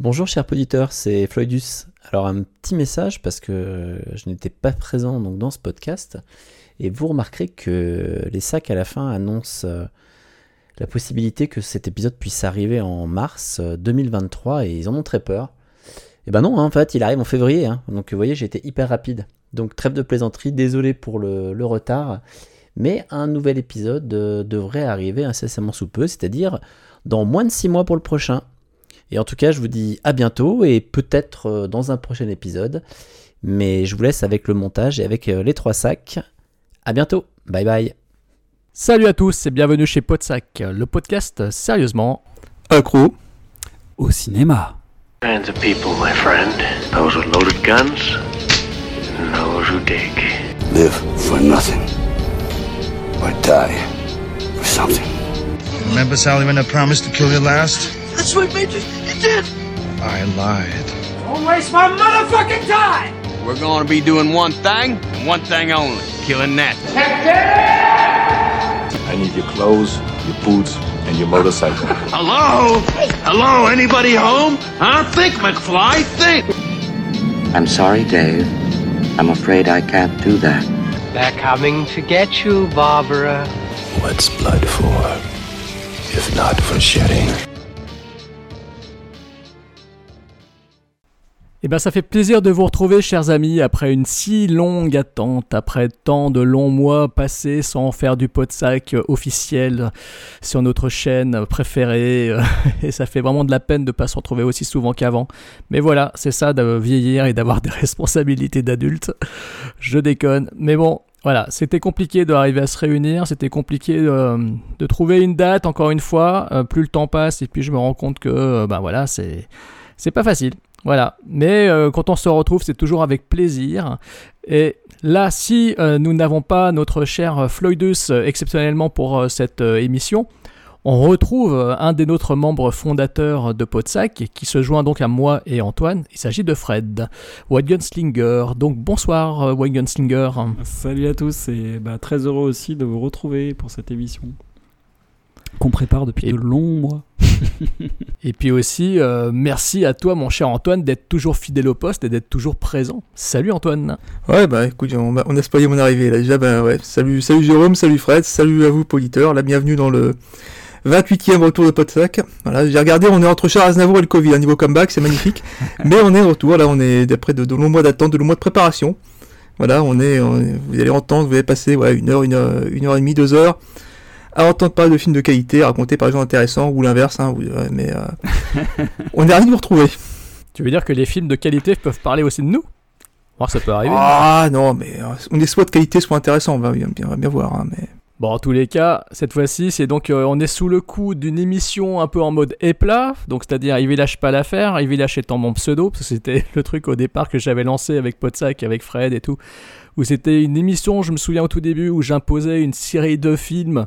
Bonjour chers auditeurs, c'est Floydus. Alors un petit message parce que je n'étais pas présent dans ce podcast et vous remarquerez que les sacs à la fin annoncent euh, la possibilité que cet épisode puisse arriver en mars 2023 euh, et ils en ont très peur. Et ben non, hein, en fait, il arrive en février. Hein. Donc vous voyez, j'ai été hyper rapide. Donc trêve de plaisanterie, désolé pour le, retard. Mais un nouvel épisode euh, devrait arriver incessamment sous peu, c'est-à-dire dans moins de 6 mois pour le prochain. Et en tout cas, je vous dis à bientôt et peut-être euh, dans un prochain épisode. Mais je vous laisse avec le montage et avec les trois sacs. À bientôt. Bye bye. Salut à tous et bienvenue chez Podsac, le podcast sérieusement accro au cinéma. Kinds of people, my friend. Those with loaded guns, and those who dig. Live for nothing, or die for something. Remember, Sally, when I promised to kill you last? That's what made you. You did. I lied. Don't waste my motherfucking time. We're going to be doing one thing, and one thing only: killing that. I need your clothes, your boots, and your motorcycle. Hello? Hello? Anybody home? Huh? Think, McFly, think! I'm sorry, Dave. I'm afraid I can't do that. They're coming to get you, Barbara. What's blood for, if not for shedding? Eh bien, ça fait plaisir de vous retrouver, chers amis, après une si longue attente, après tant de longs mois passés sans faire du pot de sac officiel sur notre chaîne préférée. Et ça fait vraiment de la peine de ne pas se retrouver aussi souvent qu'avant. Mais voilà, c'est ça de vieillir et d'avoir des responsabilités d'adulte. Je déconne. Mais bon, voilà, c'était compliqué d'arriver à se réunir, c'était compliqué de, trouver une date, encore une fois. Euh, plus le temps passe, et puis je me rends compte que, ben voilà, c'est pas facile. Voilà. Mais euh, quand on se retrouve, c'est toujours avec plaisir. Et là, si euh, nous n'avons pas notre cher Floydus euh, exceptionnellement pour cette émission, on retrouve un des nôtres membres fondateurs de Podsac qui se joint donc à moi et Antoine. Il s'agit de Fred, Gunslinger. Donc bonsoir Gunslinger. Salut à tous et bah, très heureux aussi de vous retrouver pour cette émission qu'on prépare depuis de longs mois. et puis aussi, euh, merci à toi, mon cher Antoine, d'être toujours fidèle au poste et d'être toujours présent. Salut Antoine. Ouais, bah écoute, on, on a spoilé mon arrivée là. Déjà, bah ouais, salut, salut Jérôme, salut Fred, salut à vous, auditeurs. La bienvenue dans le 28e retour de Podsac. Voilà, j'ai regardé, on est entre Charles Aznavour et le Covid. Un niveau comeback, c'est magnifique. Mais on est de retour. Là, on est d'après de, longs mois d'attente, de longs mois de préparation. Voilà, on est, vous allez entendre, vous allez passer ouais, une heure, une heure, une heure et demie, deux heures à entendre parler de films de qualité racontés par des gens intéressants ou l'inverse, hein, mais euh, on est ravis de vous retrouver. Tu veux dire que les films de qualité peuvent parler aussi de nous? Moi, ça peut arriver. Ah non, mais euh, on est soit de qualité, soit intéressant, on va bien, bien, voir. Hein, mais... Bon, en tous les cas, cette fois-ci, c'est donc euh, on est sous le coup d'une émission un peu en mode éplat, donc c'est-à-dire il lâche pas l'affaire, il lâche étant mon pseudo, parce que c'était le truc au départ que j'avais lancé avec Podsac, avec Fred et tout, où c'était une émission, je me souviens au tout début, où j'imposais une série de films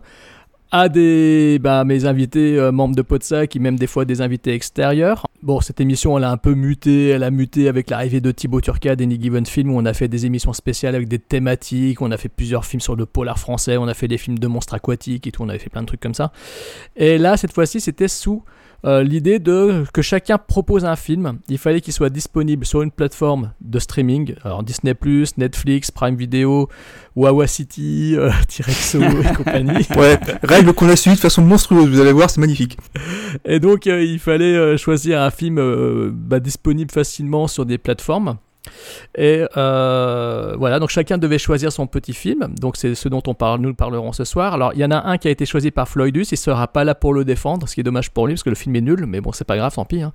à des bah, mes invités euh, membres de Podsac et même des fois des invités extérieurs. Bon, cette émission elle a un peu muté, elle a muté avec l'arrivée de Thibaut Turcade d'Any Given Film où on a fait des émissions spéciales avec des thématiques, on a fait plusieurs films sur le polar français, on a fait des films de monstres aquatiques et tout, on avait fait plein de trucs comme ça. Et là, cette fois-ci, c'était sous euh, l'idée de que chacun propose un film. Il fallait qu'il soit disponible sur une plateforme de streaming, alors Disney+, Netflix, Prime Video, Wawa City, euh, T-Rexo et compagnie. Ouais, règle qu'on a suivi de façon monstrueuse, vous allez voir, c'est magnifique. Et donc euh, il fallait choisir un film bah, disponible facilement sur des plateformes. Et euh, voilà, donc chacun devait choisir son petit film. Donc c'est ce dont on parle, nous parlerons ce soir. Alors il y en a un qui a été choisi par Floydus, il sera pas là pour le défendre, ce qui est dommage pour lui parce que le film est nul, mais bon c'est pas grave, tant pis. Hein.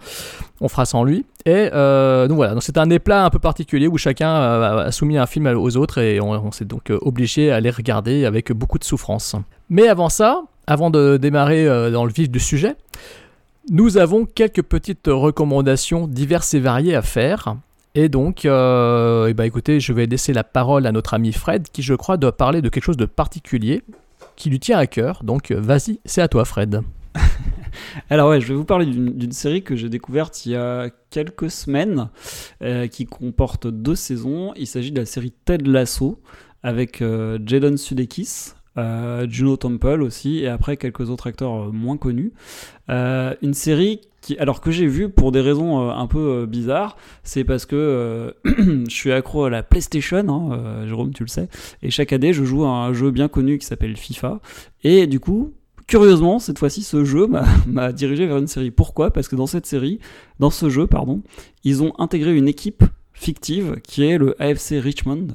On fera sans lui. Et euh, donc voilà, donc c'est un éplat un peu particulier où chacun a soumis un film aux autres et on, s'est donc obligé à les regarder avec beaucoup de souffrance. Mais avant ça, avant de démarrer euh, dans le vif du sujet, nous avons quelques petites recommandations diverses et variées à faire. Et donc, euh, eh ben, écoutez, je vais laisser la parole à notre ami Fred, qui je crois doit parler de quelque chose de particulier, qui lui tient à cœur. Donc, vas-y, c'est à toi, Fred. Alors ouais, je vais vous parler d'une série que j'ai découverte il y a quelques semaines, euh, qui comporte deux saisons. Il s'agit de la série Ted Lasso avec euh, Jaden Sudeikis. euh, Juno Temple aussi, et après quelques autres acteurs euh, moins connus. Euh, une série alors que j'ai vu pour des raisons euh, un peu euh, bizarres, c'est parce que euh, je suis accro à la PlayStation, hein, Jérôme, tu le sais, et chaque année je joue à un jeu bien connu qui s'appelle FIFA, et du coup, curieusement, cette fois-ci, ce jeu m'a- m'a dirigé vers une série. Pourquoi? Parce que dans cette série, dans ce jeu, pardon, ils ont intégré une équipe fictive qui est le AFC Richmond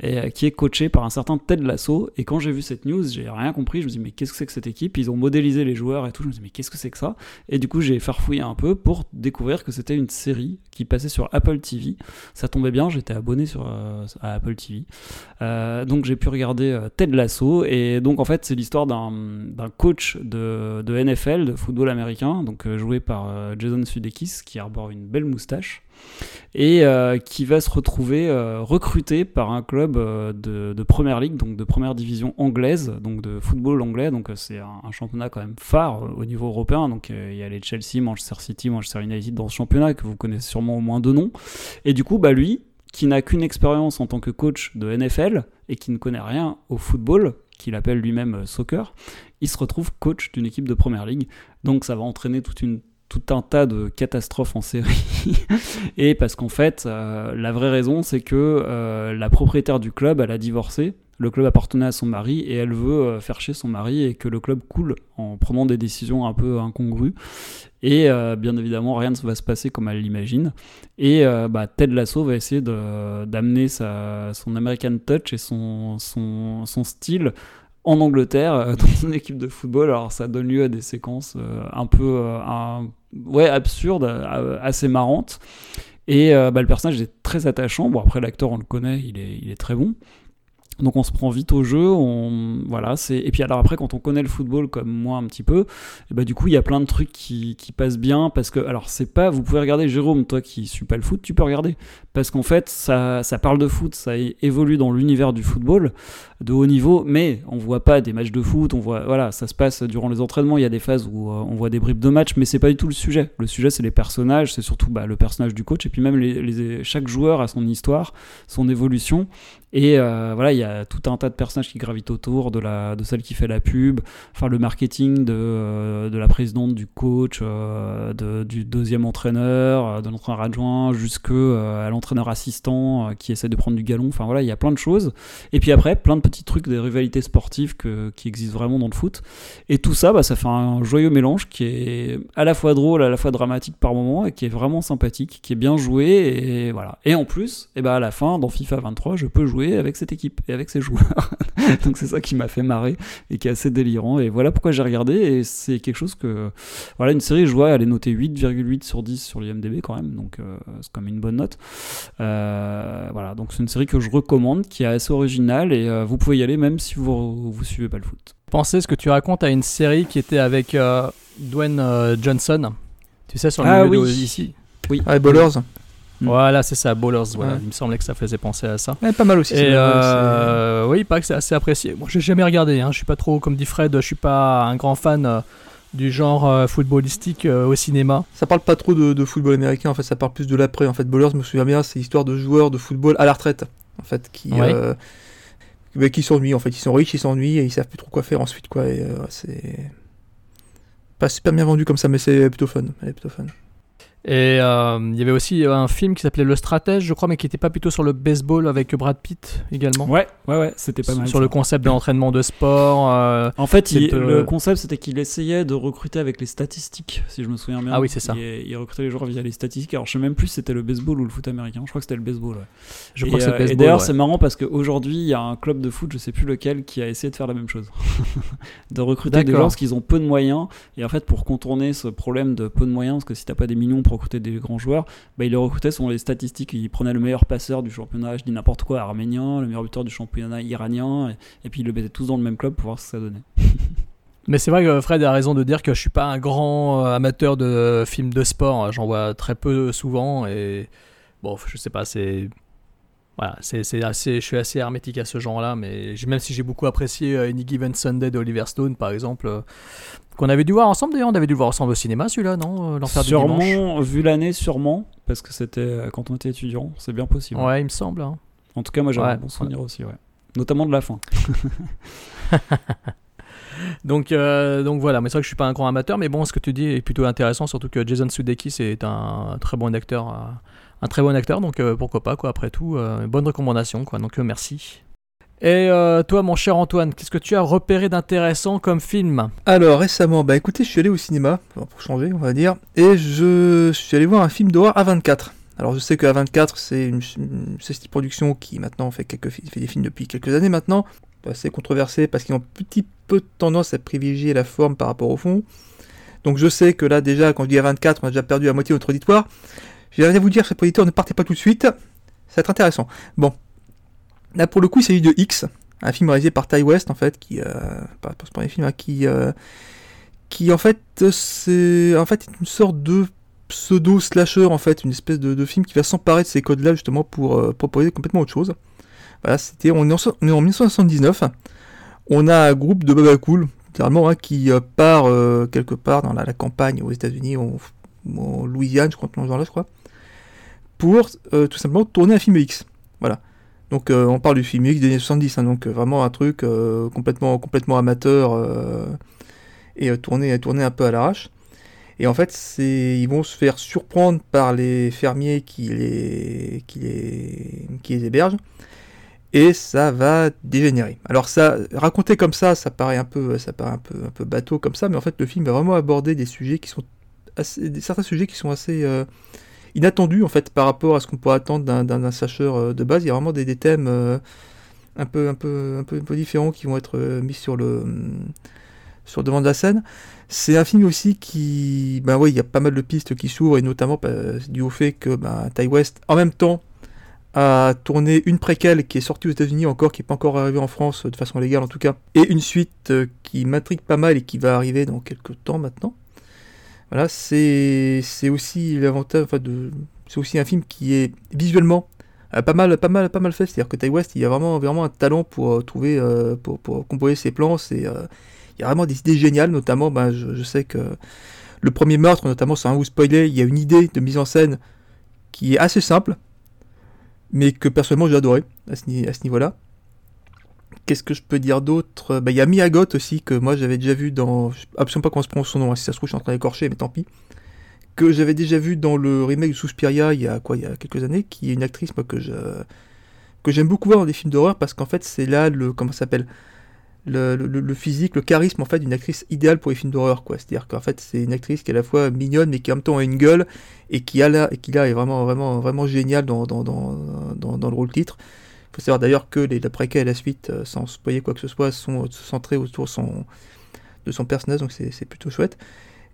et euh, qui est coaché par un certain Ted Lasso. Et quand j'ai vu cette news, j'ai rien compris. Je me dis mais qu'est-ce que c'est que cette équipe? Ils ont modélisé les joueurs et tout. Je me dis mais qu'est-ce que c'est que ça? Et du coup j'ai farfouillé un peu pour découvrir que c'était une série qui passait sur Apple TV. Ça tombait bien, j'étais abonné sur euh, à Apple TV. Euh, donc j'ai pu regarder Ted Lasso et donc en fait c'est l'histoire d'un coach de, de NFL, de football américain, donc joué par Jason Sudeikis qui arbore une belle moustache et euh, qui va se retrouver euh, recruté par un club euh, de, de première ligue, donc de première division anglaise, donc de football anglais. Donc c'est un, championnat quand même phare au niveau européen. Donc il y a les Chelsea, Manchester City, Manchester United dans ce championnat que vous connaissez sûrement au moins deux noms. Et du coup, bah lui, qui n'a qu'une expérience en tant que coach de NFL et qui ne connaît rien au football, qu'il appelle lui-même soccer, il se retrouve coach d'une équipe de première ligue. Donc ça va entraîner toute une tout un tas de catastrophes en série. et parce qu'en fait, euh, la vraie raison, c'est que euh, la propriétaire du club, elle a divorcé. Le club appartenait à son mari et elle veut euh, faire chier son mari et que le club coule en prenant des décisions un peu incongrues. Et bien évidemment, rien ne va se passer comme elle l'imagine. Et bah, Ted Lasso va essayer d'amener son American touch et son, son, style en Angleterre dans une équipe de football. Alors ça donne lieu à des séquences un peu ouais, absurdes, euh, assez marrantes. Et euh, bah, le personnage est très attachant. Bon après l'acteur on le connaît, il est, il est très bon. Donc on se prend vite au jeu, on voilà, c'est et puis alors après quand on connaît le football comme moi un petit peu, et bah du coup il y a plein de trucs qui, qui passent bien parce que alors c'est pas vous pouvez regarder Jérôme toi qui suis pas le foot, tu peux regarder parce qu'en fait ça ça parle de foot, ça évolue dans l'univers du football de haut niveau, mais on voit pas des matchs de foot, on voit voilà, ça se passe durant les entraînements, il y a des phases où euh, on voit des bribes de matchs, mais c'est pas du tout le sujet. Le sujet c'est les personnages, c'est surtout bah, le personnage du coach et puis même les, les- chaque joueur a son histoire, son évolution et euh, voilà, il y a tout un tas de personnages qui gravitent autour de, la, de celle qui fait la pub, enfin le marketing de, euh, de la présidente, du coach, euh, de- du deuxième entraîneur, de l'entraîneur adjoint, jusque à l'entraîneur assistant qui essaie de prendre du galon. Enfin voilà, il y a plein de choses. Et puis après, plein de petits trucs, des rivalités sportives que, qui existent vraiment dans le foot. Et tout ça, bah, ça fait un joyeux mélange qui est à la fois drôle, à la fois dramatique par moment, et qui est vraiment sympathique, qui est bien joué. Et voilà. Et en plus, et bah, à la fin, dans FIFA 23, je peux jouer avec cette équipe et avec ces joueurs. Donc c'est ça qui m'a fait marrer et qui est assez délirant. Et voilà pourquoi j'ai regardé. Et c'est quelque chose que. Voilà, une série, je vois, elle est notée 8,8 sur 10 sur l'IMDB quand même. Donc euh, c'est comme une bonne note. Euh, voilà, donc c'est une série que je recommande, qui est assez originale. Et euh, vous pouvez y aller même si vous, vous suivez pas le foot. Pensez ce que tu racontes à une série qui était avec euh, Dwayne euh, Johnson. Tu sais, sur le Ah oui. ici. Oui. Ah, Ballers. Voilà, c'est ça. Voilà. Ouais. Il me semblait que ça faisait penser à ça. Ouais, pas mal aussi. Et c'est- euh, oui, il paraît que c'est assez apprécié. Moi, j'ai jamais regardé. Hein. Je suis pas trop, comme dit Fred, je suis pas un grand fan euh, du genre euh, footballistique euh, au cinéma. Ça parle pas trop de, de football américain, en fait, ça parle plus de l'après. En fait, Ballers, je me souviens bien, c'est l'histoire de joueurs de football à la retraite, en fait, qui, Ouais. euh, bah, qui s'ennuient, en fait. Ils sont riches, ils s'ennuient et ils savent plus trop quoi faire ensuite, quoi. Et euh, c'est pas super bien vendu comme ça, mais c'est plutôt fun. Elle est plutôt fun. Et euh, il y avait aussi un film qui s'appelait Le Stratège, je crois, mais qui était pas plutôt sur le baseball avec Brad Pitt également. Ouais, ouais, ouais, c'était pas mal. Sur ça. le concept de l'entraînement de sport. euh, En fait, il- euh, le concept c'était qu'il essayait de recruter avec les statistiques, si je me souviens bien. Ah oui, c'est ça. Il, il recrutait les joueurs via les statistiques. Alors je sais même plus si c'était le baseball ou le foot américain. Je crois que c'était le baseball. Ouais. Je et, crois que c'est le euh, baseball, Et d'ailleurs, ouais. c'est marrant parce qu'aujourd'hui, il y a un club de foot, je sais plus lequel, qui a essayé de faire la même chose. de recruter des joueurs parce qu'ils ont peu de moyens. Et en fait, pour contourner ce problème de peu de moyens, parce que si t'as pas des millions pour recruter des grands joueurs, bah, ils les recrutaient selon les statistiques. Ils prenaient le meilleur passeur du championnat, je dis n'importe quoi, arménien, le meilleur buteur du championnat iranien, et, puis ils le mettaient tous dans le même club pour voir ce que ça donnait. Mais c'est vrai que Fred a raison de dire que je suis pas un grand euh, amateur de films de sport. J'en vois très peu souvent et bon, je sais pas, c'est voilà, c'est assez, je suis assez hermétique à ce genre-là. Mais même si j'ai beaucoup apprécié euh, Any Given Sunday d'Oliver Stone, par exemple, euh, qu'on avait dû voir ensemble. D'ailleurs, on avait dû le voir ensemble au cinéma, celui-là, non Euh, L'enfer du dimanche. Sûrement, vu l'année, sûrement, parce que c'était euh, quand on était étudiant, c'est bien possible. Ouais, il me semble. hein. En tout cas, moi j'ai Ouais, un bon souvenir aussi, ouais. Notamment de la fin. donc, euh, donc voilà, mais c'est vrai que je suis pas un grand amateur, mais bon, ce que tu dis est plutôt intéressant, surtout que Jason Sudeikis est un très bon acteur, un très bon acteur, donc euh, pourquoi pas, quoi, après tout, bonne recommandation, quoi, donc merci. Et toi, mon cher Antoine, qu'est-ce que tu as repéré d'intéressant comme film? Alors récemment, bah écoutez, je suis allé au cinéma, pour changer, on va dire, et je suis allé voir un film d'horreur A24. Alors je sais que A24, c'est une, une, production qui maintenant fait, quelques, des films depuis quelques années maintenant, assez controversé parce qu'ils ont un petit peu tendance à privilégier la forme par rapport au fond. Donc je sais que là déjà, quand je dis A24, on a déjà perdu la moitié de notre auditoire. Je vais vous dire, ce auditeur, ne partez pas tout de suite, ça va être intéressant. Bon, là pour le coup, il s'agit de X, un film réalisé par Ty West en fait, qui, euh, pas, ce film, hein, qui, euh, qui en fait, c'est en fait une sorte de pseudo slasher en fait, une espèce de, film qui va s'emparer de ces codes-là justement pour euh, proposer complètement autre chose. Voilà, c'était on, est en, on est en 1979. On a un groupe de baba cool, littéralement, hein, qui euh, part quelque part dans la, campagne aux États-Unis, en, Louisiane, je crois, dans là, je crois, pour tout simplement tourner un film X. Voilà. Donc on parle du film X des années 70, hein, donc vraiment un truc complètement, complètement amateur et tourné, tourné un peu à l'arrache. Et en fait, ils vont se faire surprendre par les fermiers qui les, qui les, qui les hébergent, et ça va dégénérer. Alors ça, raconter comme ça, ça paraît un peu, ça paraît un peu, un peu bateau comme ça, mais en fait, le film va vraiment aborder des sujets qui sont assez, certains sujets qui sont assez euh, inattendus en fait par rapport à ce qu'on pourrait attendre d'un sacheur euh, de base. Il y a vraiment des, thèmes euh, un peu, un peu, un peu, différents qui vont être mis sur le, sur le devant de la scène. C'est un film aussi qui, ben oui, il y a pas mal de pistes qui s'ouvrent, et notamment bah, dû au fait que ben, Ty West, en même temps, a tourné une préquelle qui est sortie aux États-Unis encore, qui n'est pas encore arrivée en France de façon légale en tout cas, et une suite euh, qui m'intrigue pas mal et qui va arriver dans quelques temps maintenant. Voilà, c'est aussi l'avantage, enfin c'est aussi un film qui est visuellement euh, pas mal, pas mal, pas mal fait. C'est-à-dire que Ty West, il a vraiment, vraiment un talent pour euh, trouver, pour, pour composer ses plans. C'est il y a vraiment des idées géniales, notamment, ben, je, sais que le premier meurtre, notamment sans vous spoiler, il y a une idée de mise en scène qui est assez simple, mais que personnellement j'ai adoré à ce, niveau-là. Qu'est-ce que je peux dire d'autre? Ben, Il y a Miyagot aussi, que moi j'avais déjà vu dans. Je sais absolument pas comment se prononce son nom, hein, si ça se trouve je suis en train d'écorcher, mais tant pis. Que j'avais déjà vu dans le remake de Suspiria il y a quoi Il y a quelques années, qui est une actrice que je que j'aime beaucoup voir dans des films d'horreur parce qu'en fait c'est là le comment s'appelle? Le, physique, le charisme en fait d'une actrice idéale pour les films d'horreur quoi. C'est-à-dire qu'en fait c'est une actrice qui est à la fois mignonne mais qui en même temps a une gueule et qui a là et qui là est vraiment vraiment vraiment génial dans dans, dans, dans, le rôle titre. Faut savoir d'ailleurs que les préquels et la suite, euh, sans spoiler quoi que ce soit, sont centrés autour son, de son personnage, donc c'est plutôt chouette.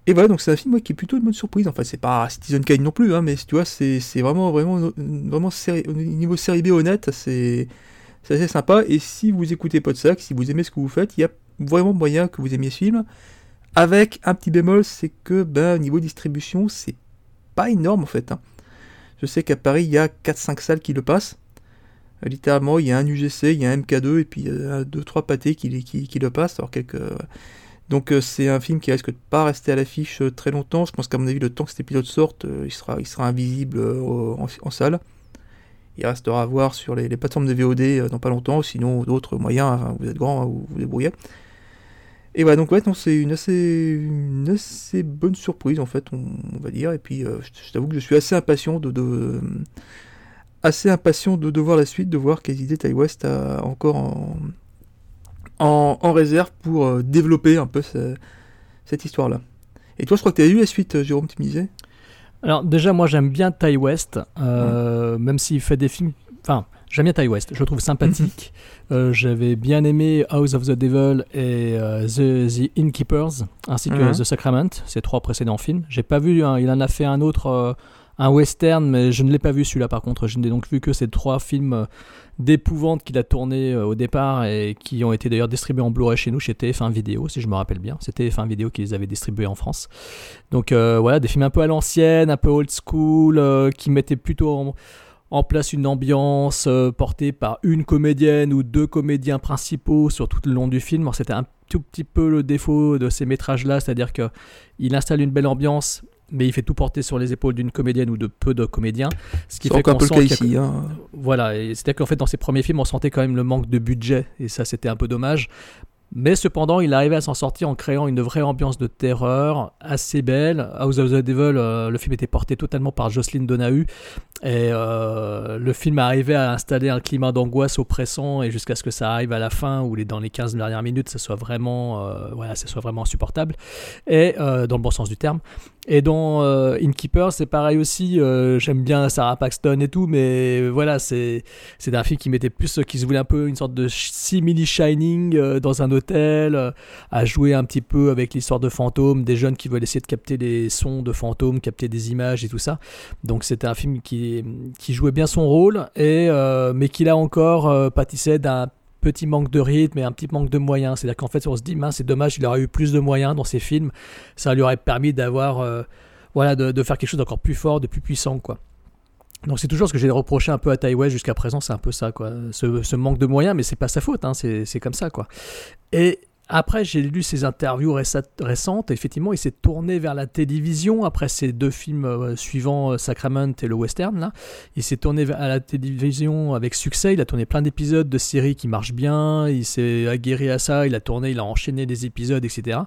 Et voilà, donc c'est un film qui est plutôt une bonne surprise. Enfin, c'est pas Citizen Kane non plus, hein, mais tu vois, c'est vraiment, vraiment, vraiment au niveau série B honnête, c'est assez sympa. Et si vous écoutez Podsac, si vous aimez ce que vous faites, il y a vraiment moyen que vous aimiez ce film. Avec un petit bémol, c'est que ben, au niveau distribution, c'est pas énorme en fait. Hein. Je sais qu'à Paris, il y a 4-5 salles qui le passent. Euh, littéralement, il y a un UGC, il y a un MK2 et puis 2-3 pâtés qui, qui, le passent. Quelques... Donc euh, c'est un film qui risque de pas rester à l'affiche euh, très longtemps. Je pense qu'à mon avis, le temps que cet épisode sorte, il, sera, invisible en salle. Il restera à voir sur les, plateformes de VOD euh, dans pas longtemps, sinon d'autres moyens, vous êtes grand, vous vous débrouillez. Et voilà, donc ouais, c'est une assez, bonne surprise en fait, on, va dire. Et puis euh, je, t'avoue que je suis assez impatient de assez impatient de, de, voir la suite, de voir quelles idées Ty West a encore en, en, réserve pour euh, développer un peu cette histoire-là. Et toi, je crois que tu as eu la suite, Jérôme, tu me disais? Alors déjà, moi j'aime bien Ty West, euh, même s'il fait des films... Enfin, j'aime bien Ty West, je le trouve sympathique. Euh, j'avais bien aimé House of the Devil et euh, the, Innkeepers, ainsi que mhm. The Sacrament, ces trois précédents films. J'ai pas vu, il en a fait un autre un western, mais je ne l'ai pas vu celui-là par contre. Je n'ai donc vu que ces trois films euh, d'épouvante qu'il a tourné euh, au départ et qui ont été d'ailleurs distribués en Blu-ray chez nous, chez TF1 Vidéo, si je me rappelle bien. C'était TF1 Vidéo qui les avait distribués en France. Donc euh, voilà, des films un peu à l'ancienne, un peu old school, qui mettaient plutôt en, place une ambiance portée par une comédienne ou deux comédiens principaux sur tout le long du film. C'était un tout petit peu le défaut de ces métrages-là, c'est-à-dire qu'il installe une belle ambiance, mais il fait tout porter sur les épaules d'une comédienne ou de peu de comédiens. Ce qui fait qu'on sent le ici. Voilà, c'est-à-dire qu'en fait dans ses premiers films on sentait quand même le manque de budget et ça c'était un peu dommage. Mais cependant, il arrivait à s'en sortir en créant une vraie ambiance de terreur assez belle. House of the Devil, euh, le film était porté totalement par Jocelyn Donahue. Et euh, le film arrivait à installer un climat d'angoisse oppressant et jusqu'à ce que ça arrive à la fin les, dans les 15 dernières minutes, ça soit vraiment, euh, voilà, ça soit vraiment insupportable. Et dans le bon sens du terme. Et dans euh, Innkeeper, c'est pareil aussi. Euh, j'aime bien Sarah Paxton et tout, mais voilà, c'est un film qui mettait plus, qui se voulait un peu une sorte de simili Shining euh, dans un hôtel, à jouer un petit peu avec l'histoire de fantômes, des jeunes qui veulent essayer de capter les sons de fantômes, capter des images et tout ça. Donc c'était un film qui jouait bien son rôle et mais qui là encore pâtissait d'un petit manque de rythme et un petit manque de moyens. C'est-à-dire qu'en fait, on se dit, mince, c'est dommage, il aurait eu plus de moyens dans ses films. Ça lui aurait permis d'avoir, euh, voilà, de, faire quelque chose d'encore plus fort, de plus puissant, quoi. Donc c'est toujours ce que j'ai reproché un peu à Taiwan jusqu'à présent, c'est un peu ça, quoi. Ce, manque de moyens, mais c'est pas sa faute, hein, c'est comme ça, quoi. Et après, j'ai lu ses interviews récentes. Effectivement, il s'est tourné vers la télévision après ses deux films euh, suivants, euh, Sacrament et le western. Là. Il s'est tourné vers la télévision avec succès. Il a tourné plein d'épisodes de séries qui marchent bien. Il s'est aguerri à ça. Il a tourné, il a enchaîné des épisodes, etc.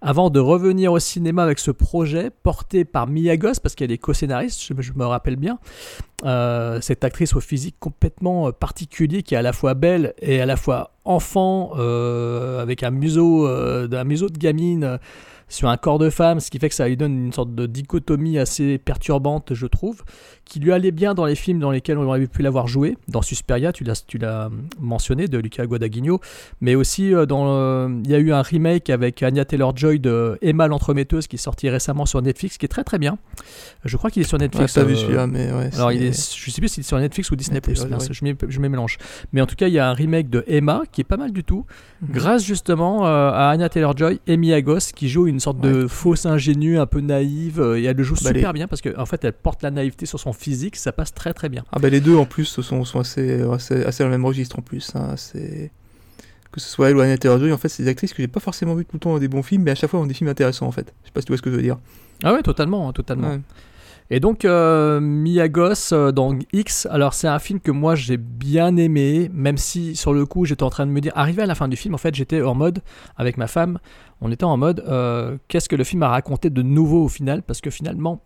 Avant de revenir au cinéma avec ce projet porté par Mia Goss, parce qu'elle est co-scénariste, je, me rappelle bien. Euh, cette actrice au physique complètement particulier qui est à la fois belle et à la fois enfant euh, avec un museau, euh, un museau de gamine sur un corps de femme, ce qui fait que ça lui donne une sorte de dichotomie assez perturbante, je trouve, qui lui allait bien dans les films dans lesquels on aurait pu l'avoir joué, dans Susperia, tu l'as, tu l'as mentionné, de Luca Guadagnino, mais aussi euh, dans, il y a eu un remake avec Anya Taylor-Joy de Emma l'entremetteuse qui est sorti récemment sur Netflix, qui est très très bien. Je crois qu'il est sur Netflix. Ouais, vu celui-là, mais ouais. Alors, il est, je sais plus s'il est sur Netflix ou Disney+, Plus, je, me je mélange. Mais en tout cas, il y a un remake de Emma qui est pas mal du tout, mhm. grâce justement euh, à Anya Taylor-Joy et Mia Goss qui joue une une sorte de fausse ingénue un peu naïve euh, et elle le joue bah, super bien parce qu'en en fait elle porte la naïveté sur son physique, ça passe très très bien. Ah bah les deux en plus sont, sont assez, assez, assez, dans le même registre en plus. Hein. C'est que ce soit elle ou Annette Joy, en fait, c'est des actrices que j'ai pas forcément vu tout le temps dans des bons films, mais à chaque fois ont des films intéressants en fait. Je sais pas si tu vois ce que je veux dire. Ah ouais, totalement, hein, totalement. Et donc, euh, Miyagos euh, dans X, alors c'est un film que moi j'ai bien aimé, même si sur le coup j'étais en train de me dire, arrivé à la fin du film, en fait j'étais en mode, avec ma femme, on était en mode, euh, qu'est-ce que le film a raconté de nouveau au final? Parce que finalement,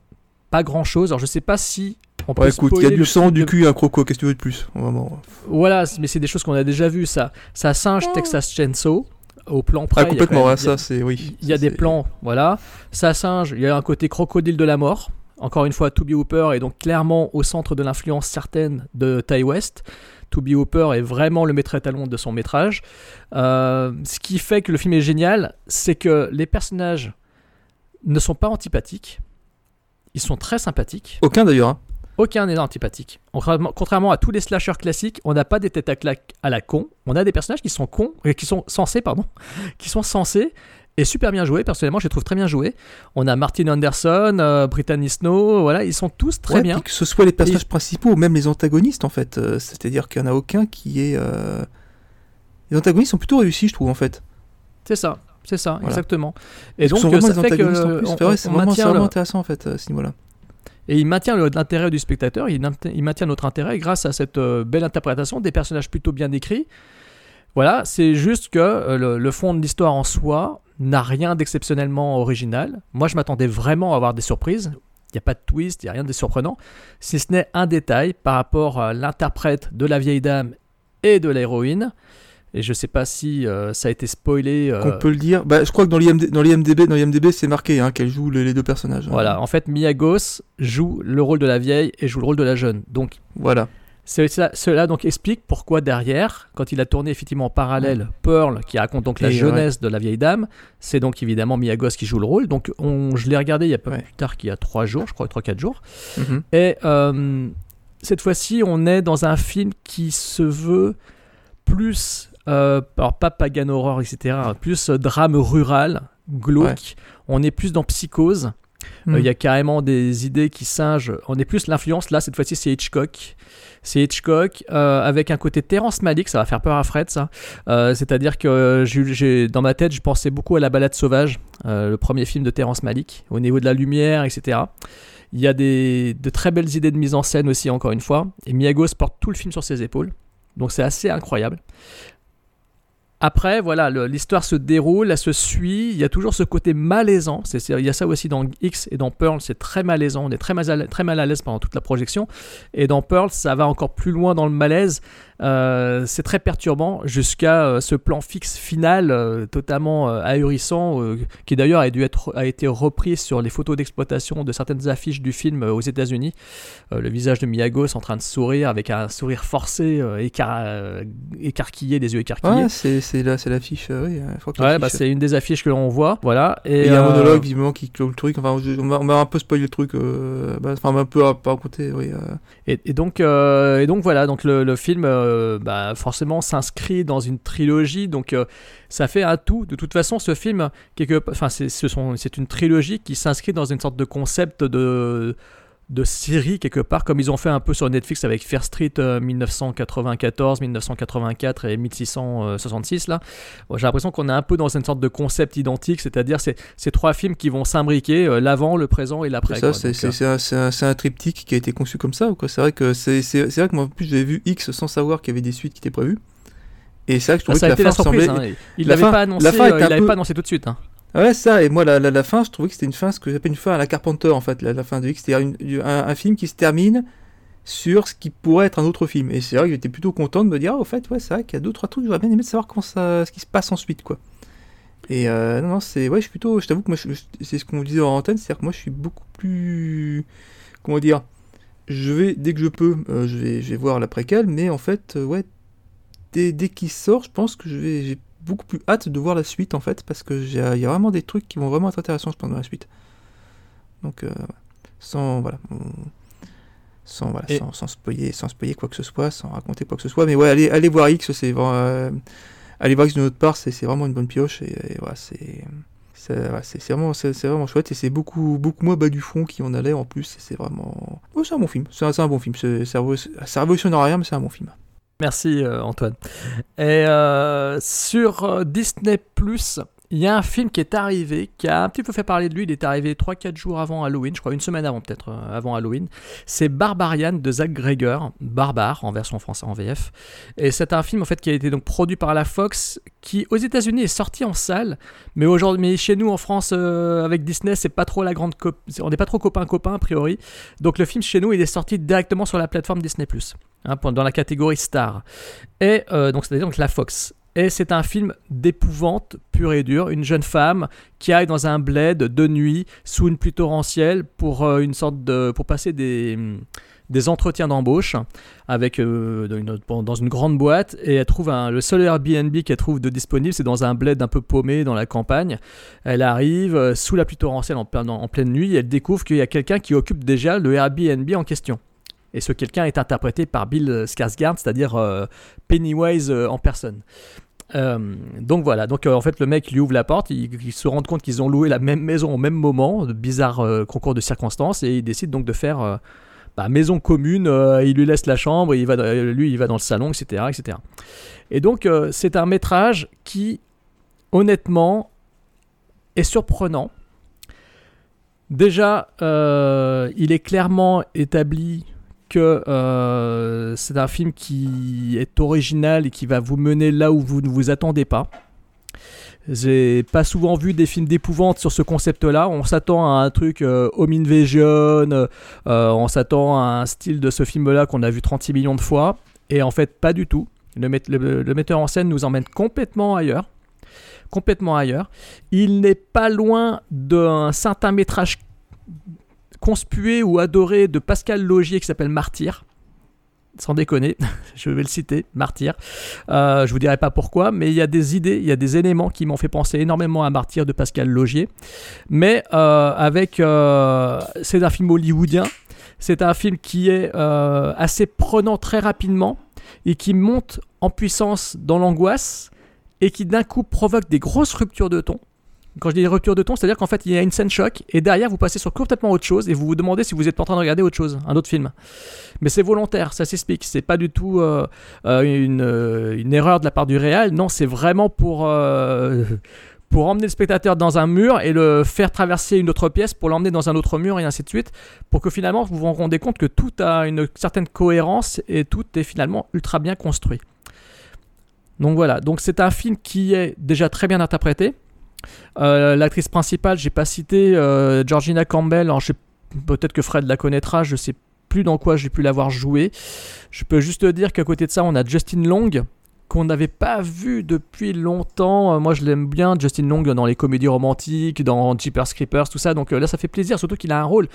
pas grand chose. Alors je sais pas si on peut écoute, il y a du sang, du cul, un croco, qu'est-ce que tu veux de plus Vraiment? Voilà, mais c'est des choses qu'on a déjà vues, ça. Ça singe Texas Chainsaw au plan près. Ah, complètement, ça c'est oui. Il y a des plans, voilà. Ça singe, il y a un côté crocodile de la mort. Encore une fois, Toby Hooper est donc clairement au centre de l'influence certaine de Ty West. Toby Hooper est vraiment le maître étalon de son métrage. Euh, ce qui fait que le film est génial, c'est que les personnages ne sont pas antipathiques. Ils sont très sympathiques. Aucun d'ailleurs. Hein. Aucun n'est antipathique. Contrairement à tous les slashers classiques, on n'a pas des têtes à claque à la con. On a des personnages qui sont cons, euh, qui sont censés, pardon, qui sont censés et super bien joué. Personnellement, je les trouve très bien joués. On a Martin Anderson, euh, Brittany Snow, voilà, ils sont tous très bien. Que ce soit les personnages principaux ou même les antagonistes, en fait. Euh, c'est-à-dire qu'il n'y en a aucun qui est. Euh, les antagonistes sont plutôt réussis, je trouve, en fait. C'est ça, c'est ça, exactement. Et donc, ça fait que. C'est vraiment, intéressant, en fait, à ce niveau-là. Et il maintient l'intérêt du spectateur, il, maintient notre intérêt grâce à cette belle interprétation des personnages plutôt bien décrits. Voilà, c'est juste que le, fond de l'histoire en soi, n'a rien d'exceptionnellement original. Moi, je m'attendais vraiment à avoir des surprises. Il n'y a pas de twist, il n'y a rien de surprenant. Si ce n'est un détail par rapport à l'interprète de la vieille dame et de l'héroïne. Et je ne sais pas si euh, ça a été spoilé. Euh, On peut le dire. Bah, je crois que dans l'IMDB, dans l'IMDB, c'est marqué hein, qu'elle joue les, deux personnages. Hein. Voilà. En fait, Miyagos joue le rôle de la vieille et joue le rôle de la jeune. Donc. Voilà. Cela, donc explique pourquoi derrière, quand il a tourné effectivement en parallèle Pearl, qui raconte donc la jeunesse de la vieille dame, c'est donc évidemment Miyagos qui joue le rôle. Donc on, je l'ai regardé il y a pas plus tard qu'il y a 3 jours, je crois 3-4 jours. Mhm. Et euh, cette fois-ci, on est dans un film qui se veut plus, euh, alors pas pagan horror, etc., plus drame rural, glauque. On est plus dans psychose. Euh, mhm. Il y a carrément des idées qui singent. On est plus l'influence, là, cette fois-ci, c'est Hitchcock. C'est Hitchcock euh, avec un côté Terrence Malick, ça va faire peur à Fred ça. Euh, c'est-à-dire que j'ai, dans ma tête, je pensais beaucoup à La Balade sauvage, euh, le premier film de Terrence Malick, au niveau de la lumière, etc. Il y a des, de très belles idées de mise en scène aussi, encore une fois. Et Miyagos porte tout le film sur ses épaules. Donc c'est assez incroyable. Après, voilà, l'histoire se déroule, elle se suit. Il y a toujours ce côté malaisant. Il y a ça aussi dans X et dans Pearl, c'est très malaisant. On est très mal, à, très mal à l'aise pendant toute la projection. Et dans Pearl, ça va encore plus loin dans le malaise. Euh, c'est très perturbant jusqu'à euh, ce plan fixe final euh, totalement ahurissant, qui d'ailleurs a, a été repris sur les photos d'exploitation de certaines affiches du film aux États-Unis. Le visage de Miyagos en train de sourire avec un sourire forcé, écar- écarquillé, des yeux écarquillés. C'est la- c'est l'affiche, euh, oui. je crois que Ouais, l'affiche, bah, c'est une des affiches que l'on voit. Voilà. Et, il y a un euh, monologue visiblement qui clôt le truc. Enfin, on m'a on m'a un peu spoilé le truc. euh, bah, enfin, on m'a un peu pas raconté. Oui. Et, et donc, et donc voilà, donc le, le film bah, forcément s'inscrit dans une trilogie, donc ça fait un tout. De toute façon, ce film, quelque, enfin c'est ce sont- c'est une trilogie qui s'inscrit dans une sorte de concept de de série quelque part, comme ils ont fait un peu sur Netflix avec Fair Street euh, 1994, 1984 et 1666 là. Bon, J'ai l'impression qu'on est un peu dans une sorte de concept identique, c'est-à-dire c'est ces trois films qui vont s'imbriquer euh, l'avant, le présent et l'après. C'est ça, c'est euh, c'est un, un- triptyque qui a été conçu comme ça. ou quoi C'est vrai que c'est vrai que moi en plus j'avais vu X sans savoir qu'il y avait des suites qui étaient prévues. Et c'est vrai que je Bah, trouvais ça a que été la surprise. semblait. hein. Il la l'avait pas annoncé. la fin euh, il l'avait peu- pas annoncé tout de suite. hein. Ouais, ça, et moi, la, la, fin, je trouvais que c'était une fin, ce que j'appelle une fin à la Carpenter, en fait, la, fin de X, c'est-à-dire un, film qui se termine sur ce qui pourrait être un autre film. Et c'est vrai que j'étais plutôt content de me dire, ah, au fait, ouais, c'est vrai qu'il y a deux, trois trucs, j'aurais bien aimé de savoir comment ça, ce qui se passe ensuite, quoi. Et euh, non, non, c'est, ouais, je suis plutôt, je t'avoue que moi, c'est ce qu'on disait en antenne, c'est-à-dire que moi, je suis beaucoup plus, comment dire, je vais, dès que je peux, euh, je vais, je vais voir la préquelle, mais en fait, euh, ouais, dès, dès qu'il sort, je pense que je vais, beaucoup plus hâte de voir la suite en fait parce que il y a vraiment des trucs qui vont vraiment être intéressants je pense dans la suite. Donc euh, sans voilà sans voilà Et- sans, sans spoiler sans spoiler quoi que ce soit, sans raconter quoi que ce soit, mais ouais allez allez voir X c'est vraiment euh, allez voir X de notre part c'est vraiment une bonne pioche et, et voilà c'est ouais, vraiment vraiment chouette et c'est beaucoup beaucoup moins bas du front qui en allait en plus c'est vraiment c'est un bon film c'est un, bon film c'est ça ça révolutionne rien mais c'est un bon film. Merci euh, Antoine. Et euh, sur euh, Disney Plus, il y a un film qui est arrivé, qui a un petit peu fait parler de lui. Il est arrivé 3-4 jours avant Halloween, je crois une semaine avant peut-être, avant Halloween. C'est Barbarian de Zach Greger, Barbare en version française en VF. Et c'est un film en fait qui a été donc produit par la Fox, qui aux États-Unis est sorti en salle, mais aujourd'hui, chez nous en France avec Disney, c'est pas trop la grande, on n'est pas trop copain copain a priori. Donc le film chez nous, il est sorti directement sur la plateforme Disney hein, dans la catégorie Star. Et euh, donc c'est donc la Fox. Et c'est un film d'épouvante pure et dure. Une jeune femme qui aille dans un bled de nuit sous une pluie torrentielle pour euh, une sorte de pour passer des des entretiens d'embauche avec euh, dans, une, grande boîte et elle trouve un, le seul Airbnb qu'elle trouve de disponible c'est dans un bled un peu paumé dans la campagne elle arrive sous la pluie torrentielle en, en pleine nuit et elle découvre qu'il y a quelqu'un qui occupe déjà le Airbnb en question et ce quelqu'un est interprété par Bill Skarsgård, c'est-à-dire euh, Pennywise euh, en personne. Euh, donc voilà, donc en fait le mec lui ouvre la porte, il, il se rend compte qu'ils ont loué la même maison au même moment, bizarre concours de circonstances, et il décide donc de faire bah, maison commune, il lui laisse la chambre, il va, lui il va dans le salon, etc. etc. Et donc c'est un métrage qui honnêtement est surprenant. Déjà, il est clairement établi euh, c'est un film qui est original et qui va vous mener là où vous ne vous attendez pas. J'ai pas souvent vu des films d'épouvante sur ce concept-là. On s'attend à un truc euh, home invasion, euh, on s'attend à un style de ce film-là qu'on a vu 36 millions de fois. Et en fait, pas du tout. Le- le metteur en scène nous emmène complètement ailleurs. Complètement ailleurs. Il n'est pas loin d'un certain métrage conspué ou adoré de Pascal Logier qui s'appelle Martyr. Sans déconner, je vais le citer, Martyr. Euh, je vous dirai pas pourquoi, mais il y a des idées, il y a des éléments qui m'ont fait penser énormément à Martyr de Pascal Logier. Mais euh, avec, euh, c'est un film hollywoodien. C'est un film qui est euh, assez prenant très rapidement et qui monte en puissance dans l'angoisse et qui d'un coup provoque des grosses ruptures de ton. Quand je dis rupture de ton, c'est-à-dire qu'en fait il y a une scène choc et derrière vous passez sur complètement autre chose et vous vous demandez si vous êtes en train de regarder autre chose, un autre film. Mais c'est volontaire, ça s'explique. C'est pas du tout euh, euh, une, euh, une erreur de la part du réal. Non, c'est vraiment pour pour emmener le spectateur dans un mur et le faire traverser une autre pièce pour l'emmener dans un autre mur et ainsi de suite, pour que finalement vous vous rendez compte que tout a une certaine cohérence et tout est finalement ultra bien construit. Donc voilà, donc c'est un film qui est déjà très bien interprété. Euh, L'actrice principale, j'ai pas cité euh, Georgina Campbell. Alors, je sais- peut-être que Fred la connaîtra. Je sais plus dans quoi j'ai pu l'avoir joué. Je peux juste dire qu'à côté de ça, on a Justin Long qu'on n'avait pas vu depuis longtemps. Euh, Moi, je l'aime bien, Justin Long, dans les comédies romantiques, dans Jeepers Creepers, tout ça. Donc là, ça fait plaisir, surtout qu'il a un rôle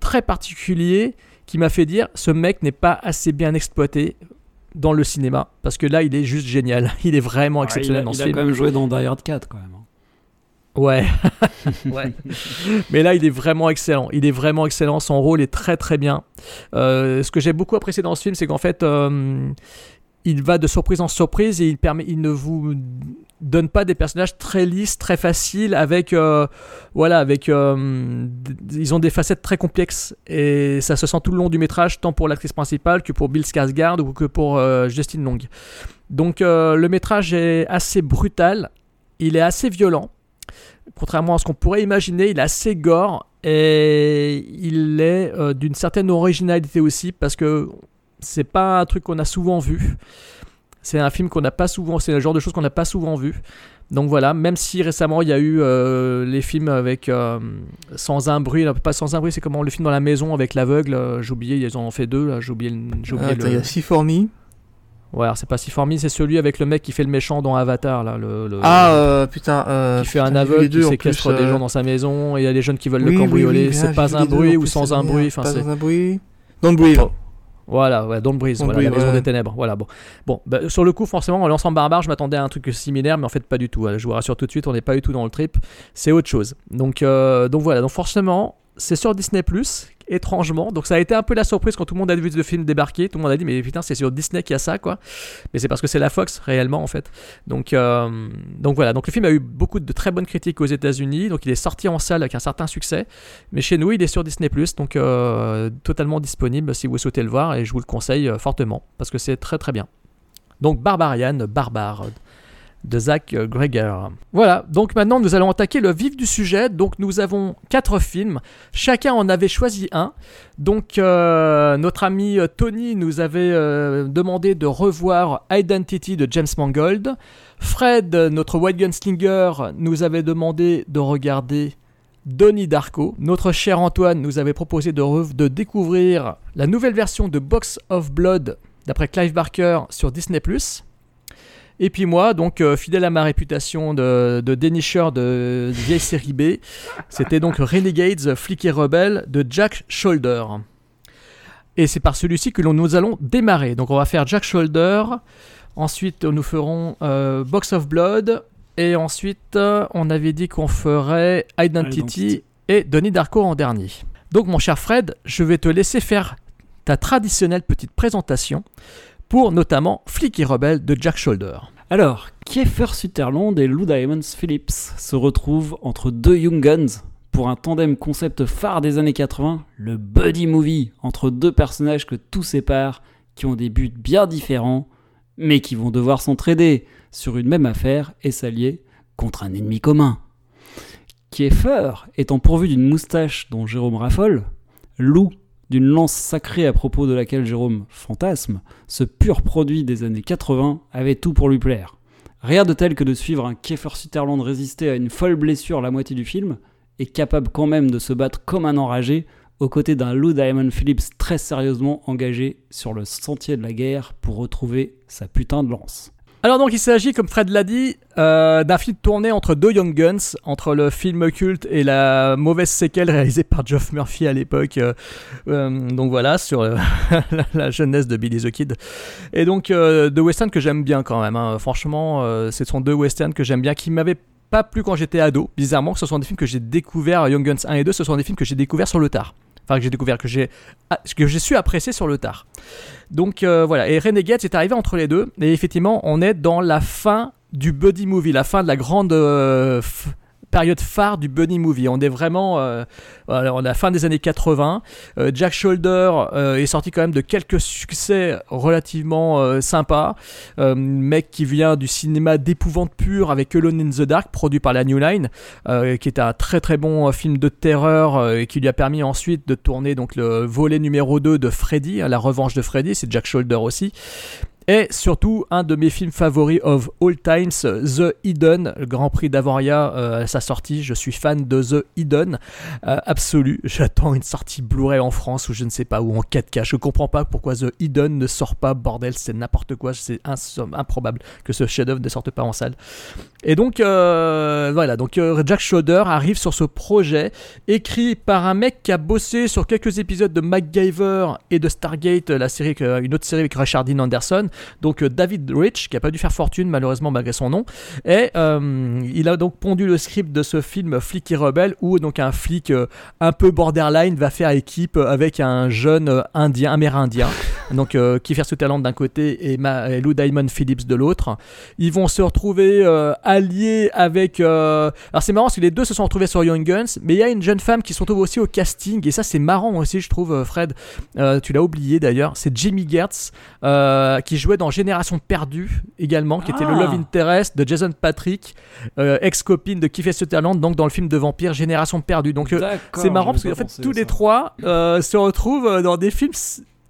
très particulier qui m'a fait dire ce mec n'est pas assez bien exploité dans le cinéma parce que là il est juste génial il est vraiment exceptionnel il a, dans il ce a film quand même joué dans Die Hard 4 quand même. Ouais. ouais. Mais là, il est vraiment excellent. Il est vraiment excellent. Son rôle est très très bien. Euh, ce que j'ai beaucoup apprécié dans ce film, c'est qu'en fait, euh, il va de surprise en surprise et il, permet, il ne vous donne pas des personnages très lisses, très faciles, avec euh, voilà, avec euh, ils ont des facettes très complexes et ça se sent tout le long du métrage, tant pour l'actrice principale que pour Bill Skarsgård ou que pour euh, Justin Long. Donc le métrage est assez brutal, il est assez violent contrairement à ce qu'on pourrait imaginer, il est assez gore et il est euh, d'une certaine originalité aussi parce que c'est pas un truc qu'on a souvent vu. C'est un film qu'on n'a pas souvent, c'est le genre de choses qu'on n'a pas souvent vu. Donc voilà, même si récemment il y a eu euh, les films avec euh, Sans un bruit, là, pas Sans un bruit, c'est comment le film dans la maison avec l'aveugle, j'ai oublié, ils en ont fait deux, j'ai oublié, Attends, le... il y a Six for Me. Ouais, alors c'est pas si formidable, c'est celui avec le mec qui fait le méchant dans Avatar, là, le... le- Ah, euh, putain. euh, qui fait un putain, aveugle, les deux, qui séquestre plus, des euh, gens dans sa maison, et il y a des jeunes qui veulent oui, le cambrioler. oui, c'est ah, pas un deux, bruit ou sans un bruit. Enfin, c'est sans un bruit. Don't breathe. Voilà, ouais, Don't Breathe, Don't voilà, la Breathe, maison ouais. des ténèbres. Voilà, bon. Bon, bah, sur le coup, forcément, en lançant Barbare, je m'attendais à un truc similaire, mais en fait, pas du tout. Je vous rassure tout de suite, on n'est pas du tout dans le trip. C'est autre chose. Donc, euh, donc voilà, donc forcément, c'est sur Disney étrangement. Donc ça a été un peu la surprise quand tout le monde a vu le film débarquer. Tout le monde a dit mais putain c'est sur Disney qu'il y a ça quoi. Mais c'est parce que c'est la Fox réellement en fait. Donc euh, donc voilà. Donc le film a eu beaucoup de très bonnes critiques aux États-Unis. Donc il est sorti en salle avec un certain succès. Mais chez nous il est sur Disney donc euh, totalement disponible si vous souhaitez le voir et je vous le conseille euh, fortement parce que c'est très très bien. Donc Barbarian, Barbare de Zach Greger. Voilà, donc maintenant nous allons attaquer le vif du sujet. Donc nous avons quatre films, chacun en avait choisi un. Donc euh, notre ami euh, Tony nous avait euh, demandé de revoir Identity de James Mangold. Fred, notre White Gunslinger, nous avait demandé de regarder Donnie Darko. Notre cher Antoine nous avait proposé de, de découvrir la nouvelle version de Box of Blood d'après Clive Barker sur Disney ⁇ et puis moi, donc euh, fidèle à ma réputation de, de dénicheur de, vieille série B, c'était donc Renegades, flic et rebelle de Jack Shoulder. Et c'est par celui-ci que nous allons démarrer. Donc on va faire Jack Shoulder, ensuite nous ferons euh, Box of Blood, et ensuite euh, on avait dit qu'on ferait Identity, Identity. et Donnie Darko en dernier. Donc mon cher Fred, je vais te laisser faire ta traditionnelle petite présentation pour notamment Flic et rebelle de Jack Shoulder. Alors, Kiefer Sutherland et Lou Diamonds Phillips se retrouvent entre deux Young Guns pour un tandem concept phare des années 80, le buddy movie entre deux personnages que tout sépare, qui ont des buts bien différents, mais qui vont devoir s'entraider sur une même affaire et s'allier contre un ennemi commun. Kiefer étant pourvu d'une moustache dont Jérôme raffole, Lou d'une lance sacrée à propos de laquelle Jérôme fantasme, ce pur produit des années 80 avait tout pour lui plaire. Rien de tel que de suivre un Kiefer Sutherland résister à une folle blessure la moitié du film, et capable quand même de se battre comme un enragé, aux côtés d'un Lou Diamond Phillips très sérieusement engagé sur le sentier de la guerre pour retrouver sa putain de lance. Alors donc il s'agit, comme Fred l'a dit, euh, d'un film tourné entre deux Young Guns, entre le film culte et la mauvaise séquelle réalisée par Geoff Murphy à l'époque. euh, euh, donc voilà, sur la, jeunesse de Billy the Kid. Et donc deux westerns que j'aime bien quand même. hein. Franchement, ce sont deux westerns que j'aime bien, qui m'avaient pas plu quand j'étais ado. Bizarrement, ce sont des films que j'ai découverts, Young Guns 1 et 2, ce sont des films que j'ai découverts sur le tard. Enfin, que j'ai découvert, que j'ai ah, que j'ai su apprécier sur le tard. Donc euh, voilà, et Renegade est arrivé entre les deux, et effectivement, on est dans la fin du buddy movie, la fin de la grande euh, période phare du buddy movie. On est vraiment euh, est à la fin des années 80. Euh, Jack Shoulder euh, est sorti quand même de quelques succès relativement euh, sympas. Euh, mec qui vient du cinéma d'épouvante pure avec Alone in the Dark, produit par la New Line, qui est un très très bon film de terreur et qui lui a permis ensuite de tourner donc le volet numéro 2 de Freddy, la revanche de Freddy, c'est Jack Shoulder aussi. Et surtout, un de mes films favoris of all times, The Hidden, Grand Prix d'Avoria euh, sa sortie. Je suis fan de The Hidden, euh, absolu. J'attends une sortie Blu-ray en France ou je ne sais pas, ou en 4K. Je comprends pas pourquoi The Hidden ne sort pas, bordel, c'est n'importe quoi. C'est improbable que ce chef-d'œuvre ne sorte pas en salle. Et donc, euh, voilà, donc Jack Schroeder arrive sur ce projet écrit par un mec qui a bossé sur quelques épisodes de MacGyver et de Stargate, la série, une autre série avec Richard Dean Anderson donc euh, David Rich, qui a pas dû faire fortune malheureusement malgré son nom, et euh, il a donc pondu le script de ce film Flic et rebelle, où donc un flic euh, un peu borderline va faire équipe avec un jeune indien, amérindien, donc Kiefer Sutherland d'un côté et, Lou Diamond Phillips de l'autre. Ils vont se retrouver alliés avec. alors c'est marrant parce que les deux se sont retrouvés sur Young Guns, mais il y a une jeune femme qui se retrouve aussi au casting, et ça c'est marrant aussi, je trouve, Fred. tu l'as oublié d'ailleurs, c'est Jimmy Gertz qui jouait dans Génération Perdue également, qui était le Love ah. Interest de Jason Patrick, euh, ex-copine de Kiefer Sutherland, donc dans le film de vampire Génération Perdue. Donc euh, c'est marrant parce qu'en fait tous les trois euh, se retrouvent dans des films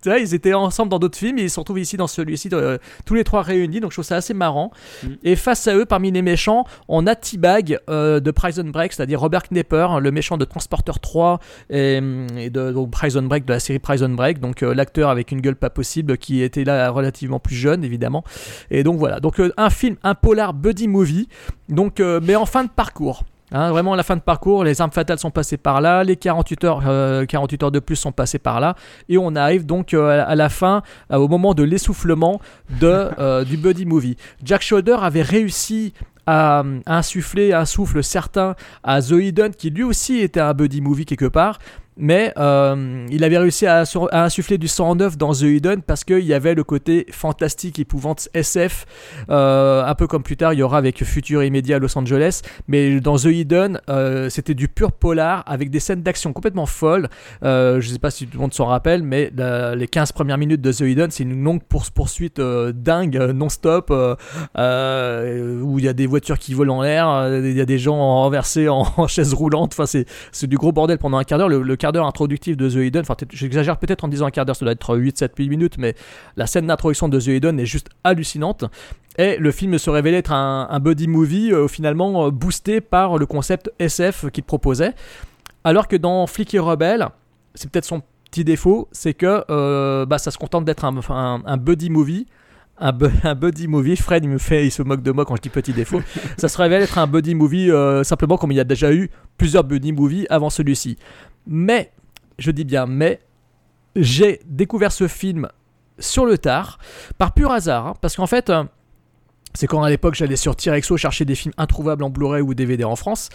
ils étaient ensemble dans d'autres films et ils se retrouvent ici dans celui-ci, euh, tous les trois réunis. Donc je trouve ça assez marrant. Mm. Et face à eux, parmi les méchants, on a T-Bag euh, de Prison Break, c'est-à-dire Robert Knepper, le méchant de Transporter 3 et, de Prison Break, de la série Prison Break. Donc euh, l'acteur avec une gueule pas possible qui était là relativement plus jeune, évidemment. Et donc voilà. Donc un film, un polar buddy movie, donc, mais en fin de parcours. Hein, vraiment, la fin de parcours, les armes fatales sont passées par là, les 48 heures, 48 euh, heures de plus sont passées par là, et on arrive donc euh, à la fin, euh, au moment de l'essoufflement du buddy movie. Jack Schroeder avait réussi à, insuffler un souffle certain à The Hidden, qui lui aussi était un buddy movie quelque part, mais euh, il avait réussi à, insuffler du sang neuf dans The Hidden parce qu'il y avait le côté fantastique, épouvante SF, euh, un peu comme plus tard il y aura avec Futur Immédiat Los Angeles, mais dans The Hidden euh, c'était du pur polar avec des scènes d'action complètement folles. je ne sais pas si tout le monde s'en rappelle, mais les 15 premières minutes de The Hidden c'est une longue poursuite dingue, non-stop, où il y a des voitures qui volent en l'air, il y a des gens renversés en, en chaise roulante, enfin c'est du gros bordel pendant un quart d'heure. D'heure introductif de The Hidden, enfin j'exagère peut-être en disant un quart d'heure, ça doit être 8, 7, 8 minutes, mais la scène d'introduction de The Hidden est juste hallucinante. Et le film se révélait être un, buddy movie euh, finalement euh, boosté par le concept SF qu'il proposait. Alors que dans Flick et Rebelle, c'est peut-être son petit défaut, c'est que euh, bah, ça se contente d'être un, un, buddy movie un, un, buddy movie. Fred, il me fait, il se moque de moi quand je dis petit défaut. ça se révèle être un buddy movie simplement comme il y a déjà eu plusieurs buddy movies avant celui-ci. Mais, je dis bien mais, j'ai découvert ce film sur le tard, par pur hasard, hein, parce qu'en fait, euh, c'est quand à l'époque j'allais sur Tirexo chercher des films introuvables en Blu-ray ou DVD en France.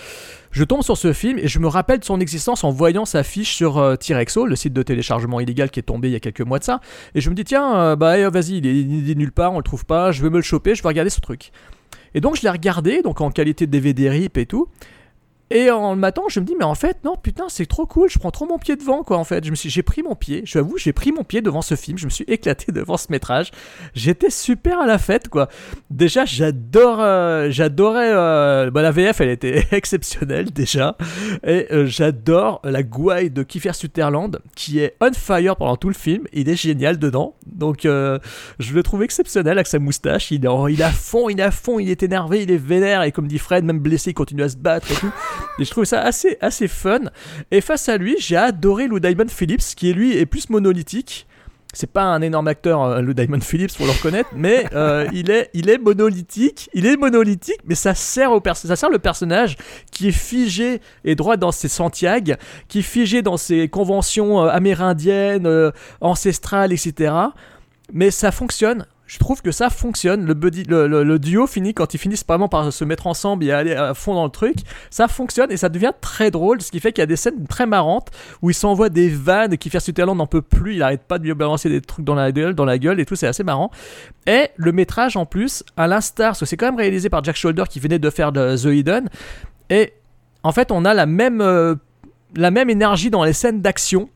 Je tombe sur ce film et je me rappelle de son existence en voyant sa fiche sur euh, Tirexo, le site de téléchargement illégal qui est tombé il y a quelques mois de ça. Et je me dis, tiens, euh, bah eh, vas-y, il il est, nulle part, on le trouve pas, je vais me le choper, je vais regarder ce truc. Et donc je l'ai regardé, donc en qualité de DVD RIP et tout. Et en le matin, je me dis, mais en fait, non, putain, c'est trop cool, je prends trop mon pied devant, quoi, en fait. J'ai pris mon pied, je j'avoue, j'ai pris mon pied devant ce film, je me suis éclaté devant ce métrage. J'étais super à la fête, quoi. Déjà, j'adore, euh, j'adorais, euh, bah, la VF, elle était exceptionnelle, déjà. Et euh, j'adore la gouaille de Kiefer Sutherland, qui est on fire pendant tout le film. Il est génial dedans. Donc, je le trouve exceptionnel avec sa moustache. Il est, il est à fond, il est à fond, il est énervé, il est vénère, et comme dit Fred, même blessé, il continue à se battre et tout. Et je trouve ça assez, assez fun. Et face à lui, j'ai adoré Lou Diamond Phillips, qui lui est plus monolithique. C'est pas un énorme acteur, euh, Lou Diamond Phillips, pour le reconnaître, mais euh, il, est, il est monolithique. Il est monolithique, mais ça sert, au ça sert le personnage qui est figé et droit dans ses Santiago, qui est figé dans ses conventions euh, amérindiennes, ancestrales, etc. Mais ça fonctionne je trouve que ça fonctionne. Le, duo finit quand ils finissent vraiment par se mettre ensemble et aller à fond dans le truc. Ça fonctionne et ça devient très drôle, ce qui fait qu'il y a des scènes très marrantes où ils s'envoient des vannes qui faire Sutherland n'en peut plus. Il arrête pas de lui balancer des trucs dans la gueule, dans la gueule et tout. C'est assez marrant. Et le métrage en plus, à l'instar, parce que c'est quand même réalisé par Jack Shoulder qui venait de faire The Hidden. Et en fait, on a la même, euh, la même énergie dans les scènes d'action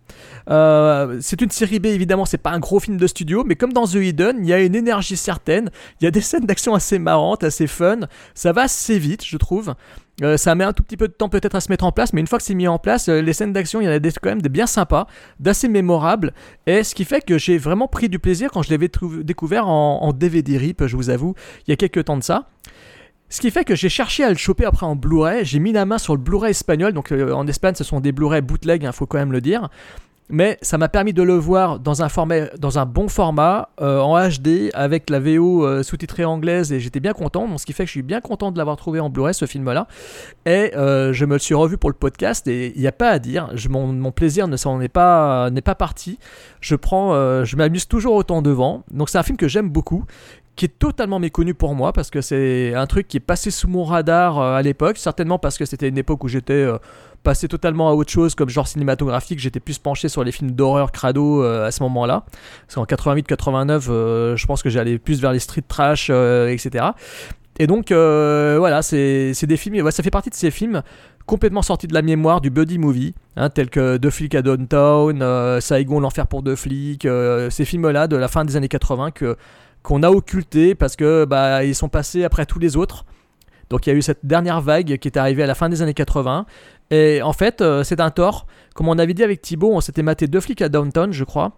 Euh, c'est une série B, évidemment, c'est pas un gros film de studio, mais comme dans The Hidden, il y a une énergie certaine, il y a des scènes d'action assez marrantes, assez fun, ça va assez vite, je trouve. Euh, ça met un tout petit peu de temps peut-être à se mettre en place, mais une fois que c'est mis en place, euh, les scènes d'action, il y en a quand même des bien sympas, d'assez mémorables, et ce qui fait que j'ai vraiment pris du plaisir quand je l'avais découvert en, DVD RIP, je vous avoue, il y a quelques temps de ça. Ce qui fait que j'ai cherché à le choper après en Blu-ray. J'ai mis la main sur le Blu-ray espagnol. Donc en Espagne, ce sont des Blu-ray bootleg, il hein, faut quand même le dire. Mais ça m'a permis de le voir dans un, format, dans un bon format, euh, en HD, avec la VO euh, sous-titrée anglaise, et j'étais bien content. Donc, ce qui fait que je suis bien content de l'avoir trouvé en Blu-ray, ce film-là. Et je me le suis revu pour le podcast, et il n'y a pas à dire. Je, mon, plaisir ne s'en est pas, n'est pas parti. Je je m'amuse toujours autant devant. Donc, c'est un film que j'aime beaucoup, qui est totalement méconnu pour moi parce que c'est un truc qui est passé sous mon radar euh, à l'époque, certainement parce que c'était une époque où j'étais euh, passé totalement à autre chose comme genre cinématographique, j'étais plus penché sur les films d'horreur crado euh, à ce moment-là. Parce qu'en 88-89, je pense que j'allais plus vers les street trash, etc. Et donc voilà, c'est des films, ça fait partie de ces films complètement sortis de la mémoire du buddy movie, hein, tels que Deux flics à Downtown, Saigon, l'enfer pour deux flics, ces films-là de la fin des années 80 que qu'on a occulté parce que bah, ils sont passés après tous les autres. Donc il y a eu cette dernière vague qui est arrivée à la fin des années 80. Et en fait, euh, c'est un tort. Comme on avait dit avec Thibaut, on s'était maté deux flics à Downtown, je crois.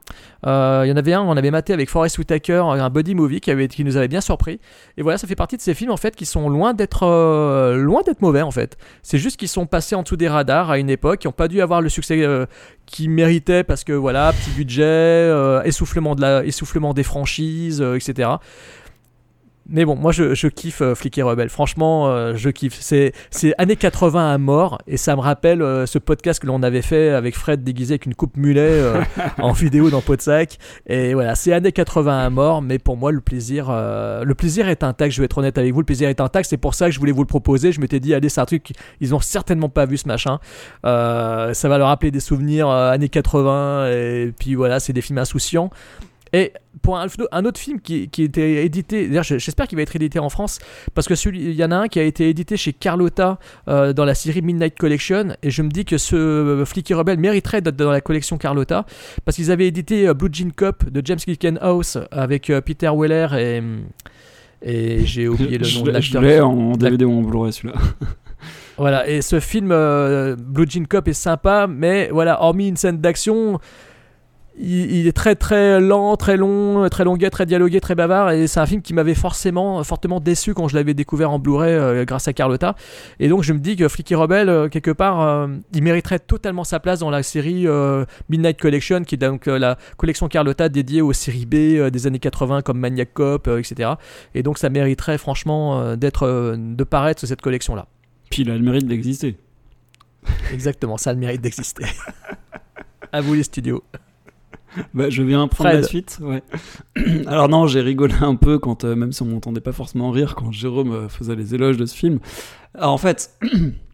Euh, il y en avait un, on avait maté avec Forest Whitaker, un buddy movie qui, nous avait bien surpris. Et voilà, ça fait partie de ces films en fait qui sont loin d'être euh, mauvais en fait. C'est juste qu'ils sont passés en dessous des radars à une époque, qui n'ont pas dû avoir le succès qu'ils méritaient parce que voilà, petit budget, essoufflement, de la, essoufflement des franchises, etc. Mais bon, moi je, je kiffe euh, Flicky Rebelle. Franchement, euh, je kiffe. C'est, c'est années 80 à mort et ça me rappelle euh, ce podcast que l'on avait fait avec Fred déguisé avec une coupe mulet euh, en vidéo dans Podsac. Et voilà, c'est années 80 à mort, mais pour moi le plaisir, le plaisir est intact. Je vais être honnête avec vous, le plaisir est intact. C'est pour ça que je voulais vous le proposer. Je m'étais dit, allez, c'est un truc, ils ont certainement pas vu ce machin. ça va leur rappeler des souvenirs années 80 et puis voilà, c'est des films insouciants. Et pour un, autre film qui, qui était édité, d'ailleurs j'espère qu'il va être édité en France, parce que il y en a un qui a été édité chez Carlotta euh, dans la série Midnight Collection, et je me dis que ce euh, Flicky Rebel mériterait d'être dans la collection Carlotta, parce qu'ils avaient édité euh, Blue Jean Cup de James House avec Peter Weller et, et j'ai oublié le nom de l'acteur. Je l'ai en DVD ou en Blu-ray celui-là. Voilà, et ce film Blue Jean Cup est sympa, mais voilà, hormis une scène d'action, il, est très très lent, très long, très longuet, très dialogué, très bavard. Et c'est un film qui m'avait forcément fortement déçu quand je l'avais découvert en Blu-ray euh, grâce à Carlotta. Et donc je me dis que Flicky Rebel, euh, quelque part, euh, il mériterait totalement sa place dans la série Midnight Collection, qui est donc la collection Carlotta dédiée aux séries B des années 80 comme Maniac Cop, etc. Et donc ça mériterait franchement d'être de paraître sur cette collection-là. Puis il a le mérite d'exister. Exactement, ça a le mérite d'exister. à vous les studios. Bah, je viens prendre la suite. Ouais. Alors non, j'ai rigolé un peu quand, euh, même si on m'entendait pas forcément rire, quand Jérôme euh, faisait les éloges de ce film. Alors en fait,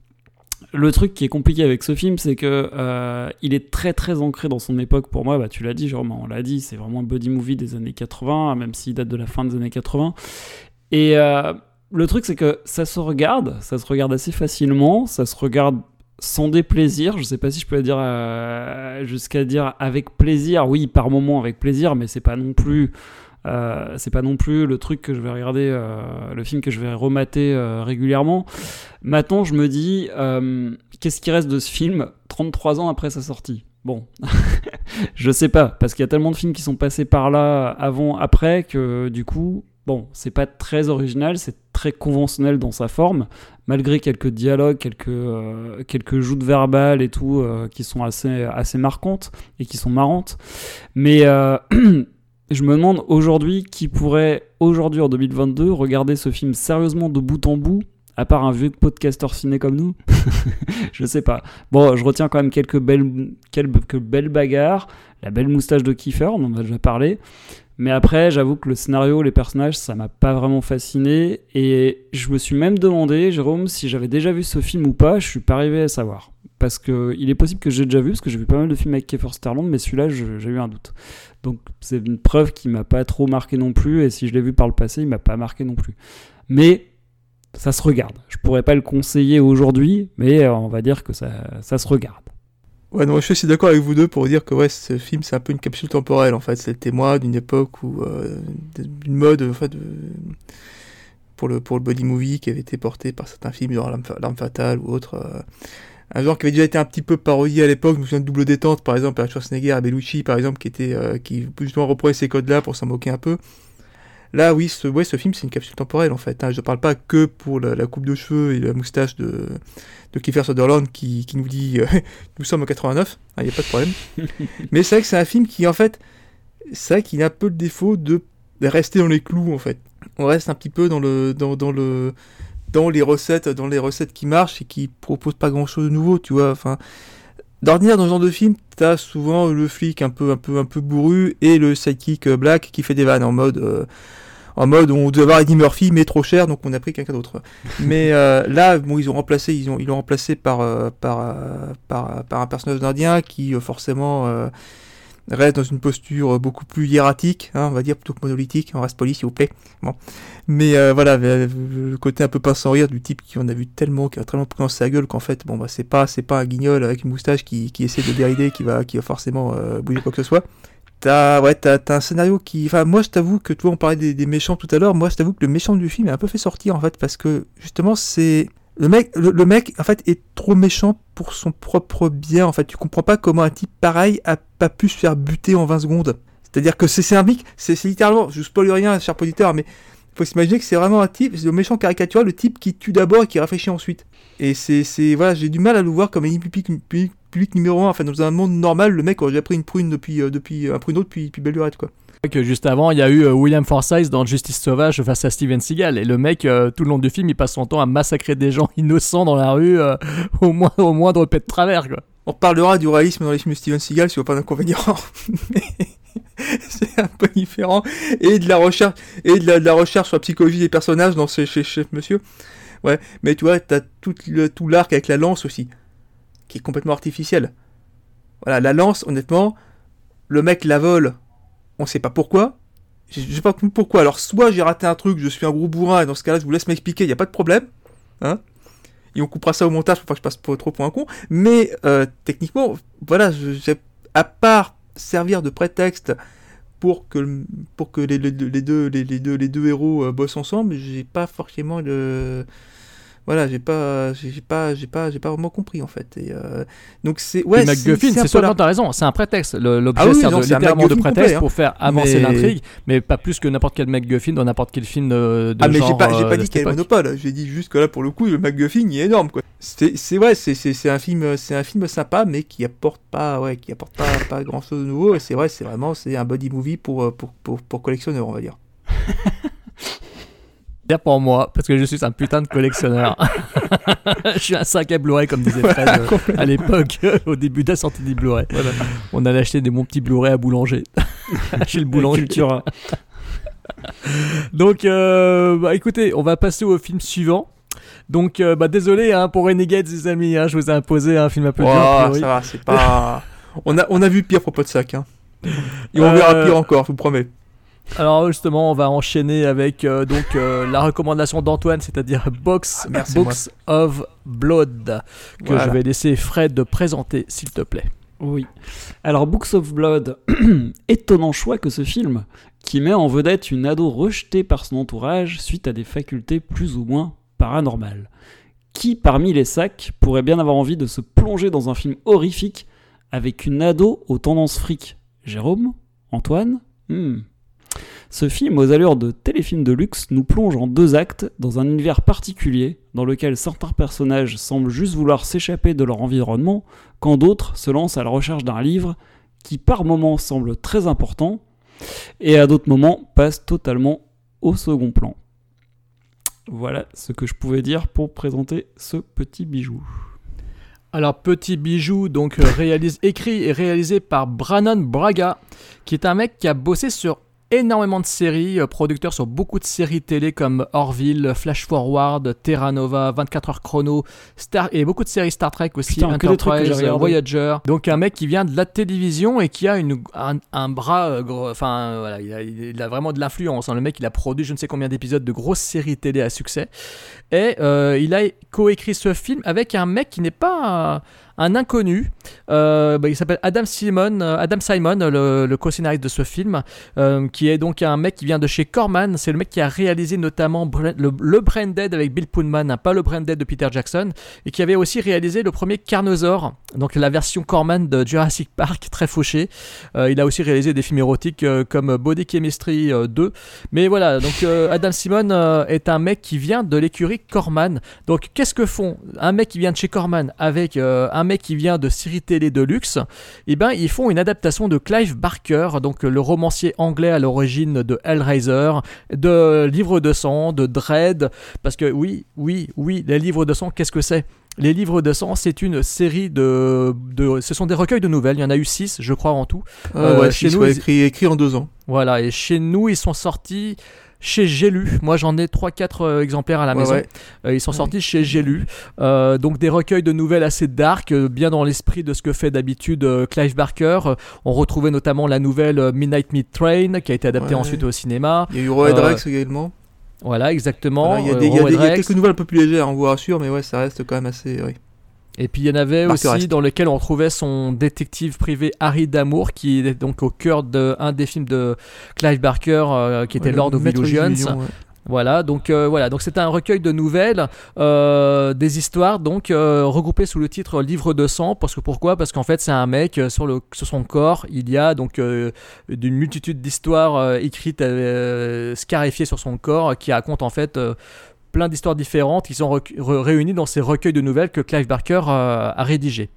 le truc qui est compliqué avec ce film, c'est que euh, il est très très ancré dans son époque. Pour moi, bah, tu l'as dit, Jérôme, on l'a dit, c'est vraiment un buddy movie des années 80, même s'il date de la fin des années 80. Et le truc, c'est que ça se regarde, ça se regarde assez facilement, ça se regarde sans déplaisir, je sais pas si je peux dire euh, jusqu'à dire avec plaisir, oui par moment avec plaisir, mais c'est pas non plus euh, c'est pas non plus le truc que je vais regarder, euh, le film que je vais remater régulièrement. Maintenant, je me dis, qu'est-ce qui reste de ce film 33 ans après sa sortie? Bon, je sais pas, parce qu'il y a tellement de films qui sont passés par là avant, après, que du coup, bon, c'est pas très original, c'est très conventionnel dans sa forme, malgré quelques dialogues, quelques, euh, joutes verbales et tout, euh, qui sont assez, assez marquantes et qui sont marrantes. Mais euh, je me demande aujourd'hui qui pourrait, aujourd'hui en 2022, regarder ce film sérieusement de bout en bout, à part un vieux podcaster ciné comme nous? je sais pas. Bon, je retiens quand même quelques belles, quelques belles bagarres, la belle moustache de Kiefer, on en a déjà parlé. Mais après, j'avoue que le scénario, les personnages, ça m'a pas vraiment fasciné. Et je me suis même demandé, Jérôme, si j'avais déjà vu ce film ou pas. Je suis pas arrivé à savoir. Parce que il est possible que j'ai déjà vu, parce que j'ai vu pas mal de films avec Kiefer Sutherland, mais celui-là, j'ai eu un doute. Donc c'est une preuve qui m'a pas trop marqué non plus. Et si je l'ai vu par le passé, il m'a pas marqué non plus. Mais ça se regarde. Je pourrais pas le conseiller aujourd'hui, mais on va dire que ça se regarde. Ouais, je suis d'accord avec vous deux pour dire que ouais, ce film c'est un peu une capsule temporelle en fait. C'est le témoin d'une époque où euh, d'une mode en fait, pour le pour le body movie qui avait été porté par certains films genre L'arme fa- L'arme fatale ou autre. euh, un genre qui avait déjà été un petit peu parodié à l'époque. Je me souviens Double Détente par exemple, avec Schwarzenegger et Bellucci par exemple, qui était euh, qui justement reprenait ces codes-là pour s'en moquer un peu. Là, oui, ce, ouais, ce film, c'est une capsule temporelle, en fait. hein. Je ne parle pas que pour la, la coupe de cheveux et la moustache de, de Kiefer Sutherland qui, qui nous dit euh, « Nous sommes en 89 il n'y a pas de problème. Mais c'est vrai que c'est un film qui, en fait, c'est vrai qu'il a un peu le défaut de rester dans les clous, en fait. On reste un petit peu dans le... Dans, dans le dans les recettes dans les recettes qui marchent et qui proposent pas grand chose de nouveau tu vois enfin d'ordinaire dans ce genre de film t'as souvent le flic un peu un peu un peu bourru et le sidekick euh, black qui fait des vannes en mode euh, en mode on devait avoir Eddie Murphy mais trop cher donc on a pris quelqu'un d'autre mais euh, là bon ils ont remplacé ils ont ils l'ont remplacé par euh, par, euh, par par un personnage indien qui forcément reste dans une posture beaucoup plus hiératique, hein, on va dire plutôt que monolithique, on reste poli s'il vous plaît. Bon. Mais euh, voilà, le côté un peu pince sans rire du type qui en a vu tellement, qui a tellement pris dans sa gueule qu'en fait, bon bah c'est pas c'est pas un guignol avec une moustache qui, qui essaie de dérider, qui va qui va forcément euh, bouger quoi que ce soit. T'as ouais, t'as un scénario qui. Enfin, moi je t'avoue que toi on parlait des, méchants tout à l'heure, moi je t'avoue que le méchant du film est un peu fait sortir en fait parce que justement c'est. Le mec, le, mec, en fait, est trop méchant pour son propre bien. En fait, tu comprends pas comment un type pareil a pas pu se faire buter en 20 secondes. C'est-à-dire que c'est un mec, c'est littéralement, je spoil rien, cher auditeur, mais faut s'imaginer que c'est vraiment un type, c'est le méchant caricatural, le type qui tue d'abord et qui réfléchit ensuite. Et c'est, c'est, voilà, j'ai du mal à le voir comme un public, public, public numéro un. Enfin, dans un monde normal, le mec aurait déjà pris une prune depuis, euh, depuis un pruneau depuis, depuis belle lurette, quoi. que juste avant, il y a eu euh, William Forsythe dans Justice Sauvage face à Steven Seagal. Et le mec, euh, tout le long du film, il passe son temps à massacrer des gens innocents dans la rue euh, au, moins, au moindre pet de travers. Quoi. On parlera du réalisme dans les films de Steven Seagal, si vous pas d'inconvénient. C'est un peu différent. Et de la recherche, et de la, de la recherche sur la psychologie des personnages dans ce chez Monsieur. Ouais, mais tu vois, t'as tout l'arc avec la lance aussi, complètement artificiel. Voilà, la lance, honnêtement, le mec la vole, on sait pas pourquoi. Je sais pas pourquoi. Alors, soit j'ai raté un truc, je suis un gros bourrin, et dans ce cas-là, je vous laisse m'expliquer, il a pas de problème. Hein et on coupera ça au montage pour pas que je passe pas trop pour un con. Mais euh, techniquement, voilà, je, à part servir de prétexte pour que pour que les, les, les deux les, deux les deux héros euh, bossent ensemble, j'ai pas forcément le voilà, j'ai pas j'ai pas j'ai pas j'ai pas vraiment compris en fait. Et euh, donc c'est ouais, MacGuffin, c'est non, t'as raison, c'est un prétexte. Le- L'objet Ah oui, sert non, de, littéralement de prétexte complet, hein. pour faire avancer Mais- l'intrigue, mais pas plus que n'importe quel MacGuffin dans n'importe quel film de, de Ah mais j'ai pas, j'ai euh, pas dit qu'il y avait monopole, j'ai dit juste que là pour le coup le MacGuffin il est énorme quoi. C'est ouais, c'est un film c'est un film sympa mais qui apporte pas ouais, qui apporte pas pas grand-chose de nouveau et c'est vrai, c'est vraiment c'est un body movie pour euh, pour pour, pour collectionneur, on va dire. Bien pour moi, parce que je suis un putain de collectionneur. je suis un sac à Blu-ray, comme disait Fred euh, à l'époque, au début de la sortie des Blu-ray. On allait acheter des bons petits Blu-ray à boulanger. Chez le boulanger. Donc, euh, bah, écoutez, on va passer au film suivant. Donc, euh, bah, désolé hein, pour Renegades, les amis, hein, je vous ai imposé un film un peu dur. Oh, ça va, c'est pas on a on a vu pire propos de sac hein. Et on Euh, verra pire encore, je vous promets. Alors justement, on va enchaîner avec euh, donc euh, la recommandation d'Antoine, c'est-à-dire Box, Ah, merci, Books of Blood, que Voilà. je vais laisser Fred de présenter, s'il te plaît. Oui. Alors, Books of Blood, étonnant choix que ce film, qui met en vedette une ado rejetée par son entourage suite à des facultés plus ou moins paranormales. Qui parmi les sacs pourrait bien avoir envie de se plonger dans un film horrifique avec une ado aux tendances fric? Jérôme? Antoine? Hmm. Ce film aux allures de téléfilm de luxe nous plonge en deux actes dans un univers particulier dans lequel certains personnages semblent juste vouloir s'échapper de leur environnement quand d'autres se lancent à la recherche d'un livre qui par moments semble très important et à d'autres moments passe totalement au second plan. Voilà ce que je pouvais dire pour présenter ce petit bijou. Alors petit bijou, donc euh, réalise, écrit et réalisé par Brannon Braga, qui est un mec qui a bossé sur énormément de séries, euh, producteur sur beaucoup de séries télé comme Orville, Flash Forward, Terra Nova, 24 heures chrono, Star et beaucoup de séries Star Trek aussi, Putain, Enterprise. Voyager. Donc un mec qui vient de la télévision et qui a une, un, un bras, euh, enfin euh, voilà, il a, il a vraiment de l'influence. hein. Le mec, il a produit je ne sais combien d'épisodes de grosses séries télé à succès. Et euh, il a coécrit ce film avec un mec qui n'est pas un inconnu. Euh, bah, il s'appelle Adam Simon, euh, Adam le, co-scénariste de ce film, euh, qui est donc un mec qui vient de chez Corman. C'est le mec qui a réalisé notamment le, le avec Bill Pullman, hein, pas le Branded de Peter Jackson, et qui avait aussi réalisé le premier Carnosaur, donc la version Corman de Jurassic Park, très fauché. Euh, il a aussi réalisé des films érotiques euh, comme Body Chemistry euh, 2. Mais voilà, donc euh, Adam Simon euh, est un mec qui vient de l'écurie Corman. Donc qu'est-ce que font un mec qui vient de chez Corman avec euh, un mec qui vient de série télé de luxe? Eh ben, ils font une adaptation de Clive Barker, donc le romancier anglais à l'origine de Hellraiser, de Livres de sang, de Dread. Parce que oui, oui, oui, les livres de sang, qu'est-ce que c'est? Les livres de sang, c'est une série de, de, ce sont des recueils de nouvelles. Il y en a eu six, je crois en tout. Ah Euh, ouais, chez six, nous, ouais, ils- écrit, écrit en deux ans. voilà, et chez nous, ils sont sortis chez J'ai lu. Moi, j'en ai 3-4 euh, exemplaires à la Ouais, maison. ouais. Euh, ils sont sortis chez J'ai lu. Euh, donc, des recueils de nouvelles assez dark, euh, bien dans l'esprit de ce que fait d'habitude euh, Clive Barker. Euh, on retrouvait notamment la nouvelle euh, Midnight Meat Train, qui a été adaptée Ouais. ensuite au cinéma. Il y a eu Roy Euh, Rex également. Voilà, exactement. Voilà, il y a, Euh, y y a quelques nouvelles un peu plus légères, on vous rassure, mais ouais, ça reste quand même assez. oui. Et puis il y en avait aussi reste. dans lequel on retrouvait son détective privé Harry Damour, qui est donc au cœur de un des films de Clive Barker, euh, qui était Ouais, Lord of. Illusions, ouais. Voilà, donc euh, voilà, donc c'était un recueil de nouvelles, euh, des histoires donc euh, regroupées sous le titre Livre de sang. Parce que pourquoi? Parce qu'en fait c'est un mec euh, sur le sur son corps, il y a donc euh, d'une multitude d'histoires écrites scarifiées sur son corps qui racontent en fait plein d'histoires différentes qui sont réunies dans ces recueils de nouvelles que Clive Barker a rédigés.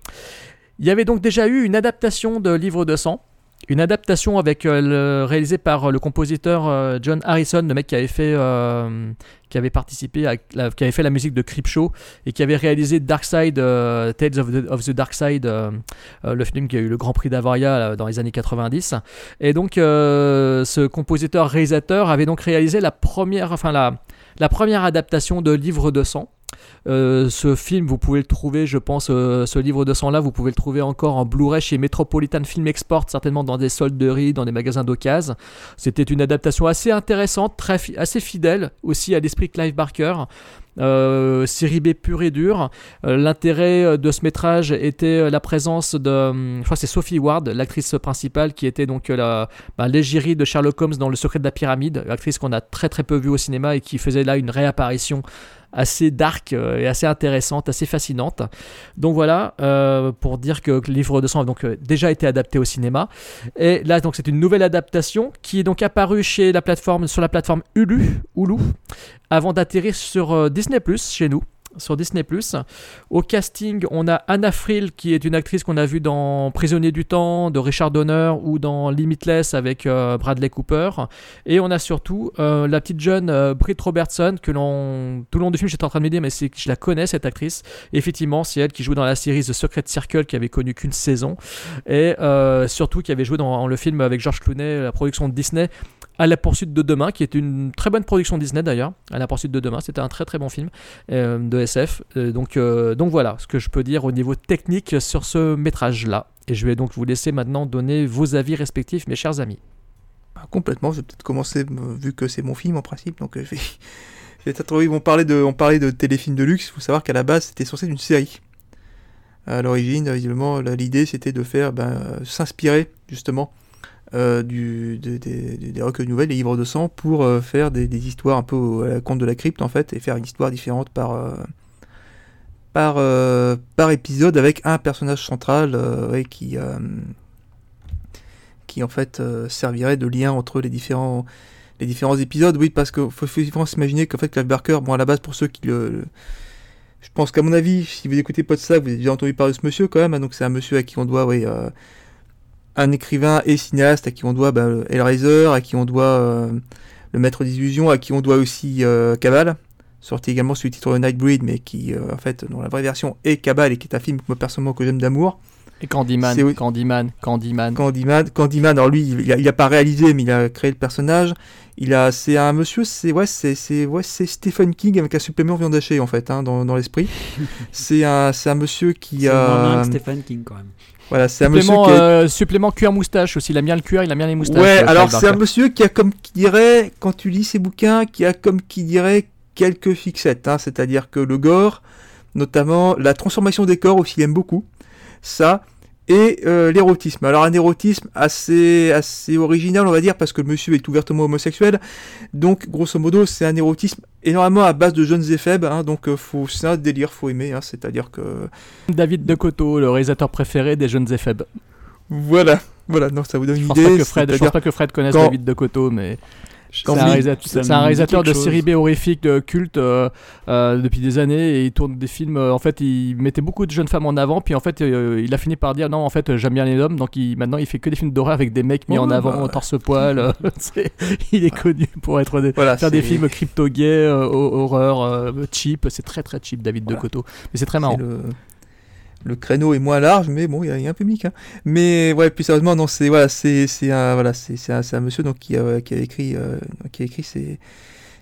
Il y avait donc déjà eu une adaptation de Livre de sang. Une adaptation avec euh, le, réalisée par euh, le compositeur euh, John Harrison, le mec qui avait fait, euh, qui avait participé, à, la- qui avait fait la musique de Creepshow et qui avait réalisé Dark Side, Tales of the, Dark Side, euh, le film qui a eu le Grand Prix d'Avaria dans les années 90. Et donc, ce compositeur-réalisateur avait donc réalisé la première, enfin la, la première adaptation de Livre de sang. Euh, ce film, vous pouvez le trouver, je pense, euh, ce livre de sang là, vous pouvez le trouver encore en Blu-ray chez Metropolitan Film Export, certainement dans des solderies, dans des magasins d'occasion. C'était une adaptation assez intéressante, très assez fidèle aussi à l'esprit Clive Barker. Euh, série B pure et dure. L'intérêt de ce métrage était la présence de, hum, je crois c'est Sophie Ward, l'actrice principale, qui était donc la bah, l'égérie de Sherlock Holmes dans Le Secret de la Pyramide, actrice qu'on a très très peu vue au cinéma et qui faisait là une réapparition assez dark euh, et assez intéressante, assez fascinante. Donc voilà, euh, pour dire que le livre de sang a donc euh, déjà été adapté au cinéma. Et là, donc c'est une nouvelle adaptation qui est donc apparue chez la plateforme, sur la plateforme Hulu, Hulu avant d'atterrir sur Disney chez nous. Sur Disney Au casting, on a Anna Friel, qui est une actrice qu'on a vue dans Prisonnier du Temps, de Richard Donner, ou dans Limitless avec euh, Bradley Cooper. Et on a surtout euh, la petite jeune euh, Britt Robertson, que l'on. Tout le long du film, j'étais en train de me dire, mais c'est je la connais, cette actrice. Effectivement, c'est elle qui joue dans la série The Secret Circle, qui avait connu qu'une saison. Et surtout, qui avait joué dans le film avec George Clooney, la production de Disney, à la poursuite de demain, qui est une très bonne production Disney d'ailleurs. À la poursuite de demain, c'était un très très bon film euh, de SF. Euh, donc, euh, donc voilà ce que je peux dire au niveau technique sur ce métrage-là. Et je vais donc vous laisser maintenant donner vos avis respectifs, mes chers amis. Bah, complètement, je vais peut-être commencer, vu que c'est mon film en principe, donc je vais... je vais on parlait de, on parlait de téléfilm de luxe, il faut savoir qu'à la base c'était censé être une série. À l'origine, visiblement, l'idée c'était de faire, ben, s'inspirer justement euh, des- recueils de nouvelles, des livres de sang, pour euh, faire des, histoires un peu à la conte de la crypte en fait, et faire une histoire différente par, euh, par, par épisode avec un personnage central qui, qui en fait servirait de lien entre les différents, les différents épisodes. Oui, parce qu'il faut, faut, faut s'imaginer qu'en fait Clive Barker, bon à la base pour ceux qui le... je pense qu'à mon avis, si vous écoutez pas de ça, vous avez déjà entendu parler de ce monsieur quand même, hein, donc c'est un monsieur à qui on doit, oui, un écrivain et cinéaste à qui on doit bah, Hellraiser, à qui on doit euh, le Maître des Illusions, à qui on doit aussi euh, Cabal, sorti également sous le titre Nightbreed, mais qui euh, en fait dans la vraie version est Cabal et qui est un film moi personnellement que j'aime d'amour. Et Candyman. Candyman, Candyman. Candyman, Candyman, alors lui, il a, il a pas réalisé, mais il a créé le personnage. Il a, c'est un monsieur, c'est ouais, c'est, c'est, ouais, c'est Stephen King avec un supplément viande hachée en fait, hein, dans, dans l'esprit. c'est un, c'est un monsieur qui C'est moins bien a, que Stephen King quand même. Voilà, c'est un monsieur qui euh, supplément cuir moustache aussi. Il aime bien le cuir, il aime bien les moustaches. ouais, euh, alors c'est un monsieur qui a comme qui dirait, quand tu lis ses bouquins, qui a comme qui dirait quelques fixettes, hein, c'est-à-dire que le gore, notamment la transformation des corps aussi, il aime beaucoup. ça et euh, l'érotisme. Alors un érotisme assez assez original, on va dire, parce que le monsieur est ouvertement homosexuel. Donc grosso modo, c'est un érotisme énormément à base de jeunes éphèbes. Hein, donc euh, faut, c'est un délire, faut aimer. Hein, C'est-à-dire que David de Coteau, le réalisateur préféré des jeunes éphèbes. Voilà, voilà. Non, ça vous donne Je une pense, idée. pas que Fred, je pense pas que Fred connaisse quand- David de Coteau, mais c'est un, réalisateur- un de séries B horrifiques, de culte euh, euh, depuis des années et il tourne des films. euh, en fait, il mettait beaucoup de jeunes femmes en avant, puis en fait, il a fini par dire non, en fait, j'aime bien les hommes, donc il, maintenant il fait que des films d'horreur avec des mecs mis en avant, bah. torse-poil. il est connu pour être des, Voilà, faire des films crypto-gays, ho- horreur, cheap. C'est très très cheap, David Voilà. de Coteau. Mais c'est très marrant. Le, créneau est moins large, mais bon, il y, a- un public. Hein. Mais ouais, plus sérieusement, non, c'est voilà, c'est un voilà, c'est un, monsieur donc qui a, écrit euh, qui a écrit ces,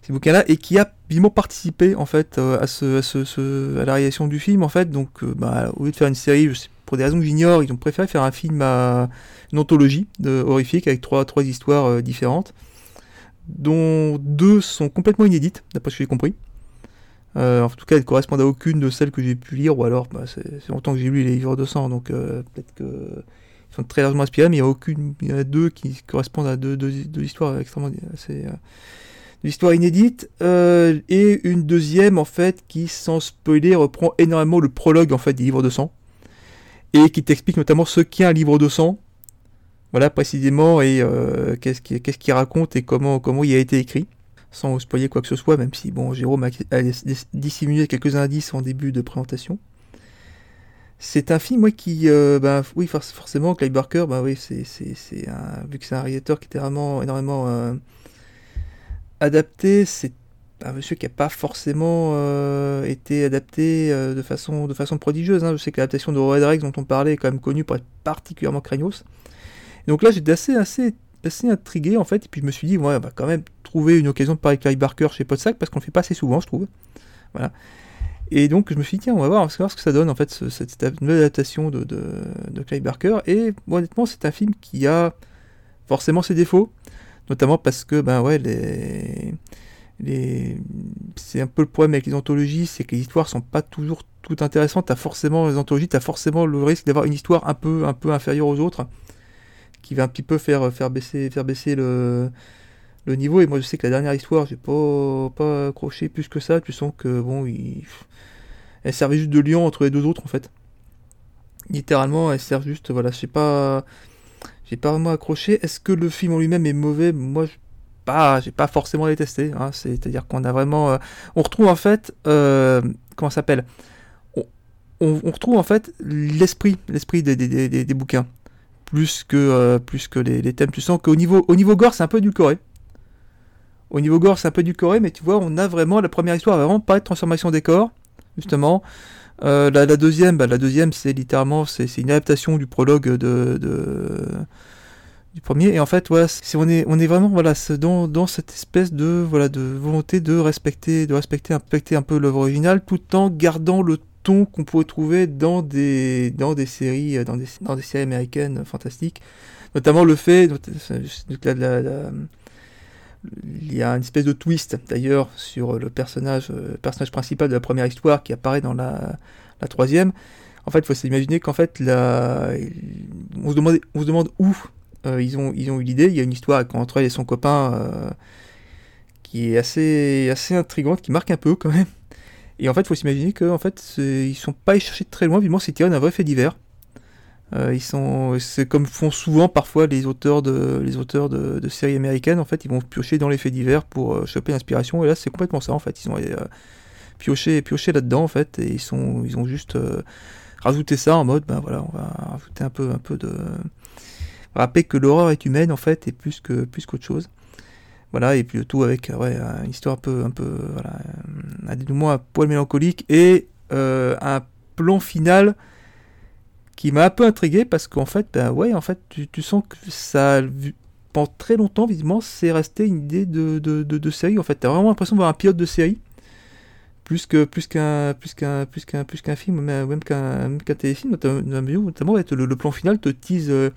ces bouquins-là et qui a vivement participé en fait euh, à la réalisation du film en fait. Donc, euh, bah, au lieu de faire une série, pour des raisons que j'ignore, ils ont préféré faire un film à une anthologie de horrifique avec trois trois histoires euh, différentes, dont deux sont complètement inédites, d'après ce que j'ai compris. Euh, en tout cas, elles ne correspondent à aucune de celles que j'ai pu lire, ou alors bah, c'est longtemps que j'ai lu les livres de sang, donc euh, peut-être que ils sont très largement inspirés, mais il y a aucune, il y en a deux qui correspondent à deux, histoires extrêmement assez, euh, deux histoires inédites, euh, et une deuxième en fait qui, sans spoiler, reprend énormément le prologue en fait des livres de sang, et qui t'explique notamment ce qu'est un livre de sang, voilà précisément, et qu'est-ce qu'il raconte et comment il a été écrit sans spoiler quoi que ce soit, même si bon, Jérôme a, dissimulé quelques indices en début de présentation. C'est un film, moi, qui, euh, ben, oui, for- forcément, Clive Barker, ben oui, c'est, vu que c'est un réalisateur qui était vraiment énormément euh, adapté, c'est un monsieur qui n'a pas forcément euh, été adapté euh, de façon, de façon prodigieuse. hein. Je sais que l'adaptation de Red Rex dont on parlait est quand même connue pour être particulièrement craignos. Donc là, j'étais assez, assez, assez intrigué en fait, et puis je me suis dit, ouais, va quand même trouver une occasion de parler avec Clive Barker chez Podsac parce qu'on le fait pas assez souvent, je trouve. Voilà. Et donc je me suis dit, tiens, on va voir, on va voir ce que ça donne en fait, ce- cette, nouvelle adaptation de, de, de Barker. Et honnêtement, c'est un film qui a forcément ses défauts, notamment parce que, ben ouais, les. Les... C'est un peu le problème avec les anthologies, c'est que les histoires sont pas toujours toutes intéressantes. T'as forcément les anthologies, t'as forcément le risque d'avoir une histoire un peu, un peu inférieure aux autres, qui va un petit peu faire, faire baisser, faire baisser le, le niveau. Et moi, je sais que la dernière histoire, j'ai pas, pas accroché plus que ça. Tu sens que bon, il... elle servait juste de lien entre les deux autres en fait. Littéralement, elle sert juste, voilà, je sais pas, j'ai pas vraiment accroché. Est-ce que le film en lui-même est mauvais? Moi, je pas, j'ai pas forcément détesté. Hein. C'est-à-dire qu'on a vraiment, euh, on retrouve en fait, euh, comment s'appelle? On, on, retrouve en fait l'esprit, l'esprit des, des, des, bouquins, plus que, euh, plus que les, les thèmes. Tu sens qu'au niveau, au niveau gore, c'est un peu édulcoré. Au niveau gore, c'est un peu édulcoré, mais tu vois, on a vraiment la première histoire, vraiment pas de transformation des corps, justement. Euh, la, deuxième, bah, la deuxième, c'est littéralement, c'est une adaptation du prologue du premier. Et en fait, voilà, on est vraiment dans, cette espèce de volonté de respecter de respecter respecter un peu l'œuvre originale, tout en gardant le ton qu'on pourrait trouver dans des des séries américaines fantastiques, notamment le fait il y a une espèce de twist d'ailleurs sur le personnage, euh, principal de la première histoire qui apparaît dans la, troisième. En fait, il faut s'imaginer qu'en fait, on, se demande, où euh, ils, ont, eu l'idée. Il y a une histoire entre elle et son copain euh, qui est assez, intrigante, qui marque un peu quand même. Et en fait, il faut s'imaginer qu'en en fait, ils sont pas allés chercher très loin, vivement, c'est tiré d'un vrai fait divers. Euh, ils sont, c'est comme font souvent parfois les auteurs de, les auteurs de, séries américaines. En fait, ils vont piocher dans les faits divers pour euh, choper l'inspiration. Et là, c'est complètement ça. En fait, ils ont euh, pioché, pioché là-dedans. En fait, et ils sont, ils ont juste euh, rajouté ça en mode, ben voilà, on va rajouter un peu, un peu de, rappeler que l'horreur est humaine en fait, et plus que, plus qu'autre chose. Voilà, et puis le tout avec ouais, une histoire un peu, un peu, voilà, un dénouement un poil mélancolique et un plan final qui m'a un peu intrigué parce qu'en fait, ben ouais, en fait, tu, sens que ça, pendant très longtemps, visiblement, c'est resté une idée de, de, de, série. En fait, t'as vraiment l'impression de voir un pilote de série plus que plus qu'un plus qu'un plus qu'un plus qu'un film, même, même qu'un qu téléfilm, notamment, le, plan final te tease, euh,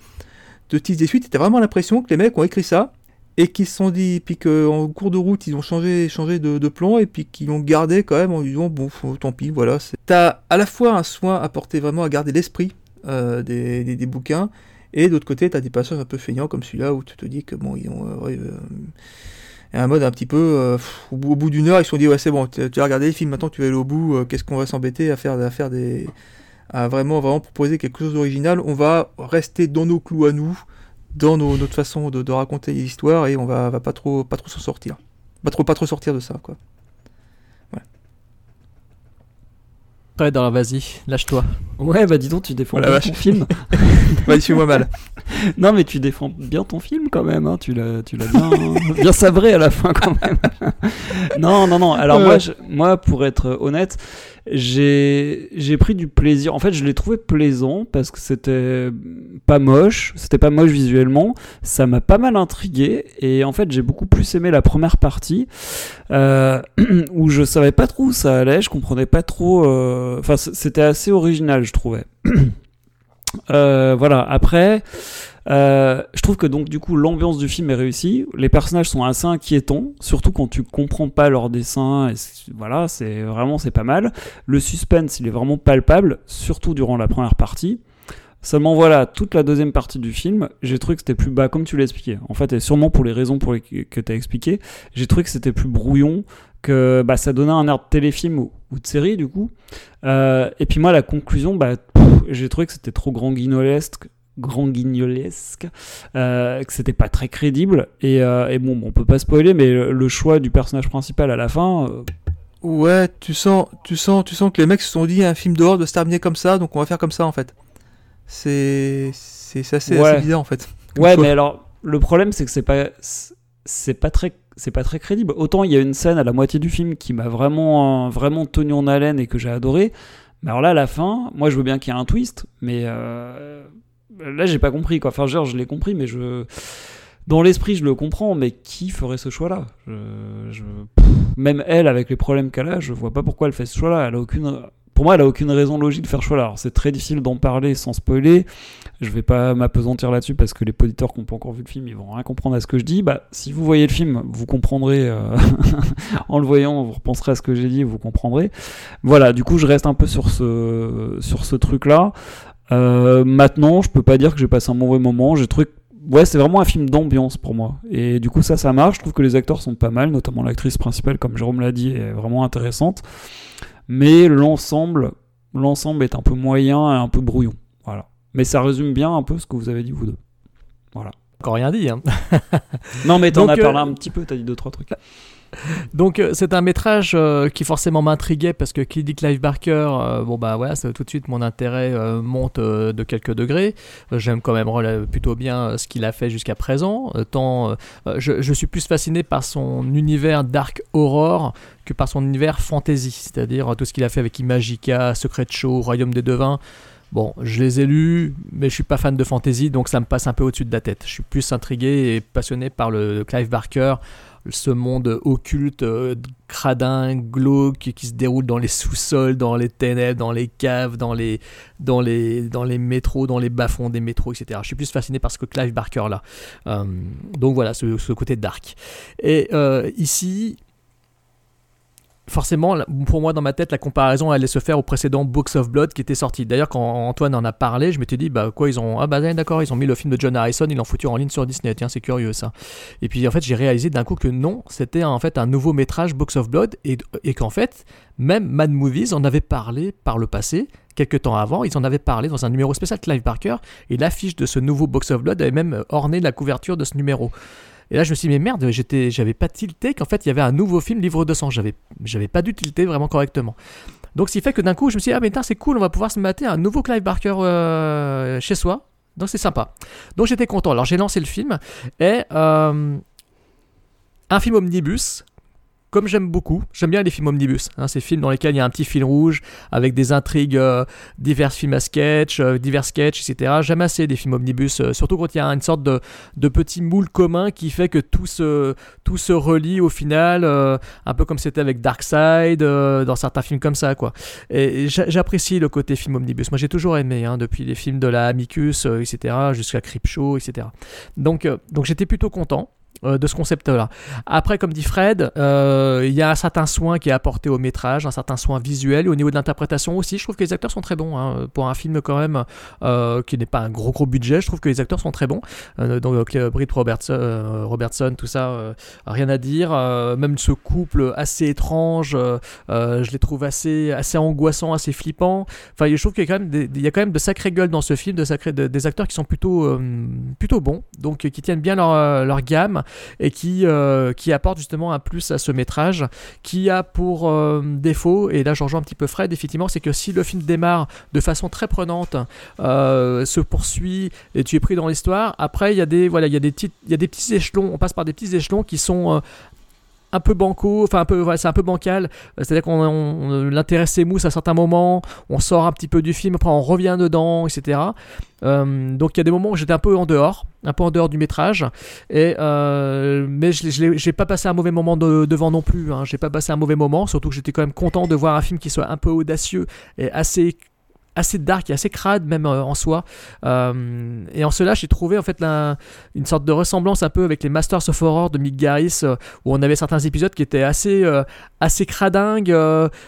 te tease des suites. T'as vraiment l'impression que les mecs ont écrit ça et qu'ils se sont dit, puis qu'en cours de route, ils ont changé, changé de, plan, et puis qu'ils l'ont gardé quand même en disant, bon, tant pis, voilà. T'as à la fois un soin apporté vraiment à garder l'esprit euh, des, des, bouquins. Et d'autre côté, tu as des passages un peu feignants comme celui-là où tu te dis que bon, ils ont euh, euh, un mode un petit peu au bout, d'une heure, ils se sont dit ouais c'est bon, tu as regardé les films, maintenant tu vas aller au bout. Qu'est-ce qu'on va s'embêter à faire, à faire des, à vraiment vraiment proposer quelque chose d'original. On va rester dans nos clous à nous, dans notre façon de, de raconter l'histoire et on va, va pas trop, pas trop s'en sortir, pas trop, pas trop sortir de ça quoi. Alors vas-y, lâche-toi. Ouais, bah dis donc, tu défends Oh bien ton film. Bah, il moi mal. non, mais tu défends bien ton film quand même. Hein. Tu l'as, tu l'as bien, bien sabré à la fin quand même. non, non, non. Alors moi, je- moi, pour être honnête, j'ai, pris du plaisir. En fait, je l'ai trouvé plaisant parce que c'était pas moche, c'était pas moche visuellement. Ça m'a pas mal intrigué et en fait, j'ai beaucoup plus aimé la première partie euh, où je savais pas trop où ça allait, je comprenais pas trop. euh, Enfin, c'était assez original, je trouvais. Euh, voilà. Après, euh, je trouve que donc du coup l'ambiance du film est réussie. Les personnages sont assez inquiétants, surtout quand tu comprends pas leur dessin. Et voilà, c'est vraiment c'est pas mal. Le suspense, il est vraiment palpable, surtout durant la première partie. Seulement voilà, toute la deuxième partie du film, j'ai trouvé que c'était plus bas, comme tu l'as expliqué. En fait, et sûrement pour les raisons pour les que tu as expliqué, j'ai trouvé que c'était plus brouillon, que bah, ça donnait un air de téléfilm ou, de série du coup. Euh, et puis moi, la conclusion, bah, j'ai trouvé que c'était trop grand guignolesque, grand guignolesque, euh, que c'était pas très crédible. Et, euh, et bon, on peut pas spoiler, mais le, le choix du personnage principal à la fin, euh, Ouais, tu sens, tu sens, tu sens que les mecs se sont dit un film d'horreur doit se terminer comme ça, donc on va faire comme ça en fait. C'est, c'est, c'est assez, Ouais. assez bizarre en fait. Ouais, mais alors le problème c'est que c'est pas c'est pas très c'est pas très crédible. Autant il y a une scène à la moitié du film qui m'a vraiment vraiment tenu en haleine et que j'ai adoré. Mais alors là à la fin, moi je veux bien qu'il y ait un twist, mais là j'ai pas compris quoi. Enfin genre je l'ai compris, mais je dans l'esprit je le comprends, mais qui ferait ce choix-là? Même elle avec les problèmes qu'elle a, je vois pas pourquoi elle fait ce choix-là. Elle a aucune pour moi, elle a aucune raison logique de faire ce choix-là. Alors, c'est très difficile d'en parler sans spoiler. Je vais pas m'apesantir là-dessus parce que les auditeurs qui n'ont pas encore vu le film, ils vont rien comprendre à ce que je dis. Bah, si vous voyez le film, vous comprendrez. euh, en le voyant, vous repenserez à ce que j'ai dit, vous comprendrez. Voilà, du coup, je reste un peu sur ce, sur ce truc-là. Euh, maintenant, je peux pas dire que j'ai passé un mauvais moment. J'ai trouvé ouais, c'est vraiment un film d'ambiance pour moi. Et du coup, ça, ça marche. Je trouve que les acteurs sont pas mal, notamment l'actrice principale, comme Jérôme l'a dit, est vraiment intéressante. Mais l'ensemble, l'ensemble est un peu moyen et un peu brouillon. Voilà. Mais ça résume bien un peu ce que vous avez dit vous deux. Voilà. Encore rien dit. Hein. Non, mais t'en as parlé euh, un petit peu, t'as dit deux, trois trucs. Donc euh, c'est un métrage euh, qui forcément m'intriguait parce que qui dit Clive Barker, euh, bon bah voilà, tout de suite mon intérêt monte de quelques degrés. J'aime quand même plutôt bien ce qu'il a fait jusqu'à présent. Tant, je, je suis plus fasciné par son univers dark horror que par son univers fantasy, c'est-à-dire tout ce qu'il a fait avec Imagica, Secret Show, Royaume des Devins. Bon, je les ai lus, mais je suis pas fan de fantasy, donc ça me passe un peu au-dessus de la tête. Je suis plus intrigué et passionné par le Clive Barker, ce monde occulte, euh, cradin, glauque, qui se déroule dans les sous-sols, dans les ténèbres, dans les caves, dans les, dans les, dans les métros, dans les bas-fonds des métros, etc. Je suis plus fasciné par ce que Clive Barker là. Euh, donc voilà, ce, ce côté dark. Et euh, ici, forcément, pour moi, dans ma tête, la comparaison allait se faire au précédent Books of Blood qui était sorti. D'ailleurs, quand Antoine en a parlé, je m'étais dit, bah quoi, ils ont. Ah bah d'accord, ils ont mis le film de John Harrison, ils l'ont foutu en ligne sur Disney. Tiens, c'est curieux ça. Et puis en fait, j'ai réalisé d'un coup que non, c'était en fait un nouveau métrage Books of Blood et, qu'en fait, même Mad Movies en avait parlé par le passé. Quelques temps avant, ils en avaient parlé dans un numéro spécial Clive Barker et l'affiche de ce nouveau Box of Blood avait même orné la couverture de ce numéro. Et là, je me suis dit, mais merde, j'étais, j'avais pas tilté qu'en fait, il y avait un nouveau film, Livre de sang. J'avais, j'avais pas dû tilter vraiment correctement. Donc, ce qui fait que d'un coup, je me suis dit, ah, mais c'est cool, on va pouvoir se mater un nouveau Clive Barker euh, chez soi. Donc, c'est sympa. Donc, j'étais content. Alors, j'ai lancé le film et euh, un film omnibus. Comme j'aime beaucoup, j'aime bien les films omnibus, hein, ces films dans lesquels il y a un petit fil rouge avec des intrigues, euh, divers films à sketch, euh, divers sketchs, etc. J'aime assez des films omnibus, euh, surtout quand il y a une sorte de, petit moule commun qui fait que tout se, tout se relie au final, un peu comme c'était avec Darkseid, dans certains films comme ça, quoi. Et, et j'a- j'apprécie le côté film omnibus. Moi, j'ai toujours aimé, hein, depuis les films de la Amicus, etc., jusqu'à Creepshow, etc. Donc, donc j'étais plutôt content. Euh, de ce concept-là. Après, comme dit Fred, euh, il y a un certain soin qui est apporté au métrage, un certain soin visuel, et au niveau de l'interprétation aussi, je trouve que les acteurs sont très bons. hein. Pour un film quand même euh, qui n'est pas un gros gros budget, je trouve que les acteurs sont très bons. Donc Britt Robertson, Robertson, tout ça, rien à dire. Même ce couple assez étrange, je les trouve assez, assez angoissants, assez flippants. Enfin, je trouve qu'il y a quand même, de sacrées gueules dans ce film, des acteurs qui sont plutôt, plutôt bons, donc qui tiennent bien leur gamme et qui, euh, qui apportent justement un plus à ce métrage, qui a pour euh, défaut, et là je rejoins un petit peu Fred, effectivement, c'est que si le film démarre de façon très prenante, euh, se poursuit et tu es pris dans l'histoire, après il y a des voilà, il y il y a des petits échelons, on passe par des petits échelons qui sont un peu banco, enfin un peu, c'est un peu bancal. Euh, C'est-à-dire qu'on on- l'intérêt à certains moments, on sort un petit peu du film, après on revient dedans, etc. Euh, donc il y a des moments où j'étais un peu en dehors, un peu en dehors du métrage, et euh, mais je j'ai pas passé un mauvais moment de- devant non plus. Hein. J'ai pas passé un mauvais moment, surtout que j'étais quand même content de voir un film qui soit un peu audacieux et assez assez dark et assez crade même euh, en soi. Euh, et en cela j'ai trouvé en fait une sorte de ressemblance un peu avec les Masters of Horror de Mick Garris euh, où on avait certains épisodes qui étaient assez assez cradingues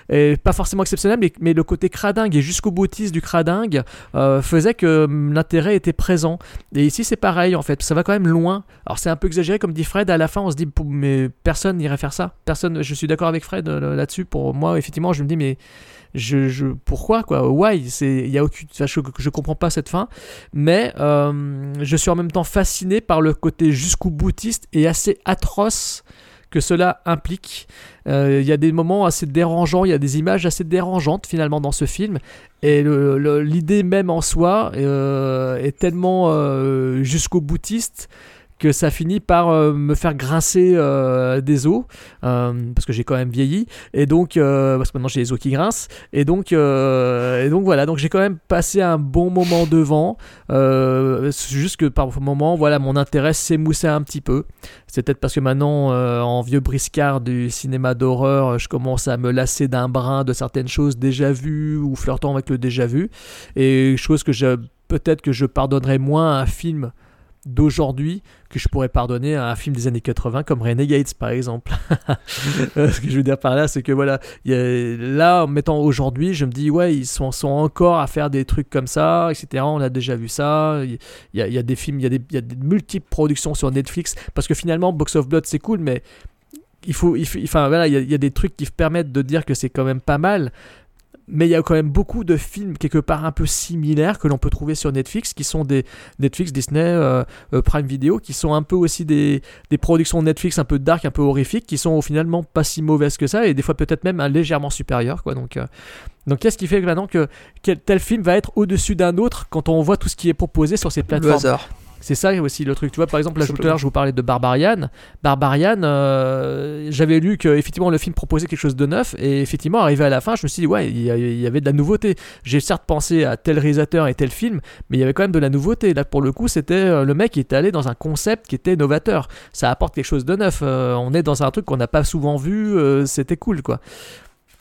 et pas forcément exceptionnels mais, le côté cradingue et jusqu'au boutiste du cradingue faisait que hum, l'intérêt était présent. Et ici c'est pareil en fait. Ça va quand même loin. Alors c'est un peu exagéré comme dit Fred à la fin on se dit mais personne n'irait faire ça. Personne je suis d'accord avec Fred là-dessus. Pour moi effectivement je me dis mais je, je pourquoi quoi why c'est il y a aucune je, je comprends pas cette fin mais euh, je suis en même temps fasciné par le côté jusqu'au boutiste et assez atroce que cela implique. Euh, Il y a des moments assez dérangeants, il y a des images assez dérangeantes finalement dans ce film, et l'idée même en soi euh, est tellement jusqu'au boutiste que ça finit par euh, me faire grincer euh, des os, euh, parce que j'ai quand même vieilli, et donc, parce que maintenant j'ai les os qui grincent, et donc, et donc voilà, donc j'ai quand même passé un bon moment devant, juste que par moment, voilà, mon intérêt s'émoussait un petit peu. C'est peut-être parce que maintenant, en vieux briscard du cinéma d'horreur, je commence à me lasser d'un brin de certaines choses déjà vues ou flirtant avec le déjà vu, et chose que je peut-être que je pardonnerais moins à un film d'aujourd'hui que je pourrais pardonner à un film des années 80 comme Renegades par exemple. Euh, Ce que je veux dire par là, c'est que voilà, là en mettant aujourd'hui, je me dis ouais, ils sont, encore à faire des trucs comme ça, etc. On a déjà vu ça. Il y a, des films, il y y a des multiples productions sur Netflix parce que finalement Box of Blood c'est cool, mais il faut, enfin voilà, il y, il y a des trucs qui permettent de dire que c'est quand même pas mal. Mais il y a quand même beaucoup de films quelque part un peu similaires que l'on peut trouver sur Netflix, qui sont des Netflix, Disney, euh, euh, Prime Video, qui sont un peu aussi des, des productions Netflix un peu dark, un peu horrifiques, qui sont finalement pas si mauvaises que ça, et des fois peut-être même légèrement supérieur, quoi. Donc, euh, donc qu'est-ce qui fait que maintenant que quel, tel film va être au-dessus d'un autre quand on voit tout ce qui est proposé sur ces plateformes? hasard. C'est ça aussi le truc. Tu vois, par exemple, là, Tout à l'heure, je vous parlais de Barbarian. Barbarian, euh, j'avais lu que effectivement le film proposait quelque chose de neuf, et effectivement, arrivé à la fin, je me suis dit, ouais, il y, avait de la nouveauté. J'ai certes pensé à tel réalisateur et tel film, mais il y avait quand même de la nouveauté. Là, pour le coup, c'était euh, le mec qui était allé dans un concept qui était novateur. Ça apporte quelque chose de neuf. Euh, on est dans un truc qu'on n'a pas souvent vu, euh, c'était cool, quoi.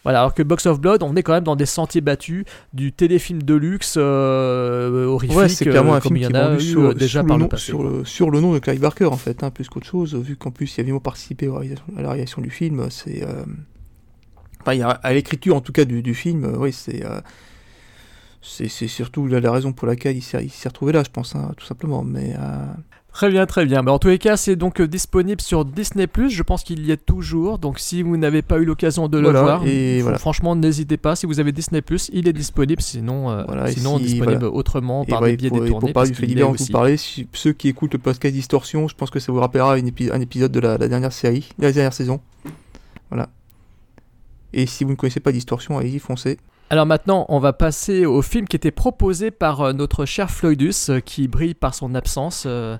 Voilà, alors que Box of Blood, on est quand même dans des sentiers battus du téléfilm de luxe euh, horrifique, Ouais, c'est clairement euh, un comme film il y qui a vendu sur, euh, déjà par le nom, passé. sur, le, sur le nom de Clive Barker en fait, hein, plus qu'autre chose, vu qu'en plus il a vivement participé à la réalisation, du film, c'est... euh, Enfin, il y a- à l'écriture en tout cas du, du film, oui, c'est... c'est surtout la, la raison pour laquelle il s'est retrouvé là, je pense, hein, tout simplement. Mais Très bien, très bien. Mais en tous les cas, c'est donc euh, disponible sur Disney+. Je pense qu'il y est toujours. Donc, si vous n'avez pas eu l'occasion de Voilà, le voir, et voilà. franchement, n'hésitez pas. Si vous avez Disney+, il est disponible. Sinon, euh, Voilà, sinon si- disponible autrement par ouais, des biais pour, détournés. pour parler du fait vous si- ceux qui écoutent le podcast Distorsion, je pense que ça vous rappellera une épi- un épisode de la, la dernière série, la dernière saison. Voilà. Et si vous ne connaissez pas Distorsion, allez-y, foncez. Alors maintenant, on va passer au film qui était proposé par euh, notre cher Floydus, euh, qui brille par son absence. euh,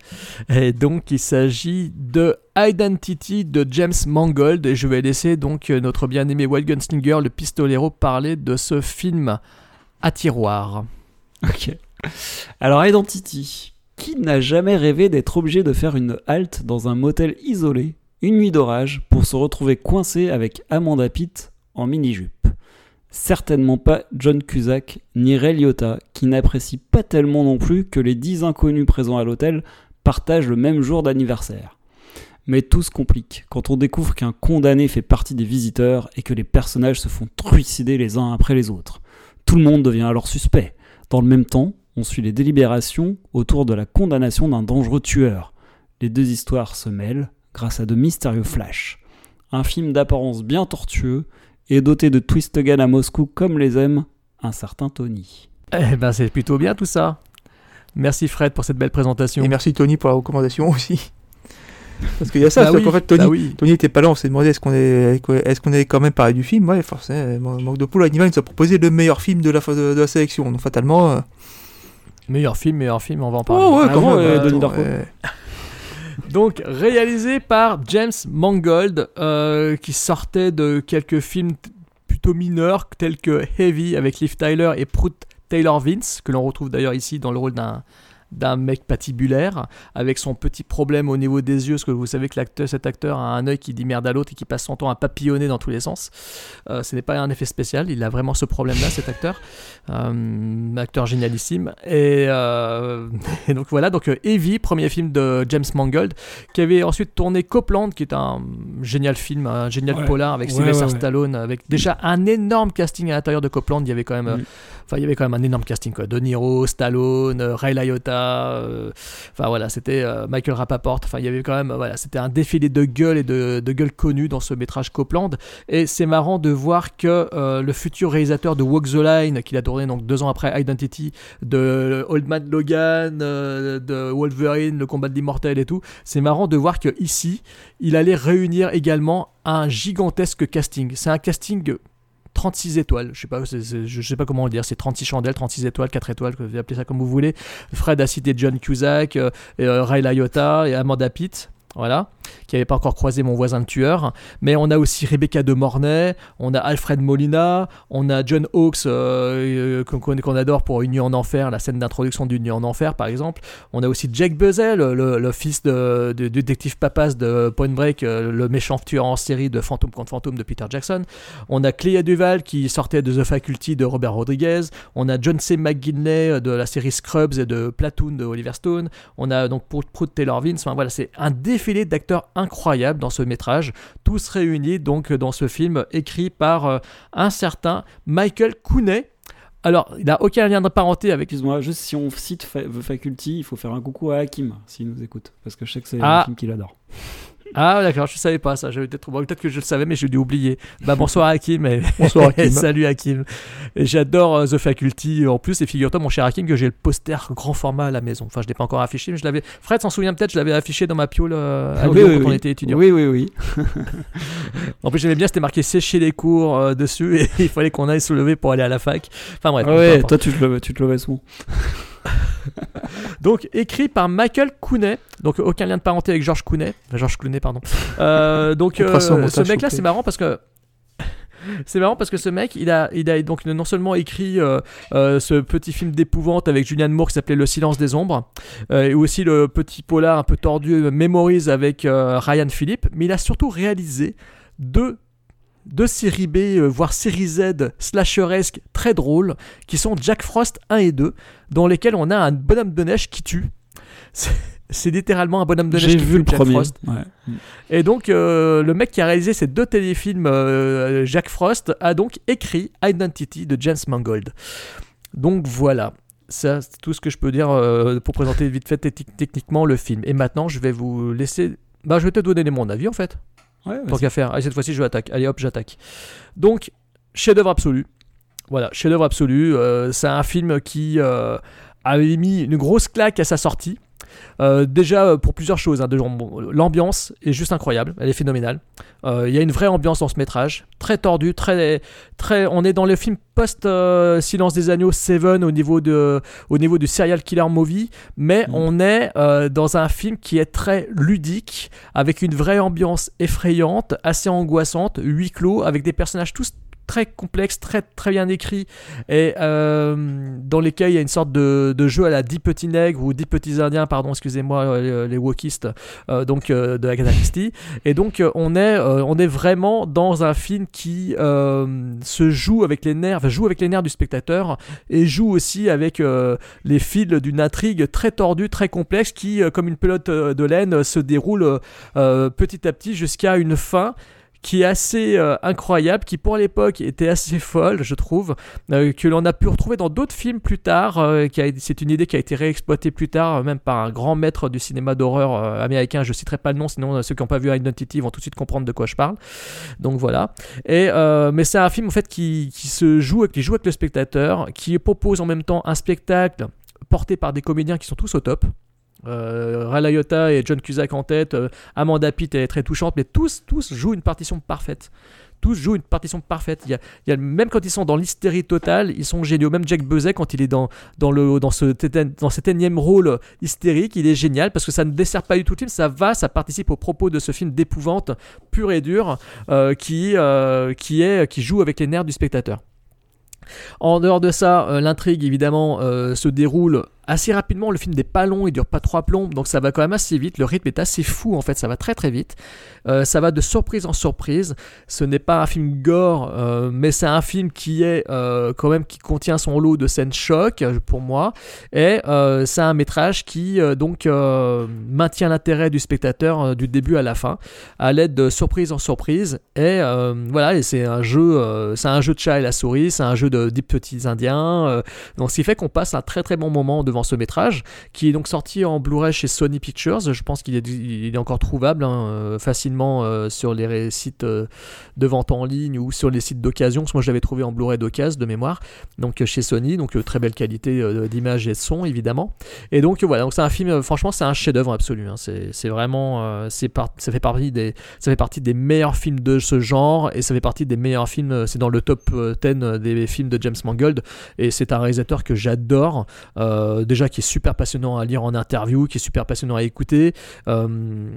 et donc, il s'agit de Identity de James Mangold. Et je vais laisser donc notre bien-aimé Wild Gunslinger, le pistolero, parler de ce film à tiroir. Ok. Alors, Identity. Qui n'a jamais rêvé d'être obligé de faire une halte dans un motel isolé, une nuit d'orage, pour se retrouver coincé avec Amanda Pitt en mini-jupe? Certainement pas John Cusack ni Ray qui n'apprécient pas tellement non plus que les 10 inconnus présents à l'hôtel partagent le même jour d'anniversaire. Mais tout se complique quand on découvre qu'un condamné fait partie des visiteurs et que les personnages se font trucider les uns après les autres. Tout le monde devient alors suspect. Dans le même temps, on suit les délibérations autour de la condamnation d'un dangereux tueur. Les deux histoires se mêlent grâce à de mystérieux flashs. Un film d'apparence bien tortueux et doté de twist gun à Moscou comme les aime un certain Tony. Eh ben c'est plutôt bien tout ça. Merci Fred pour cette belle présentation. Et merci Tony pour la recommandation aussi. Parce qu'il y a ça, Bah oui, qu'en fait Tony, bah oui. Tony était pas là, on s'est demandé est-ce qu'on est, est-ce qu'on est quand même parlé du film? Ouais, forcément, manque de poule, Animal nous a proposé le meilleur film de la, de, de la sélection, donc fatalement. euh, Meilleur film, meilleur film, on va en parler. Oh ouais, Ah même. euh, Donc réalisé par James Mangold, euh, qui sortait de quelques films plutôt mineurs tels que Heavy avec Liv Tyler et Prout Taylor Vince, que l'on retrouve d'ailleurs ici dans le rôle d'un d'un mec patibulaire avec son petit problème au niveau des yeux parce que vous savez que cet acteur a un œil qui dit merde à l'autre et qui passe son temps à papillonner dans tous les sens Euh, ce n'est pas un effet spécial il a vraiment ce problème là cet acteur euh, acteur génialissime et, euh, et donc voilà donc euh, Heavy premier film de James Mangold qui avait ensuite tourné Copland qui est un génial film un génial Ouais. polar avec Ouais, Sylvester ouais. Stallone avec déjà un énorme casting à l'intérieur de Copland il y avait quand même Mm. Enfin, il y avait quand même un énorme casting, quoi. De Niro, Stallone, euh, Ray Liotta, euh, enfin voilà, c'était euh, Michael Rappaport. Enfin, il y avait quand même, voilà, c'était un défilé de gueules et de, de gueules connues dans ce métrage Copland. Et c'est marrant de voir que le futur réalisateur de Walk the Line, qu'il a tourné donc deux ans après Identity, de Old Man Logan, de Wolverine, le combat de l'immortel et tout, c'est marrant de voir que ici, il allait réunir également un gigantesque casting. C'est un casting 36 étoiles, je sais pas, sais pas comment le dire, c'est 36 chandelles, 36 étoiles, 4 étoiles, vous appelez ça comme vous voulez. Fred a cité John Cusack, euh, euh, Ray Liotta et Amanda Pitt. Voilà, qui n'avait pas encore croisé mon voisin le tueur. Mais on a aussi Rebecca de Mornay, on a Alfred Molina, on a John Hawkes, euh, euh, qu'on adore pour Une nuit en enfer, la scène d'introduction d'Une nuit en enfer par exemple. On a aussi Jake Buzzell, le, fils de, du détective Papas de Point Break, euh, le méchant tueur en série de Fantôme contre Fantôme de Peter Jackson. On a Clea Duval qui sortait de The Faculty de Robert Rodriguez. On a John C. McGinley de la série Scrubs et de Platoon de Oliver Stone. On a donc Prout Taylor Vince. Voilà, c'est un défilé d'acteurs incroyables dans ce métrage, tous réunis donc dans ce film écrit par euh, un certain Michael Cooney. Alors, il n'a aucun lien de parenté avec Excuse-moi, juste si on cite Fa- The Faculty, il faut faire un coucou à Hakim s'il nous écoute, parce que je sais que c'est Ah. un film qu'il adore. Ah d'accord, je savais pas ça. J'avais peut-être bon, peut-être que je le savais, mais j'ai dû oublier. Bah bonsoir Hakim. Et... Bonsoir, Hakim. Salut Hakim. J'adore euh, The Faculty en plus. Et figure-toi mon cher Hakim que j'ai le poster grand format à la maison. Enfin je l'ai pas encore affiché, mais je l'avais. Fred s'en souvient peut-être. Je l'avais affiché dans ma piole euh, à oui, quand on était étudiant. Oui, oui, oui. En plus j'aimais bien, c'était marqué sécher les cours euh, dessus et il fallait qu'on aille se lever pour aller à la fac. Enfin bref. Ouais, toi tu te, le, tu te levais souvent. Donc écrit par Michael Cooney, donc aucun lien de parenté avec George Clooney, Enfin, George Clooney pardon. Euh, donc euh, ce mec-là c'est marrant parce que c'est marrant parce que ce mec il a il a donc non seulement écrit euh, euh, ce petit film d'épouvante avec Julianne Moore qui s'appelait Le Silence des ombres euh, et aussi le petit polar un peu tordu Memories avec Ryan Philippe, mais il a surtout réalisé deux deux séries B, euh, voire série Z slasheresques très drôles, qui sont Jack Frost 1 et 2, dans lesquels on a un bonhomme de neige qui tue. C'est- littéralement un bonhomme de neige J'ai qui vu tue, le Jack premier. Frost. Ouais. Et donc, euh, le mec qui a réalisé ces deux téléfilms, euh, Jack Frost, a donc écrit Identity de James Mangold. Donc voilà. Ça, c'est tout ce que je peux dire euh, pour présenter vite fait techni- techniquement le film. Et maintenant, je vais vous laisser. Bah, je vais te donner mon avis en fait. Ouais, Tant qu'à faire. Allez, cette fois-ci, je attaque. Allez hop, j'attaque. Donc, chef-d'œuvre absolu. Voilà, chef-d'œuvre absolu. Euh, c'est un film qui euh, avait mis une grosse claque à sa sortie. Euh, déjà euh, pour plusieurs choses. hein, bon, L'ambiance est juste incroyable, elle est phénoménale. Euh, Il y a une vraie ambiance dans ce métrage, très tordu, très, très. On est dans le film post euh, Silence des agneaux Seven au niveau de, au niveau du serial killer movie, mais Mhm. on est dans un film qui est très ludique, avec une vraie ambiance effrayante, assez angoissante, huis clos, avec des personnages tous très complexes, très très bien écrits et euh, dans lesquels il y a une sorte de, jeu à la 10 petits nègres ou 10 petits indiens, pardon, excusez-moi, les, les wokistes, euh, donc euh, de Agatha Christie. Et donc euh, on est euh, on est vraiment dans un film qui euh, se joue avec les nerfs, joue avec les nerfs du spectateur et joue aussi avec euh, les fils d'une intrigue très tordue, très complexe qui, euh, comme une pelote euh, de laine, euh, se déroule euh, petit à petit jusqu'à une fin qui est assez euh, incroyable, qui pour l'époque était assez folle, je trouve, euh, que l'on a pu retrouver dans d'autres films plus tard. euh, c'est une idée qui a été réexploitée plus tard, même par un grand maître du cinéma d'horreur américain. Je citerai pas le nom, sinon ceux qui n'ont pas vu Identity vont tout de suite comprendre de quoi je parle. Donc voilà. Mais c'est un film en fait qui, qui se joue, qui joue avec le spectateur, qui propose en même temps un spectacle porté par des comédiens qui sont tous au top. Euh, et John Cusack en tête, euh, Amanda Pitt est très touchante, mais tous, tous jouent une partition parfaite. Tous jouent une partition parfaite. Il y a, il y a- même quand ils sont dans l'hystérie totale, ils sont géniaux. Même Jack Buzet, quand il est dans, dans, le, dans, ce, dans cet énième rôle hystérique, il est génial parce que ça ne dessert pas du tout le film. Ça va, ça participe au propos de ce film d'épouvante pur et dur euh, qui, euh, qui, est, qui joue avec les nerfs du spectateur. En dehors de ça, l'intrigue évidemment se déroule assez rapidement. Le film n'est pas long, il dure pas trois plombes, donc ça va quand même assez vite. Le rythme est assez fou en fait, ça va très très vite. Euh, ça va de surprise en surprise. Ce n'est pas un film gore, euh, mais c'est un film qui est euh, quand même qui contient son lot de scènes choc pour moi. Et c'est un métrage qui donc maintient l'intérêt du spectateur du début à la fin, à l'aide de surprise en surprise. Et voilà, c'est un jeu, c'est un jeu de chat et la souris, c'est un jeu de des petits indiens. donc ce qui fait qu'on passe un très très bon moment devant ce métrage, qui est donc sorti en Blu-ray chez Sony Pictures. Je pense qu'il est, encore trouvable hein, euh, facilement euh, sur les sites euh, de vente en ligne ou sur les sites d'occasion. Moi je l'avais trouvé en Blu-ray d'occasion de mémoire, donc chez Sony, donc très belle qualité d'image et de son évidemment. Et donc voilà, donc c'est un film, franchement c'est un chef-d'œuvre absolu. hein. C'est vraiment, par- ça fait partie des, ça fait partie des meilleurs films de ce genre et ça fait partie des meilleurs films. C'est dans le top euh, 10 des films de James Mangold et c'est un réalisateur que j'adore. Déjà qui est super passionnant à lire en interview, qui est super passionnant à écouter. euh,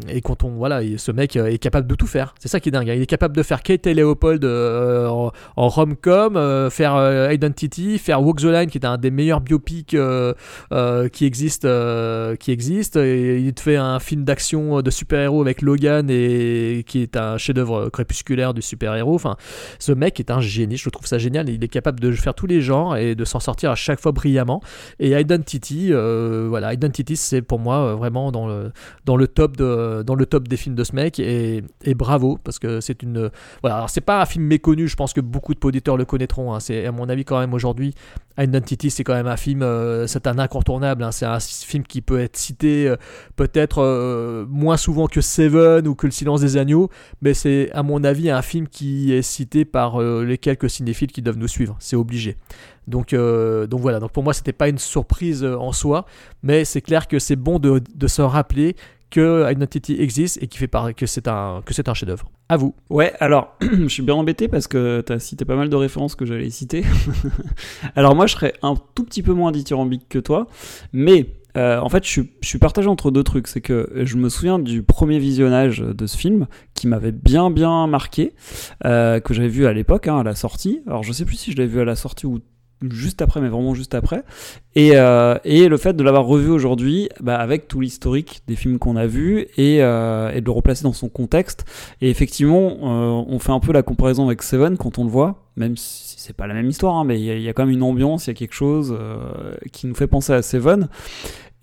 et quand on voilà, il- ce mec euh, est capable de tout faire. C'est ça qui est dingue. hein. Il est capable de faire Kate et Leopold euh, en, en rom-com, euh, faire euh, Identity, faire Walk the Line qui est un des meilleurs biopics euh, euh, qui existe, euh, qui existe. Il te fait un film d'action de super-héros avec Logan et qui est un chef-d'œuvre crépusculaire du super-héros. Enfin, ce mec est un génie. Je trouve ça génial. Il est capable de faire tous les genres et de s'en sortir à chaque fois brillamment. Et Identity, euh, Identity, c'est pour moi euh, vraiment dans le top des films de ce mec et, bravo parce que c'est une voilà. C'est pas un film méconnu. Je pense que beaucoup de auditeurs le connaîtront. hein. C'est à mon avis quand même aujourd'hui Identity, c'est quand même un film, euh, c'est un incontournable. hein. C'est un film qui peut être cité peut-être moins souvent que Seven ou que Le Silence des Agneaux, mais c'est à mon avis un film qui est cité par les quelques cinéphiles qui doivent nous suivre. C'est obligé. Donc, euh, donc voilà. Donc pour moi, c'était pas une surprise euh, en soi, mais c'est clair que c'est bon de, de se rappeler que Identity existe et qui fait que c'est un un chef-d'œuvre. À vous. Ouais, alors, je suis bien embêté parce que tu as cité pas mal de références que j'allais citer. alors, moi, je serais un tout petit peu moins dithyrambique que toi, mais euh, en fait, je je suis partagé entre deux trucs. C'est que je me souviens du premier visionnage de ce film qui m'avait bien, bien marqué, que j'avais vu à l'époque, hein, à la sortie. Alors, je sais plus si je l'avais vu à la sortie ou juste après, mais vraiment juste après. Et, euh, et le fait de l'avoir revu aujourd'hui, bah, avec tout l'historique des films qu'on a vus et, euh, de le replacer dans son contexte. Et effectivement, euh, on fait un peu la comparaison avec Seven quand on le voit, même si c'est pas la même histoire, hein, mais il y, y a quand même une ambiance, il y a quelque chose qui nous fait penser à Seven.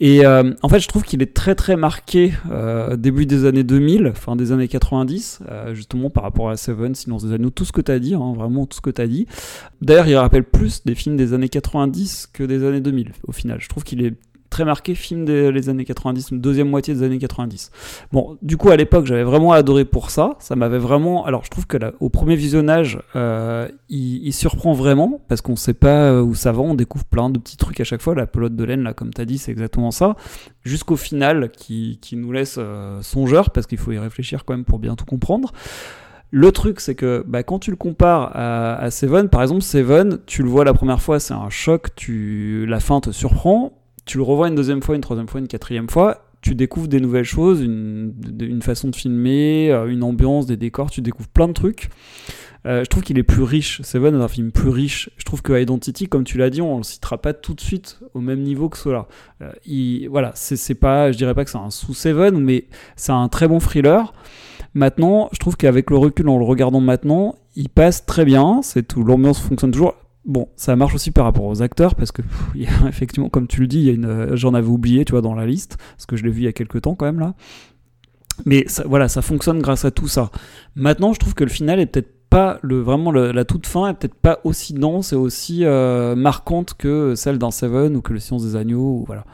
Et euh, en fait, je trouve qu'il est très très marqué euh, début des années 2000, fin des années 90, euh, justement par rapport à Seven, Silence des Anneaux, tout ce que tu as dit, hein, vraiment tout ce que tu as dit. D'ailleurs, il rappelle plus des films des années 90 que des années 2000, au final. Je trouve qu'il est très marqué film des années 90, une deuxième moitié des années 90. Bon, du coup, à l'époque, j'avais vraiment adoré pour ça. Ça m'avait vraiment. Alors, je trouve que là, au premier visionnage, euh, il, surprend vraiment parce qu'on sait pas euh, où ça va. On découvre plein de petits trucs à chaque fois. La pelote de laine, là, comme tu as dit, c'est exactement ça. Jusqu'au final, qui, qui nous laisse euh, songeur parce qu'il faut y réfléchir quand même pour bien tout comprendre. Le truc, c'est que bah, quand tu le compares à, à Seven, par exemple, Seven, tu le vois la première fois, c'est un choc, tu, la fin te surprend, tu le revois une deuxième fois, une troisième fois, une quatrième fois, tu découvres des nouvelles choses, une, façon de filmer, euh, une ambiance, des décors, tu découvres plein de trucs. Euh, je trouve qu'il est plus riche. Seven est un film plus riche. Je trouve que Identity, comme tu l'as dit, on le citera pas tout de suite au même niveau que cela. Euh, il, voilà, c'est pas, je dirais pas que c'est un sous Seven, mais c'est un très bon thriller. Maintenant, je trouve qu'avec le recul, en le regardant maintenant, il passe très bien. C'est tout, l'ambiance fonctionne toujours. Bon, ça marche aussi par rapport aux acteurs parce que effectivement, comme tu le dis, une, j'en avais oublié, tu vois, dans la liste parce que je l'ai vu il y a quelques temps quand même là. Mais voilà, ça fonctionne grâce à tout ça. Maintenant, je trouve que le final est peut-être pas le vraiment la toute fin est peut-être pas aussi dense et aussi euh, marquante que celle d'un Seven ou que le Science des Agneaux ou voilà.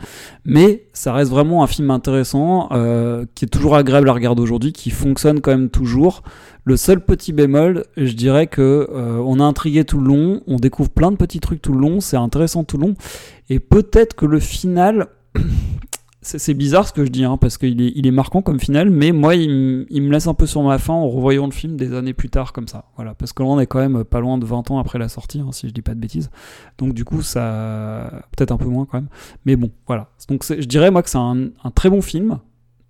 Mais ça reste vraiment un film intéressant euh, qui est toujours agréable à regarder aujourd'hui qui fonctionne quand même toujours. Le seul petit bémol je dirais que euh, on a intrigué tout le long on découvre plein de petits trucs tout le long c'est intéressant tout le long. Et peut-être que le final c'est bizarre ce que je dis, hein, parce qu'il est, marquant comme final, mais moi, il, me laisse un peu sur ma faim en revoyant le film des années plus tard, comme ça. Voilà, parce que là, on est quand même pas loin de 20 ans après la sortie, hein, si je dis pas de bêtises. Donc, du coup, ça. Peut-être un peu moins quand même. Mais bon, voilà. Donc, je dirais, moi, que c'est un, très bon film,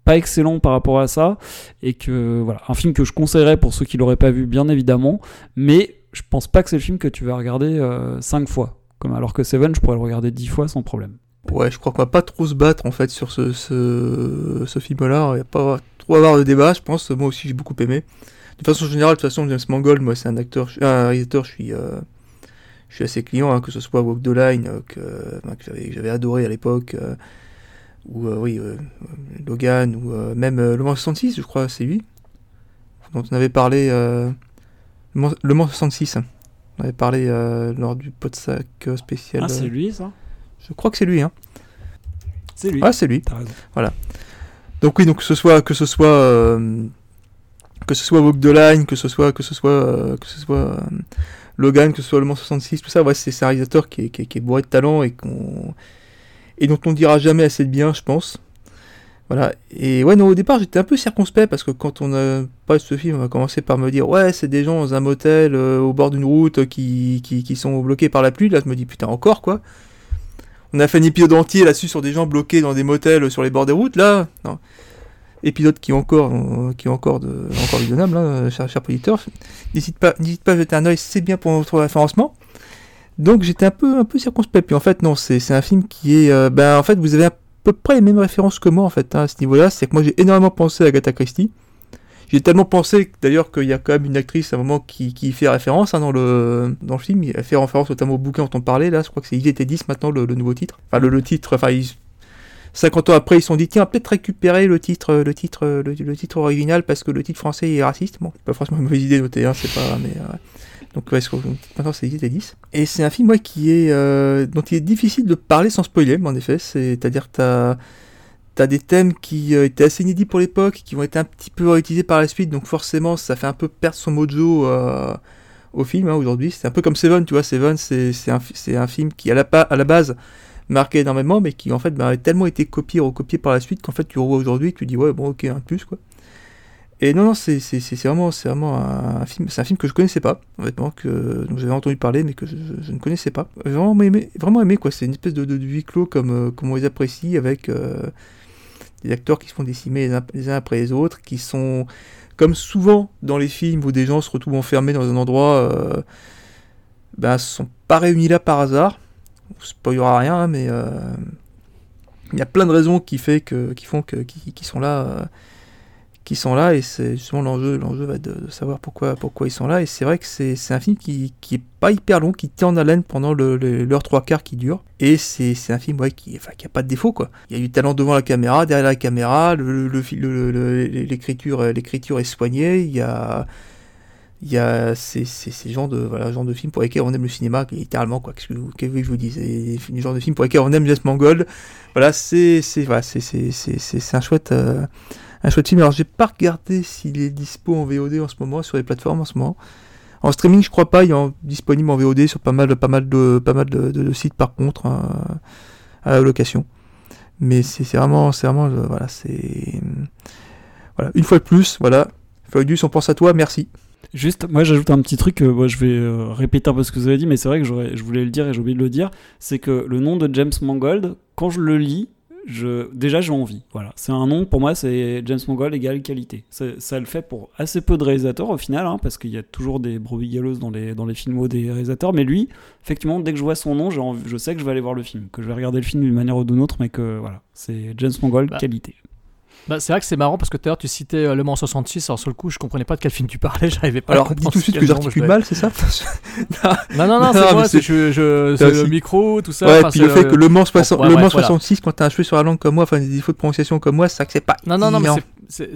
pas excellent par rapport à ça, et que, voilà, un film que je conseillerais pour ceux qui l'auraient pas vu, bien évidemment, mais je pense pas que c'est le film que tu vas regarder 5 euh, fois. Comme alors que Seven, je pourrais le regarder 10 fois sans problème. Ouais, je crois qu'on va pas trop se battre en fait sur ce, ce, ce film-là. Il va pas trop avoir de débat, je pense. Moi aussi, j'ai beaucoup aimé. De façon générale, de toute façon, James Mangold, moi, c'est un acteur, un réalisateur, je suis, euh, je suis assez client, hein, que ce soit Walk the Line, euh, que, que j'avais adoré à l'époque, euh, ou oui, Logan, ou même Le Mans 66, je crois, c'est lui, dont on avait parlé, Le Mans 66. On avait parlé lors du Podsac spécial. Ah, c'est lui, ça? Je crois que c'est lui. Hein. C'est lui. Ah, c'est lui. Voilà. Donc oui, donc que ce soit que ce soit euh, que ce soit Walk the Line, que ce soit que ce soit euh, que ce soit euh, Logan, que ce soit Le Mans 66, tout ça, ouais, c'est un réalisateur qui est, qui, est, bourré de talent et qu'on et dont on ne dira jamais assez de bien, je pense. Voilà. Et ouais, non, au départ, j'étais un peu circonspect parce que quand on a parlé de ce film, on a commencé par me dire ouais, c'est des gens dans un motel au bord d'une route qui, qui, qui, sont bloqués par la pluie. Là, je me dis putain encore quoi. On a fait un épisode entier là-dessus sur des gens bloqués dans des motels sur les bords des routes. Là. Épisode qui est encore, euh, qui encore, de, encore visionnable, hein, cher, cher N'hésite pas, n'hésite pas à jeter un oeil, c'est bien pour notre référencement. Donc j'étais un peu, un peu circonspect. Puis en fait, non, c'est, un film qui est. Euh, ben, en fait, vous avez à peu près les mêmes références que moi en fait hein, à ce niveau-là. C'est que moi j'ai énormément pensé à Agatha Christie. J'ai tellement pensé d'ailleurs qu'il y a quand même une actrice à un moment qui, fait référence hein, dans, le, dans le film. Elle fait référence notamment au bouquin dont on parlait là. Je crois que c'est Il était 10 maintenant le, nouveau titre. Enfin le, titre, enfin 50 ans après ils se sont dit tiens peut-être récupérer le titre le titre le, titre original parce que le titre français est raciste. Bon, pas forcément une mauvaise idée notée, hein, c'est pas mais euh, donc ouais, maintenant c'est Il était 10. Et c'est un film moi qui est euh, dont il est difficile de parler sans spoiler, en effet, c'est-à-dire que t'as des thèmes qui euh, étaient assez inédits pour l'époque, qui vont être un petit peu réutilisés par la suite, donc forcément ça fait un peu perdre son mojo euh, au film hein, aujourd'hui. C'est un peu comme Seven, tu vois, Seven c'est un, un, film qui à la, à la base marquait énormément, mais qui en fait bah, a tellement été copié, recopié par la suite qu'en fait tu revois aujourd'hui, tu dis ouais bon ok un plus quoi. Et non non c'est vraiment vraiment un, film c'est un film que je connaissais pas honnêtement que j'avais entendu parler mais que je, ne connaissais pas vraiment aimé vraiment aimé quoi c'est une espèce de, de, huis clos comme euh, comme on les apprécie avec des acteurs qui se font décimer les uns, après les autres, qui sont, comme souvent dans les films où des gens se retrouvent enfermés dans un endroit, euh, ben, sont pas réunis là par hasard. N'y aura rien, hein, mais euh, il y a plein de raisons qui, fait que, qui font que, qui, sont là. Qui sont là et c'est justement l'enjeu l'enjeu va de, savoir pourquoi pourquoi ils sont là. Et c'est vrai que c'est un film qui, qui est pas hyper long qui tient en haleine pendant l'heure trois quarts qui dure. Et c'est un film ouais, qui enfin qui a pas de défaut quoi. Il y a du talent devant la caméra derrière la caméra le l'écriture l'écriture est soignée. Il y a il y a ces, ces, ces genres de voilà genre de films pour lesquels on aime le cinéma littéralement quoi. Qu'est-ce que, que, je vous dise les genres de films pour lesquels on aime Jess Mangold. Voilà c'est c'est voilà, c'est c'est un chouette euh, un chouette film. Alors j'ai pas regardé s'il est dispo en VOD en ce moment sur les plateformes en ce moment. En streaming, je crois pas, il est disponible en VOD sur pas mal, pas mal de, pas mal de, sites par contre hein, à la location. Mais c'est vraiment, c'est vraiment, euh, voilà, c'est voilà. Une fois de plus, voilà. Floydus, on pense à toi, merci. Juste, moi j'ajoute un petit truc, moi je vais euh, répéter un peu ce que vous avez dit, mais c'est vrai que je voulais le dire et j'ai oublié de le dire, c'est que le nom de James Mangold, quand je le lis, je, déjà j'ai envie. Voilà, c'est un nom pour moi, c'est James Mangold égale qualité. Ça, ça, le fait pour assez peu de réalisateurs au final, hein, parce qu'il y a toujours des brebis galeuses dans les dans les films des réalisateurs. Mais lui, effectivement, dès que je vois son nom, je sais que je vais aller voir le film, que je vais regarder le film d'une manière ou d'une autre, mais que voilà, c'est James Mangold Bah. qualité. Bah, c'est vrai que c'est marrant parce que tout à l'heure tu citais euh, Le Mans 66, alors sur le coup je comprenais pas de quel film tu parlais, j'arrivais pas à Alors, dis comprendre tout de suite que j'articule mal, c'est ça? Non, non, non, c'est moi, c'est- je- je- Ça le aussi. micro, tout ça. Ouais, puis le fait que le Mans, Bon, 60 ouais, le bref, Mans voilà. 66, quand t'as un cheveu sur la langue comme moi, enfin des défauts de prononciation comme moi, c'est vrai que c'est pas. Non, non, non, mais c'est-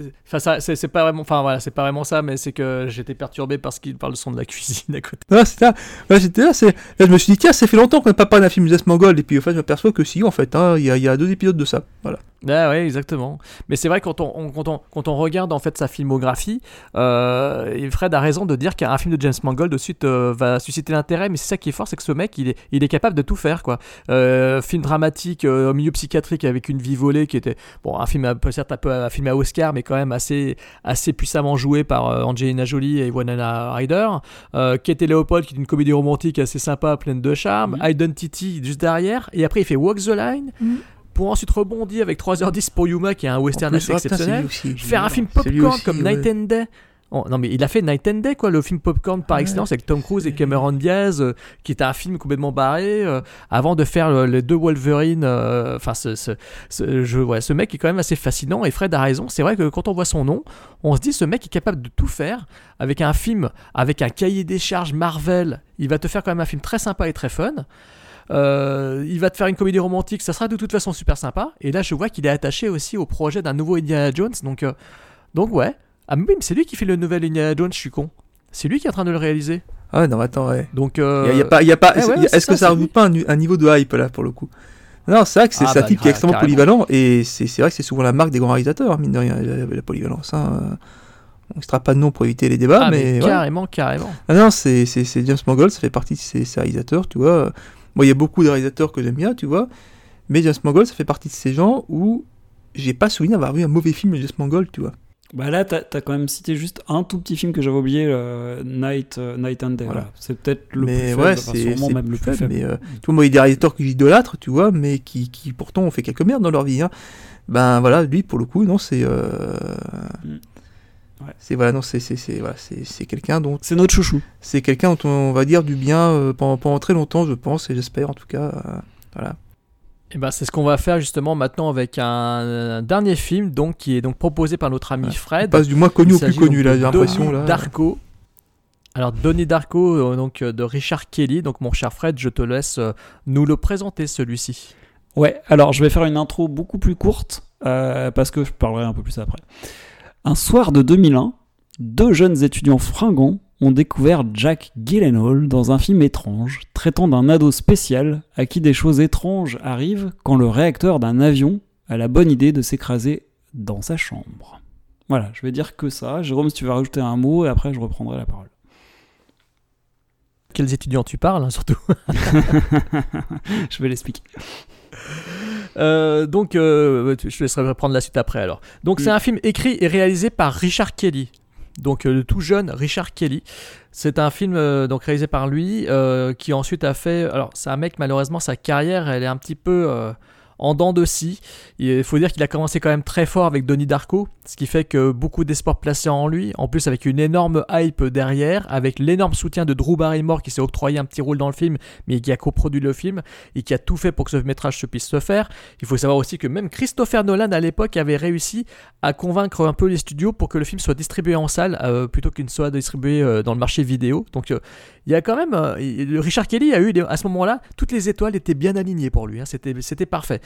ça- pas vraiment, enfin voilà, c'est pas vraiment ça, mais c'est que j'étais perturbé parce qu'il parle le son de la cuisine à côté. Non, c'est ça. Ouais, j'étais là, c'est... là, je me suis dit, tiens, ça fait longtemps qu'on n'a pas parlé d'un film de James Mangold, et puis en fait, je m'aperçois que si, en fait, hein, il y, a, il y a deux épisodes de ça. Voilà. Ah ouais, exactement. Mais c'est vrai quand on, on- quand on quand on regarde en fait sa filmographie, euh, Fred a raison de dire qu'un film de James Mangold de suite euh, va susciter l'intérêt. Mais c'est ça qui est fort, c'est que ce mec, il est il est capable de tout faire quoi. Euh, film dramatique au milieu psychiatrique avec une vie volée qui était bon un film certes un peu un film à Oscar, mais quand même assez assez puissamment joué par Angelina Jolie et Winona Ryder. Kate et Leopold qui est une comédie romantique assez sympa, pleine de charme. Identity juste derrière, et après il fait Walk the Line pour ensuite rebondir avec 3h10 pour Yuma qui est un western plus, assez c'est exceptionnel aussi, faire un film popcorn aussi, comme ouais. Night and Day. Oh, non mais il a fait Night and Day quoi le film popcorn par excellence avec Tom Cruise et Cameron Diaz euh, qui était un film complètement barré euh, avant de faire le- les deux Wolverine euh, enfin ce, ce, ce, je, ouais, ce mec est quand même assez fascinant et Fred a raison. C'est vrai que quand on voit son nom on se dit ce mec est capable de tout faire avec un film avec un cahier des charges Marvel. Il va te faire quand même un film très sympa et très fun euh, il va te faire une comédie romantique, ça sera de toute façon super sympa. Et là, je vois qu'il est attaché aussi au projet d'un nouveau Indiana Jones. Donc, euh, donc ouais. Ah, mais c'est lui qui fait le nouvel Indiana Jones, je suis con. C'est lui qui est en train de le réaliser. Ah, non, attends, ouais. Donc, euh, y a, y a pas, il y a pas, eh ouais, a- est-ce que ça, rajoute pas un, un niveau de hype là pour le coup? Non, c'est vrai que c'est Ah, un bah, type qui est extrêmement carrément. polyvalent et c'est vrai que c'est souvent la marque des grands réalisateurs, mine de rien, la, la polyvalence. Hein. euh, On ne pas de nom pour éviter les débats, ah, mais. mais ouais. carrément, carrément. Ah non, c'est James Mangold, ça fait partie de ces réalisateurs, tu vois. Moi, il y a beaucoup de réalisateurs que j'aime bien, tu vois. Mais James Mangold, ça fait partie de ces gens où j'ai pas souvenir d'avoir vu un mauvais film de James Mangold, tu vois. Bah là, t'as as quand même cité juste un tout petit film que j'avais oublié, euh, Night, euh, Night and Day. Voilà. C'est peut-être le mais plus faible, ouais, enfin, c'est sûrement même le plus faible. Mais euh, tu vois, moi, il y a des réalisateurs que j'idolâtre, tu vois, mais qui, qui pourtant ont fait quelques merdes dans leur vie. hein. Ben voilà, lui, pour le coup, non, c'est. Mm. Ouais. C'est voilà, non, c'est c'est c'est voilà, c'est quelqu'un dont C'est notre chouchou. c'est quelqu'un dont on va dire du bien euh, pendant, pendant très longtemps, je pense, et j'espère en tout cas. euh, voilà. Et ben, c'est ce qu'on va faire justement maintenant avec un, un dernier film donc, qui est donc proposé par notre ami Fred. passe du moins connu au plus connu là, j'ai l'impression Donnie là. Darko. Alors Donnie Darko, euh, donc euh, de Richard Kelly. Donc mon cher Fred, je te laisse euh, nous le présenter celui-ci. Ouais, alors je vais faire une intro beaucoup plus courte, euh, parce que je parlerai un peu plus après. Un soir de 2001, deux jeunes étudiants fringants ont découvert Jack Gyllenhaal dans un film étrange, traitant d'un ado spécial à qui des choses étranges arrivent quand le réacteur d'un avion a la bonne idée de s'écraser dans sa chambre. Voilà, je vais dire que ça. Jérôme, si tu veux rajouter un mot, et après je reprendrai la parole. Quels étudiants tu parles, hein, surtout? Je vais l'expliquer. Euh, donc, euh, je te laisserai reprendre la suite après alors. Donc, c'est Mm. un film écrit et réalisé par Richard Kelly. Donc, euh, le tout jeune Richard Kelly. C'est un film euh, donc réalisé par lui qui ensuite a fait. Alors, c'est un mec, malheureusement, sa carrière, elle est un petit peu. En dents de scie. Il faut dire qu'il a commencé quand même très fort avec Donnie Darko, ce qui fait que beaucoup d'espoir placé en lui, en plus avec une énorme hype derrière, avec l'énorme soutien de Drew Barrymore qui s'est octroyé un petit rôle dans le film, mais qui a coproduit le film et qui a tout fait pour que ce métrage se puisse se faire. Il faut savoir aussi que même Christopher Nolan à l'époque avait réussi à convaincre un peu les studios pour que le film soit distribué en salle euh, plutôt qu'il ne soit distribué euh, dans le marché vidéo. Donc euh, il y a quand même Richard Kelly a eu à ce moment-là toutes les étoiles étaient bien alignées pour lui. hein. C'était parfait.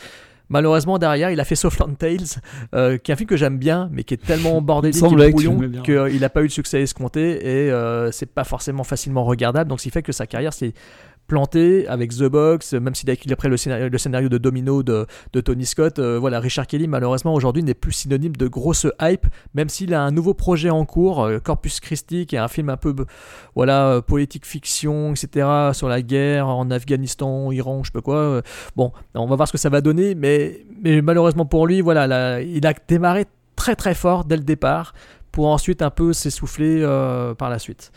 Malheureusement derrière il a fait Softland Tales euh, qui est un film que j'aime bien mais qui est tellement bordélique et brouillon qu'il n'a pas eu de succès escompté et euh, c'est pas forcément facilement regardable. Donc ce qui fait que sa carrière s'est planté avec The Box, même s'il a écrit après le scénario, le scénario de Domino de, de Tony Scott. euh, voilà, Richard Kelly, malheureusement, aujourd'hui, n'est plus synonyme de grosse hype, même s'il a un nouveau projet en cours, euh, Corpus Christi, qui est un film un peu, voilà, euh, politique fiction, etc., sur la guerre en Afghanistan, Iran, je sais pas quoi. bon, on va voir ce que ça va donner, mais, mais malheureusement pour lui, voilà, là, il a démarré très très fort dès le départ, pour ensuite un peu s'essouffler par la suite.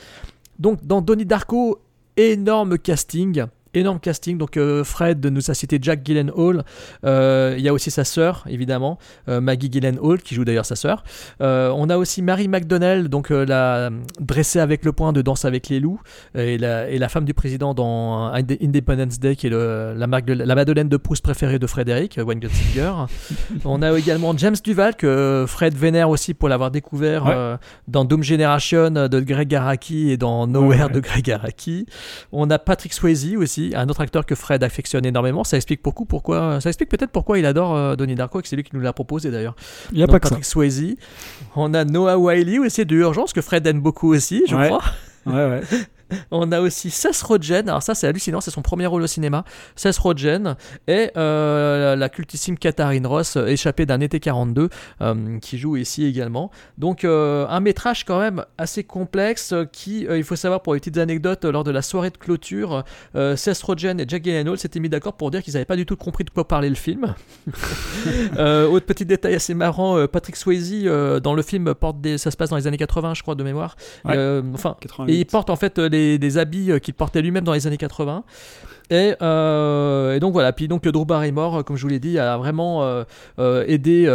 Donc, dans Donnie Darko, énorme casting, énorme casting. Donc euh, Fred nous a cité Jack Gyllenhaal. Euh, il y a aussi sa sœur, évidemment, euh, Maggie Gyllenhaal, qui joue d'ailleurs sa sœur. Euh, on a aussi Mary McDonnell, donc euh, la dressée avec le point de Danse avec les loups, et la, et la femme du président dans Inde- Independence Day, qui est le- la, marque de, la Madeleine de Proust préférée de Frédéric, Wayne Singer. on a également James Duval, que Fred vénère aussi pour l'avoir découvert Ouais. dans Doom Generation de Greg Araki et dans Nowhere Ouais, ouais. de Greg Araki. On a Patrick Swayze aussi, un autre acteur que Fred affectionne énormément. Ça explique beaucoup pourquoi. Ça explique peut-être pourquoi il adore euh, Donnie Darko et que c'est lui qui nous l'a proposé d'ailleurs. Il n'y a Donc, pas que ça. Patrick Swayze. On a Noah Wiley aussi de Urgence que Fred aime beaucoup aussi, je Ouais. crois. Ouais, ouais. On a aussi Seth Rogen, alors ça c'est hallucinant, c'est son premier rôle au cinéma. Seth Rogen et euh, la cultissime Katharine Ross, euh, échappée d'un été 42, euh, qui joue ici également. Donc euh, un métrage quand même assez complexe qui, il faut savoir pour les petites anecdotes, lors de la soirée de clôture, Seth Rogen et Jack Gyllenhaal s'étaient mis d'accord pour dire qu'ils n'avaient pas du tout compris de quoi parlait le film. Autre petit détail assez marrant, Patrick Swayze dans le film porte des, ça se passe dans les années 80 je crois de mémoire. Ouais. Enfin, 88. et il porte en fait les- des habits euh, qu'il portait lui-même dans les années 80. Et, euh, et donc voilà, puis donc Drew Barrymore, euh, comme je vous l'ai dit, a vraiment euh, aidé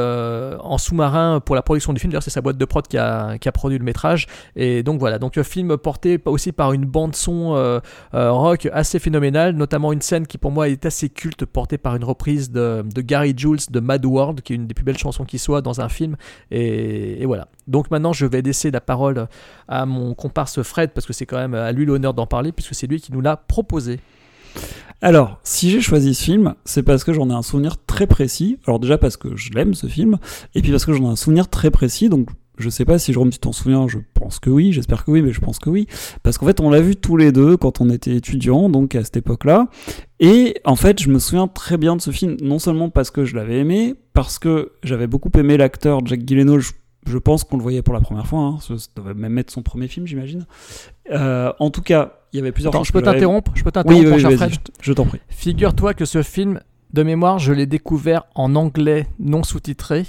en sous-marin pour la production du film. D'ailleurs, c'est sa boîte de prod qui a, produit le métrage. Et donc voilà, donc le film porté aussi par une bande son euh, rock assez phénoménale, notamment une scène qui pour moi est assez culte, portée par une reprise de, de Gary Jules de Mad World, qui est une des plus belles chansons qui soit dans un film. Et, et voilà. Donc maintenant, je vais laisser la parole à mon comparse Fred, parce que c'est quand même à lui l'honneur d'en parler, puisque c'est lui qui nous l'a proposé. Alors, si j'ai choisi ce film, c'est parce que j'en ai un souvenir très précis. Alors déjà parce que je l'aime ce film, et puis parce que j'en ai un souvenir très précis. Donc je sais pas si Jérôme tu t'en souviens, je pense que oui, j'espère que oui, mais je pense que oui. Parce qu'en fait on l'a vu tous les deux quand on était étudiants, donc à cette époque-là. Et en fait je me souviens très bien de ce film, non seulement parce que je l'avais aimé, parce que j'avais beaucoup aimé l'acteur Jack Gyllenhaal. Je, pense qu'on le voyait pour la première fois, hein. ça, ça devait même être son premier film j'imagine. Euh, en tout cas, il y avait plusieurs Attends, je peux t'interrompre Je peux t'interrompre, Oui, Fred je t'en prie. Figure-toi que ce film, de mémoire, je l'ai découvert en anglais non sous-titré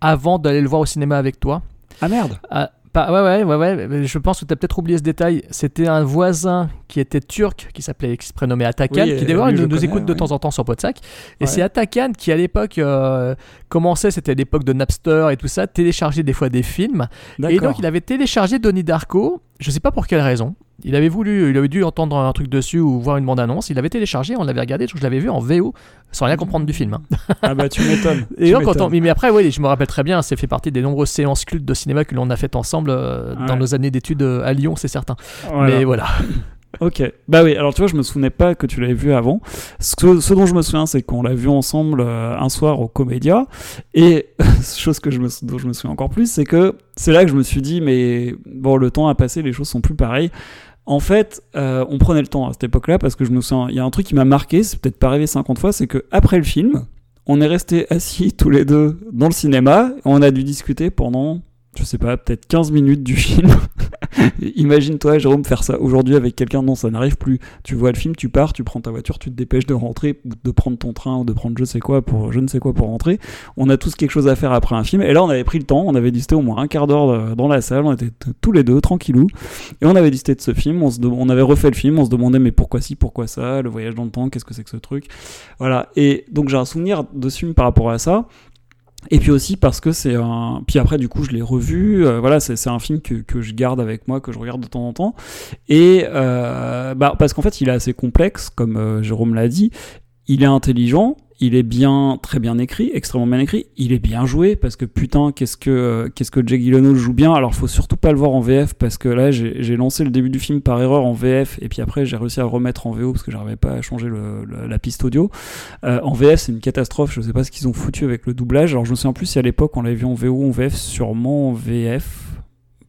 avant d'aller le voir au cinéma avec toi. Ah merde Ah, pas- ouais, ouais, ouais, ouais, je pense que tu as peut-être oublié ce détail. C'était un voisin qui était turc, qui s'appelait, qui se prénommait Atakan, Oui, qui euh, d'ailleurs nous, nous écoute de temps en temps sur Podsac. Et Ouais. c'est Atakan qui, à l'époque, euh, commençait, c'était l'époque de Napster et tout ça, téléchargeait des fois des films. Et donc, il avait téléchargé Donnie Darko, je sais pas pour quelle raison. Il avait voulu, il avait dû entendre un truc dessus ou voir une bande-annonce. Il avait téléchargé, on l'avait regardé, je l'avais vu en VO, sans rien comprendre du film. hein. Ah bah tu m'étonnes. Et donc, quand on- mais après, oui, je me rappelle très bien, c'est fait partie des nombreuses séances cultes de cinéma que l'on a faites ensemble euh, dans nos années d'études euh, à Lyon, c'est certain. Voilà. Mais voilà. Ok. Bah oui, alors tu vois, je me souvenais pas que tu l'avais vu avant. Ce, dont je me souviens, c'est qu'on l'a vu ensemble euh, un soir au Comédia. Et chose que je me, dont je me souviens encore plus, c'est que c'est là que je me suis dit, mais bon, le temps a passé, les choses sont plus pareilles. En fait, euh, on prenait le temps à cette époque-là parce que je me souviens, il y a un truc qui m'a marqué, c'est peut-être pas arrivé 50 fois, c'est que après le film, on est restés assis tous les deux dans le cinéma on a dû discuter pendant, je sais pas, peut-être 15 minutes du film. Imagine-toi, Jérôme, faire ça aujourd'hui avec quelqu'un. Non, ça n'arrive plus. Tu vois le film, tu pars, tu prends ta voiture, tu te dépêches de rentrer, de prendre ton train, ou de prendre je sais quoi pour je ne sais quoi pour rentrer. On a tous quelque chose à faire après un film. Et là, on avait pris le temps, on avait discuté au moins un quart d'heure euh, dans la salle, on était tous les deux tranquillou. Et on avait discuté de ce film, on avait refait le film, on se demandait mais pourquoi ci, pourquoi ça, le voyage dans le temps, qu'est-ce que c'est que ce truc? Voilà. Et donc j'ai un souvenir de ce film par rapport à ça. Et puis aussi parce que c'est un. Puis après, du coup, je l'ai revu. euh, voilà, c'est un film que, que je garde avec moi, que je regarde de temps en temps. Et euh, bah, parce qu'en fait, il est assez complexe, comme euh, Jérôme l'a dit. Il est intelligent, il est bien, très bien écrit, extrêmement bien écrit. Il est bien joué parce que putain, qu'est-ce que euh, qu'est-ce que Jake Gyllenhaal joue bien. Alors, faut surtout pas le voir en VF parce que là, j'ai lancé le début du film par erreur en VF et puis après, j'ai réussi à le remettre en VO parce que j'arrivais pas à changer le- le- la piste audio. Euh, en VF, c'est une catastrophe. Je sais pas ce qu'ils ont foutu avec le doublage. Alors, je me souviens plus si à l'époque on l'avait vu en VO ou en VF, sûrement en VF.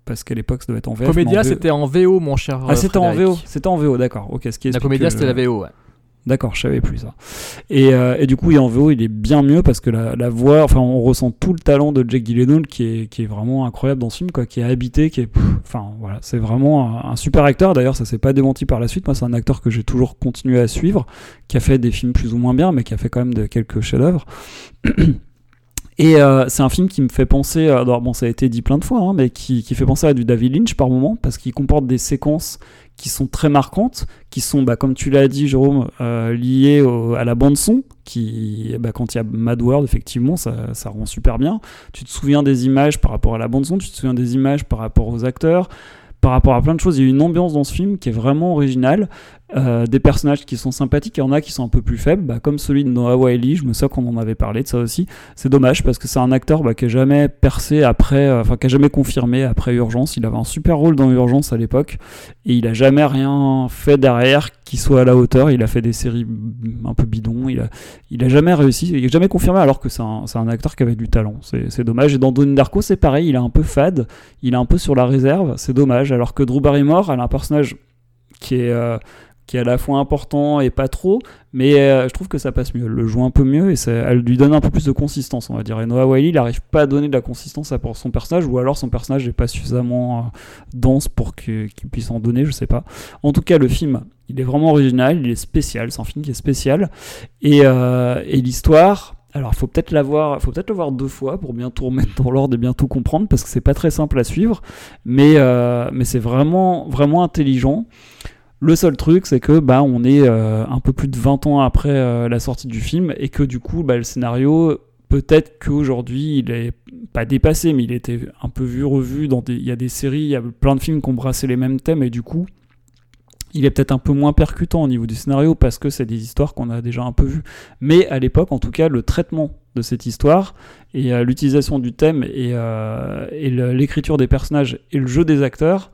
Parce qu'à l'époque, ça devait être en VF. Comédia, c'était en VO, mon cher. Ah, euh, c'était en. VO. C'était en VO, d'accord. Ok, ce qui La Comédia, c'était la VO, ouais. D'accord, je savais plus ça. Et, euh, et du coup, et en VO, il est bien mieux parce que la, la voix, enfin, on ressent tout le talent de Jake Gyllenhaal qui est, qui est vraiment incroyable dans ce film, quoi, qui est habité, qui est, enfin, voilà, c'est vraiment un, super acteur. D'ailleurs, ça s'est pas démenti par la suite. Moi, c'est un acteur que j'ai toujours continué à suivre, qui a fait des films plus ou moins bien, mais qui a fait quand même de quelques chefs-d'œuvre. Et euh, c'est un film qui me fait penser, alors bon ça a été dit plein de fois, hein, mais qui, qui fait penser à du David Lynch par moment, parce qu'il comporte des séquences qui sont très marquantes, qui sont, bah, comme tu l'as dit Jérôme, euh, liées à la bande son, qui, bah, quand il y a Mad World, effectivement, ça, ça rend super bien. Tu te souviens des images par rapport à la bande son, tu te souviens des images par rapport aux acteurs, par rapport à plein de choses. Il y a une ambiance dans ce film qui est vraiment originale, euh, des personnages qui sont sympathiques, il y en a qui sont un peu plus faibles, bah, comme celui de Noah Wiley, je me souviens qu'on en avait parlé de ça aussi. C'est dommage parce que c'est un acteur bah, qui a jamais percé après, euh, enfin qui a jamais confirmé après Urgence. Il avait un super rôle dans Urgence à l'époque et il a jamais rien fait derrière qui soit à la hauteur. Il a fait des séries un peu bidons, il a, il a jamais réussi, il a jamais confirmé alors que c'est un, un acteur qui avait du talent. C'est c'est dommage. Et dans Donnie Darko, c'est pareil, il est un peu fade, il est un peu sur la réserve, c'est dommage. Alors que Drew Barrymore, elle a un personnage qui est euh, qui est à la fois important et pas trop, mais euh, je trouve que ça passe mieux. Elle le joue un peu mieux et ça- elle lui donne un peu plus de consistance, on va dire. Et Noah Wiley, il n'arrive pas à donner de la consistance à son personnage, ou alors son personnage n'est pas suffisamment euh, dense pour qu'il puisse en donner, je sais pas. En tout cas, le film, il est vraiment original, il est spécial, c'est un film qui est spécial. Et, euh, et l'histoire. Alors, faut peut-être la voir, faut peut-être le voir deux fois pour bien tout remettre dans l'ordre et bien tout comprendre, parce que c'est pas très simple à suivre, mais mais c'est vraiment vraiment intelligent. Le seul truc, c'est que bah, on est euh, un peu plus de 20 ans après euh, la sortie du film et que du coup, bah, le scénario, peut-être qu'aujourd'hui, il est pas dépassé, mais il était un peu vu, revu. Dans des... Il y a des séries, il y a plein de films qui ont brassé les mêmes thèmes et du coup, il est peut-être un peu moins percutant au niveau du scénario parce que c'est des histoires qu'on a déjà un peu vues. Mais à l'époque, en tout cas, le traitement de cette histoire et euh, l'utilisation du thème et, l'écriture des personnages et le jeu des acteurs,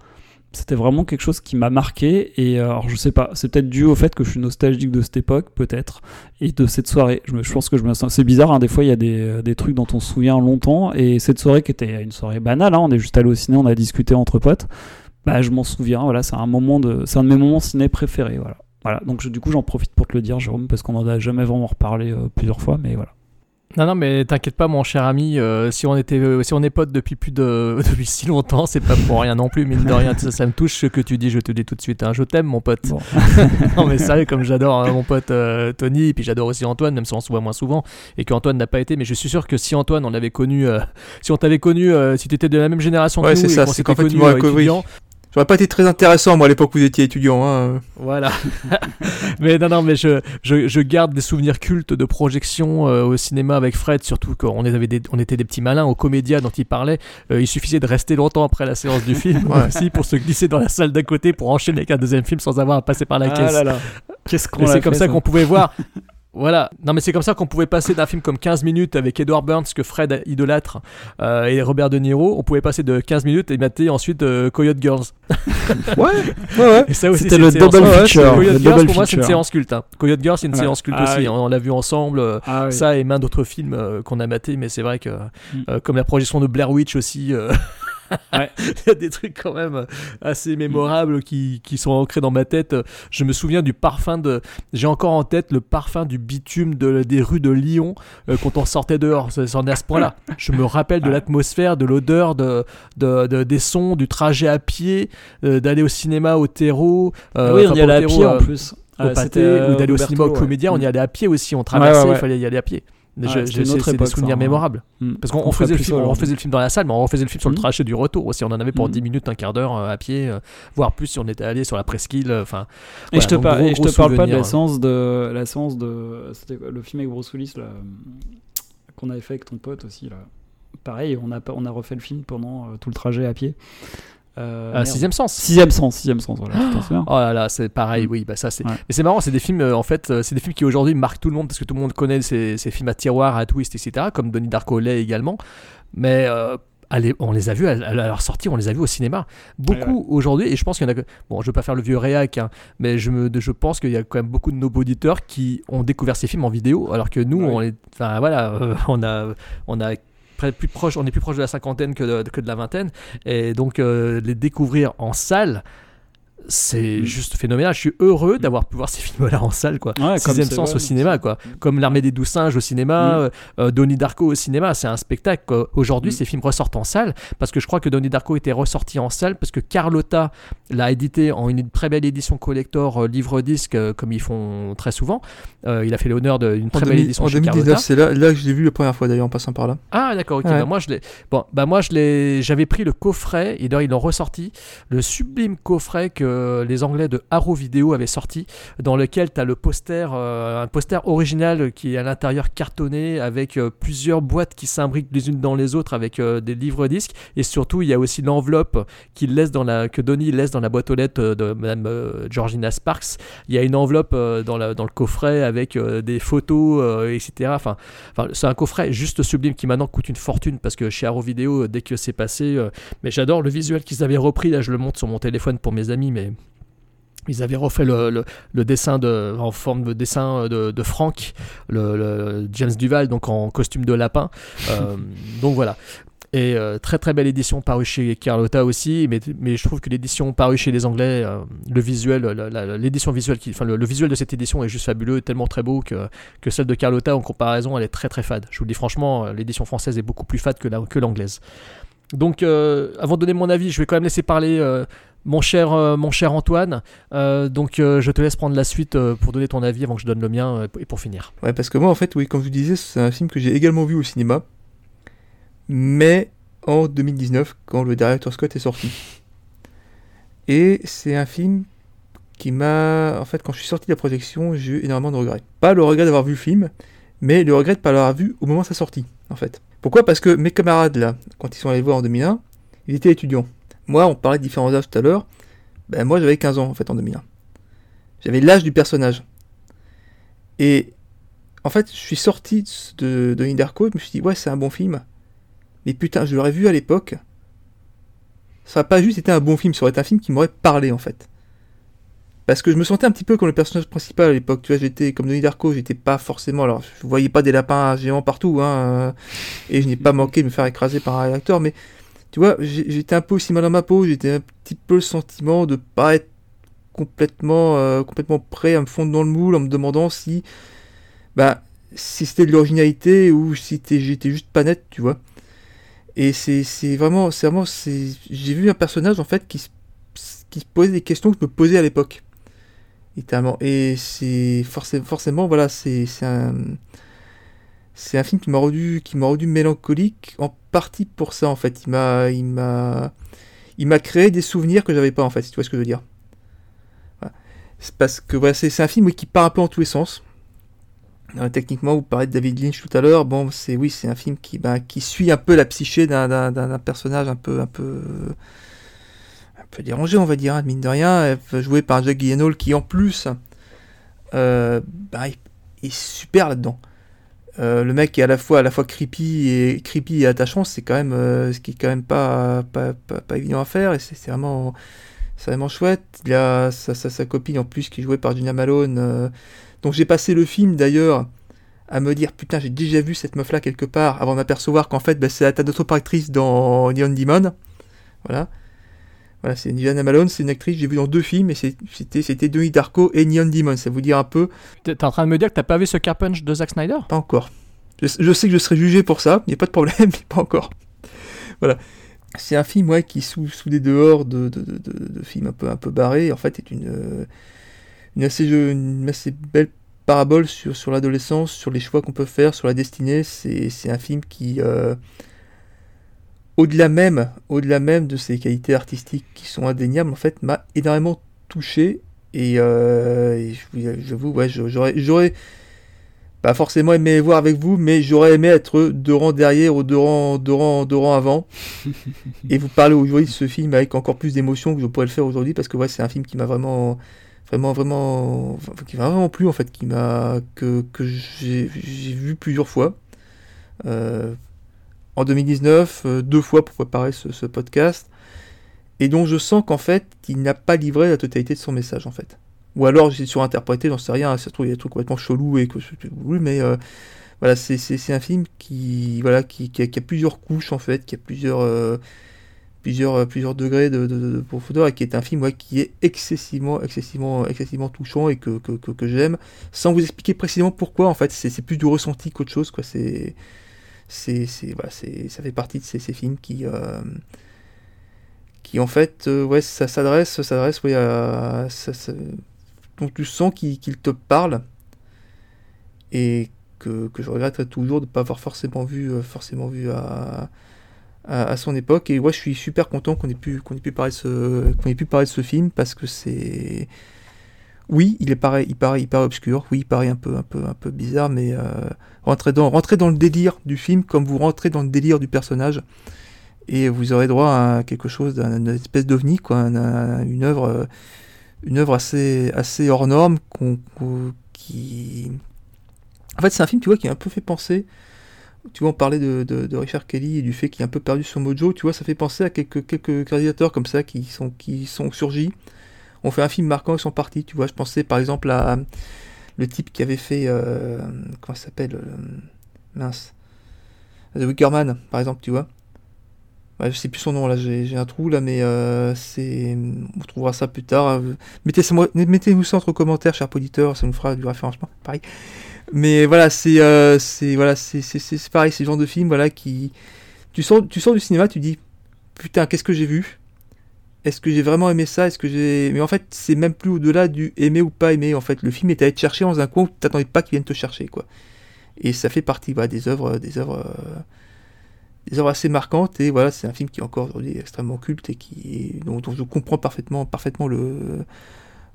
c'était vraiment quelque chose qui m'a marqué et euh, alors je sais pas c'est peut-être dû au fait que je suis nostalgique de cette époque peut-être et de cette soirée. Je, je pense que je me sens c'est bizarre hein, des fois il y a des, euh, trucs dont on se souvient longtemps et cette soirée qui était une soirée banale hein, on est juste allé au ciné on a discuté entre potes. Bah je m'en souviens voilà c'est un moment de c'est un de mes moments ciné préférés voilà. Voilà donc du coup j'en profite pour te le dire Jérôme parce qu'on en a jamais vraiment reparlé euh, plusieurs fois mais voilà Non, non, mais t'inquiète pas, mon cher ami. euh, si on était, euh, si on est potes depuis plus de, depuis si longtemps, c'est pas pour rien non plus, mine de rien. Ça, ça me touche ce que tu dis. Je te dis tout de suite. hein, je t'aime, mon pote. Bon. non, mais sérieux, comme j'adore hein, mon pote euh, Tony, et puis j'adore aussi Antoine, même si on se voit moins souvent, et qu'Antoine n'a pas été. Mais je suis sûr que si Antoine, on l'avait connu, si on t'avait connu, si tu étais de la même génération Ouais, que nous, c'est et ça, qu'on c'est qu'en fait, étudiant, J'aurais pas été très intéressant, moi, à l'époque où vous étiez étudiant. Hein. Voilà. mais non, non, mais je, je, je garde des souvenirs cultes de projection euh, au cinéma avec Fred, surtout qu'on avait des, on était des petits malins au comédia dont il parlait. Euh, il suffisait de rester longtemps après la séance du film Ouais. aussi pour se glisser dans la salle d'à côté pour enchaîner avec un deuxième film sans avoir à passer par la Ah caisse. là là. qu'est-ce qu'on Et c'est comme fait, ça qu'on pouvait voir. Voilà, non mais c'est comme ça qu'on pouvait passer d'un film comme 15 minutes avec Edward Burns que Fred idolâtre euh, et Robert De Niro, on pouvait passer de 15 minutes et mater ensuite euh, Coyote Girls. Ouais, ouais, ouais. C'était le double ouais, feature, Coyote le Girls, double pour moi, c'est une séance culte. hein. Coyote Girls, c'est une Ouais. séance culte Ah aussi. oui. On l'a vu ensemble. euh, Ah oui. Ça et main d'autres films euh, qu'on a maté, mais c'est vrai que, Mm. euh, comme la projection de Blair Witch aussi, euh, Ouais. il y a des trucs quand même euh, assez mémorables qui, qui sont ancrés dans ma tête. Je me souviens du parfum de. J'ai encore en tête le parfum du bitume de, des rues de Lyon euh, quand on sortait dehors. C'en est à ce point-là. Je me rappelle de l'atmosphère, de l'odeur, de, de, de- des sons, du trajet à pied, euh, d'aller au cinéma au terreau. euh, Ah oui, on y allait à pied euh, en plus. au Ah, pâté, euh, ou d'aller au cinéma au ouais. comédien, on y Mm. allait à pied aussi, on traversait, ouais, ouais. il fallait y aller à pied. Ah, c'est des souvenirs ça, hein. mémorables. Mm. Parce qu'on faisait, le film, on aujourd'hui. faisait le film dans la salle, mais on refaisait le film sur le Mm. trajet du retour aussi. On en avait pour Mm. 10 minutes, un quart d'heure euh, à pied, euh, voire plus si on était allé sur la presqu'île. euh, Enfin, Et je te, parle pas de la hein. séance de la séance de le film avec Bruce Willis là qu'on avait fait avec ton pote aussi là. Pareil, on a on a refait le film pendant euh, tout le trajet à pied. Euh, Ah, merde. Sixième sens. Sixième sens, sixième sens, voilà. Oh là là, c'est pareil, Mm. oui, bah ça c'est. Ouais. Mais c'est marrant, c'est des films, euh, en fait, euh, c'est des films qui aujourd'hui marquent tout le monde parce que tout le monde connaît ces, ces films à tiroir, à twist, etc., comme Donnie Darko l'est également. Mais euh, allez, on les a vus à, à leur sortie, on les a vus au cinéma. Beaucoup aujourd'hui, et je pense qu'il y en a. que- Bon, je veux pas faire le vieux réac, hein, mais je, me, je pense qu'il y a quand même beaucoup de nos auditeurs qui ont découvert ces films en vidéo, alors que nous, Ouais. on est. Enfin voilà, euh, on a. On a plus proche, on est plus proche de la cinquantaine que de, que de la vingtaine, et donc euh, les découvrir en salle, c'est Mm. juste phénoménal. Je suis heureux d'avoir pu voir ces films-là en salle, quoi. Ouais, Sixième sens au cinéma, quoi. Comme L'Armée des Douze Singes au cinéma, Mm. euh, euh, Donnie Darko au cinéma, c'est un spectacle. quoi. Aujourd'hui, Mm. ces films ressortent en salle parce que je crois que Donnie Darko était ressorti en salle parce que Carlotta l'a édité en une très belle édition collector euh, livre-disque, euh, comme ils font très souvent. Il a fait l'honneur d'une très belle 2000 édition en chez 2019, Carlotta. c'est là, là que je l'ai vu la première fois d'ailleurs en passant par là. Ah d'accord, ok. Ouais. Bah, moi je l'ai. Bon, bah moi je l'ai. J'avais pris le coffret et d'ailleurs ils l'ont ressorti, le sublime coffret que les Anglais de Arrow Video avaient sorti, dans lequel tu as le poster, euh, un poster original qui est à l'intérieur cartonné avec euh, plusieurs boîtes qui s'imbriquent les unes dans les autres avec euh, des livres disques et surtout il y a aussi l'enveloppe qu'il laisse dans la que Donnie laisse dans la boîte aux lettres euh, de Madame euh, Georgina Sparks. Il y a une enveloppe euh, dans, la, dans le coffret avec euh, des photos, euh, etc. Enfin, c'est un coffret juste sublime qui maintenant coûte une fortune parce que chez Arrow Video, euh, dès que c'est passé, euh, mais j'adore le visuel qu'ils avaient repris. Là, je le montre sur mon téléphone pour mes amis, mais ils avaient refait le, le- le dessin de, en forme de dessin de, de Frank, le, le James Duval, donc en costume de lapin. Euh, donc voilà. Et euh, très très belle édition parue chez Carlotta aussi, mais, mais je trouve que l'édition parue chez les Anglais, euh, le visuel, l'édition visuelle, qui, enfin le, visuel de cette édition est juste fabuleux, tellement très beau que, que celle de Carlotta en comparaison, elle est très très fade. Je vous le dis franchement, euh, l'édition française est beaucoup plus fade que, la, que l'anglaise. Donc euh, avant de donner mon avis, je vais quand même laisser parler euh, mon, cher, euh, mon cher Antoine. Euh, donc euh, je te laisse prendre la suite pour donner ton avis avant que je donne le mien et pour finir. Ouais, parce que moi, en fait, oui, comme je vous disais, c'est un film que j'ai également vu au cinéma, mais en 2019, quand le Director Scott est sorti. Et c'est un film qui m'a. En fait, quand je suis sorti de la projection, j'ai eu énormément de regrets. Pas le regret d'avoir vu le film, mais le regret de ne pas l'avoir vu au moment de sa sortie, en fait. Pourquoi? Parce que mes camarades, là, quand ils sont allés voir en 2001, ils étaient étudiants. Moi, on parlait de différents âges tout à l'heure. Ben, moi, j'avais 15 ans, en fait, en 2001. J'avais l'âge du personnage. Et en fait, je suis sorti de, de Darko je me suis dit, ouais, c'est un bon film. Mais putain, je l'aurais vu à l'époque. Ça n'a pas juste été un bon film, ça aurait été un film qui m'aurait parlé en fait. Parce que je me sentais un petit peu comme le personnage principal à l'époque. Tu vois, j'étais comme Denis Darko, j'étais pas forcément. Alors, je voyais pas des lapins géants partout, hein. euh, Et je n'ai pas manqué de me faire écraser par un réacteur, mais tu vois, j'étais un peu aussi mal dans ma peau. J'étais un petit peu le sentiment de pas être complètement, euh, complètement prêt à me fondre dans le moule en me demandant si, bah, si c'était de l'originalité ou si j'étais juste pas net, tu vois. Et c'est vraiment, c'est vraiment, j'ai vu un personnage en fait qui, se- qui se posait des questions que je me posais à l'époque. Et c'est forcément, forcément, voilà, c'est un, c'est un film qui m'a rendu, qui m'a rendu mélancolique en partie pour ça en fait. Il m'a, il m'a, il m'a créé des souvenirs que j'avais pas en fait. Si tu vois ce que je veux dire. C'est parce que voilà, c'est un film qui part un peu en tous les sens. Euh, techniquement, vous parlez de David Lynch tout à l'heure. Bon, c'est oui, c'est un film qui, ben, qui suit un peu la psyché d'un, personnage un peu, un peu, un peu dérangé, on va dire, hein, mine de rien, euh, joué par Jack Gyllenhaal, qui en plus, euh, ben, est super là-dedans. Euh, le mec est à la fois creepy et attachant, c'est quand même euh, ce qui est quand même pas pas, pas, évident à faire et c'est vraiment c'est vraiment chouette. Il y a sa, sa, copine en plus qui est jouée par Gina Malone. euh, donc j'ai passé le film d'ailleurs à me dire putain j'ai déjà vu cette meuf là quelque part avant de m'apercevoir qu'en fait bah, c'est la notre autre actrice dans Neon Demon. Voilà. Voilà, c'est Gina Malone, c'est une actrice que j'ai vue dans deux films et c'était c'était Denis Darko et Neon Demon. Ça vous dire un peu T'es en train de me dire que t'as pas vu ce Car Punch de Zack Snyder? Pas encore. Je, je sais que je serai jugé pour ça, il n'y a pas de problème, mais pas encore. Voilà. C'est un film ouais, qui, sous, sous des dehors de, de, de, de- de films un peu, un peu barrés, en fait, est une, euh, une, assez, je- une assez belle parabole sur, sur l'adolescence, sur les choix qu'on peut faire, sur la destinée. C'est c'est un film qui, euh, au-delà même, au-delà même de ses qualités artistiques qui sont indéniables, en fait, m'a énormément touché. Et, euh, et je vous- j'avoue, ouais, j'aurais, j'aurais pas forcément aimé voir avec vous, mais j'aurais aimé être deux rangs derrière ou deux rangs, deux rangs, deux rangs avant. et vous parler aujourd'hui de ce film avec encore plus d'émotion que je pourrais le faire aujourd'hui, parce que ouais, c'est un film qui m'a vraiment, vraiment, vraiment, qui m'a vraiment plu en fait, qui m'a, que, que j'ai j'ai vu plusieurs fois. Euh, en 2019, euh, deux fois pour préparer ce, podcast, et dont je sens qu'en fait, il n'a pas livré la totalité de son message en fait. Ou alors j'ai surinterprété, j'en sais rien, ça se trouve il y a des trucs complètement chelous et que mais euh, voilà, c'est, un film qui voilà qui, a, qui a plusieurs couches en fait, qui a plusieurs euh, plusieurs, plusieurs degrés de, de, profondeur et qui est un film qui est excessivement, excessivement, excessivement touchant et que, que, que, j'aime, sans vous expliquer précisément pourquoi. En fait, c'est plus du ressenti qu'autre chose. Quoi. C'est, c'est, voilà, ça fait partie de ces, films qui, euh, qui en fait, euh, ouais, ça s'adresse, s'adresse, ouais, à, ça, ça, donc tu sens qu'il te parle et que, que je regretterais toujours de ne pas avoir forcément vu, euh, forcément vu à à, son époque. Et ouais, je suis super content qu'on ait pu qu'on ait pu parler ce qu'on ait pu parler de ce film parce que c'est oui, il est pareil, il paraît obscur. Oui, il paraît un peu un peu un peu bizarre, mais euh, rentrer dans le délire du film comme vous rentrez dans le délire du personnage. Et vous aurez droit à quelque chose d'une espèce d'ovni, quoi, une œuvre, une œuvre assez, assez hors norme, qui, en fait, c'est un film, tu vois, qui a un peu fait penser tu vois, on parlait de, Richard Kelly et du fait qu'il a un peu perdu son mojo, tu vois, ça fait penser à quelques, quelques réalisateurs comme ça qui qui sont surgis. On fait un film marquant, ils sont partis, tu vois. Je pensais par exemple à le type qui avait fait. Euh, comment ça s'appelle euh, Mince. The Wickerman, par exemple, tu vois. je sais plus son nom là, j'ai un trou là, mais euh, c'est. On trouvera ça plus tard. Mettez-nous mettez ça entre commentaires, chers auditeurs, ça nous fera du référencement. Pareil. Mais voilà, c'est euh, voilà, pareil, c'est le genre de film voilà qui tu sors tu sors du cinéma, tu dis putain, qu'est-ce que j'ai vu? Est-ce que j'ai vraiment aimé ça? Est-ce que j'ai mais en fait, c'est même plus au-delà du aimer ou pas aimer. En fait, le film est allé te chercher dans un coin où tu t'attendais pas qu'il vienne te chercher quoi. Et ça fait partie voilà, des œuvres des œuvres euh, des œuvres assez marquantes. Et voilà, c'est un film qui est encore aujourd'hui extrêmement culte et qui dont, dont, je comprends parfaitement parfaitement le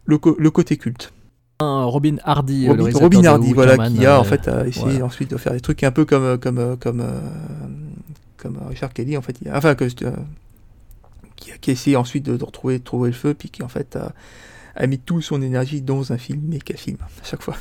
le, le côté culte. Robin Hardy, Robin, Robin Hardy, voilà, qui a en euh, fait essayé ensuite de faire des trucs un peu comme comme comme euh, comme Richard Kelly en fait, enfin que, euh, qui, a essayé ensuite de, retrouver trouver le feu, puis qui en fait a, a, mis toute son énergie dans un film, mais qu'un film à chaque fois.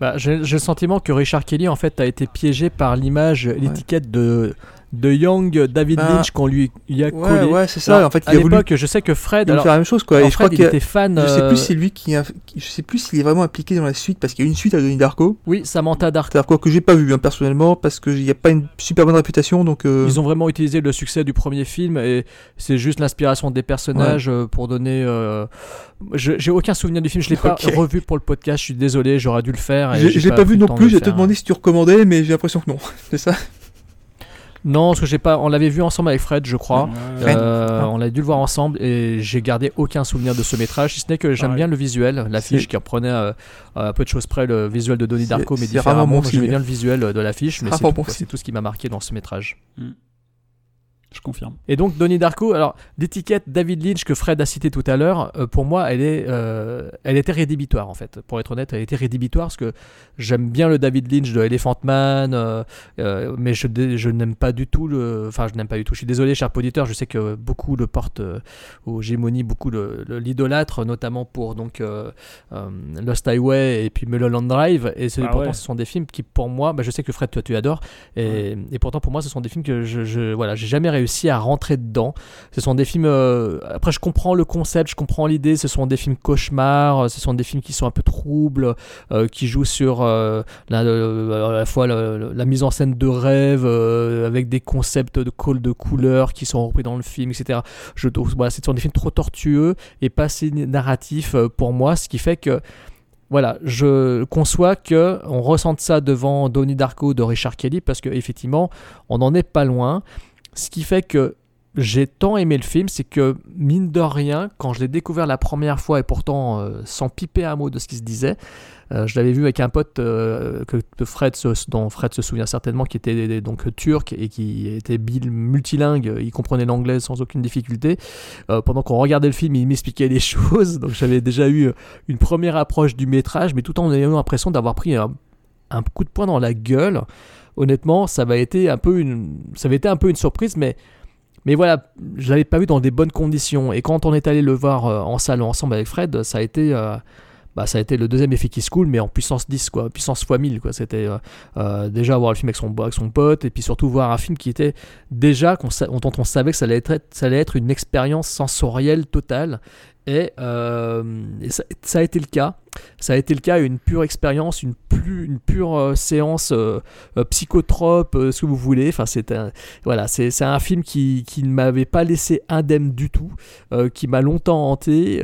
Bah, J'ai le sentiment que Richard Kelly en fait a été piégé par l'image, l'étiquette de de Young David ah. Lynch qu'on lui y a collé. Ouais, c'est ça. en fait, à l'époque, je sais que Fred. Il faire la même chose, quoi. Et je crois qu'il était fan. Je sais plus euh, si lui qui. Je sais plus s'il est vraiment impliqué dans la suite parce qu'il y a une suite à Donnie Darko. Oui, Samantha Darko. Darko que j'ai pas vu hein, personnellement parce qu'il n'y a pas une super bonne réputation. Donc. Euh, Ils ont vraiment utilisé le succès du premier film et c'est juste l'inspiration des personnages euh, pour donner. J'ai aucun souvenir du film. Je l'ai pas revu pour le podcast. Je suis désolé. J'aurais dû le faire. Je l'ai pas, vu non plus. J'ai te demandé si tu recommandais, mais j'ai l'impression que non. c'est ça. Non, parce que j'ai pas. On l'avait vu ensemble avec Fred, je crois. Euh, on a dû le voir ensemble et j'ai gardé aucun souvenir de ce métrage, si ce n'est que j'aime bien le visuel, l'affiche qui reprenait euh, à peu de choses près le visuel de Donnie Darko, mais différemment. J'aimais bien le visuel de l'affiche, mais c'est tout, ce qui m'a marqué dans ce métrage. Mm. Je confirme. Et donc Donnie Darko, alors l'étiquette David Lynch que Fred a cité tout à l'heure, euh, pour moi, elle est, euh, elle était rédhibitoire en fait. Pour être honnête, elle était rédhibitoire parce que j'aime bien le David Lynch de Elephant Man, euh, mais je, je n'aime pas du tout le, enfin je n'aime pas du tout. Je suis désolé, cher auditeur, je sais que beaucoup le portent aux gémonies, beaucoup l'idolâtre, notamment pour donc Lost Highway et puis Mulholland Drive. Et ah pourtant ce sont des films qui, pour moi, bah, je sais que Fred toi tu adores, et, et, pourtant pour moi ce sont des films que je, je voilà, j'ai jamais réussi à rentrer dedans. Ce sont des films. Euh, après, je comprends le concept, je comprends l'idée. Ce sont des films cauchemars, ce sont des films qui sont un peu troubles, euh, qui jouent sur euh, la, la fois la, mise en scène de rêve avec des concepts de call de couleurs qui sont repris dans le film, etc. Je trouve, voilà, ce sont des films trop tortueux et pas assez narratifs pour moi, ce qui fait que voilà, je conçois que on ressente ça devant Donnie Darko de Richard Kelly parce que effectivement, on n'en est pas loin. Ce qui fait que j'ai tant aimé le film, c'est que mine de rien, quand je l'ai découvert la première fois et pourtant euh, sans piper un mot de ce qui se disait, euh, je l'avais vu avec un pote euh, que Fred dont Fred se souvient certainement, qui était donc turc et qui était multilingue, il comprenait l'anglais sans aucune difficulté. pendant qu'on regardait le film, il m'expliquait les choses, donc j'avais déjà eu une première approche du métrage, mais tout en ayant l'impression d'avoir pris un, un coup de poing dans la gueule honnêtement, ça avait été un peu une, avait été un peu une surprise, mais, voilà, je l'avais pas vu dans des bonnes conditions. Et quand on est allé le voir euh, en salle ensemble avec Fred, ça a été, euh, bah, ça a été le deuxième effet qui se coule, mais en puissance 10, quoi, puissance x 1000, quoi. C'était euh, déjà voir le film avec son, pote, et puis surtout voir un film qui était déjà, dont on savait que ça allait être, ça allait être une expérience sensorielle totale. Et, ça, a été le cas. Ça a été le cas, une pure expérience, une, une pure euh, séance euh, euh, psychotrope, ce que vous voulez. Enfin, c'est un, voilà, un film qui, qui ne m'avait pas laissé indemne du tout, qui m'a longtemps hanté,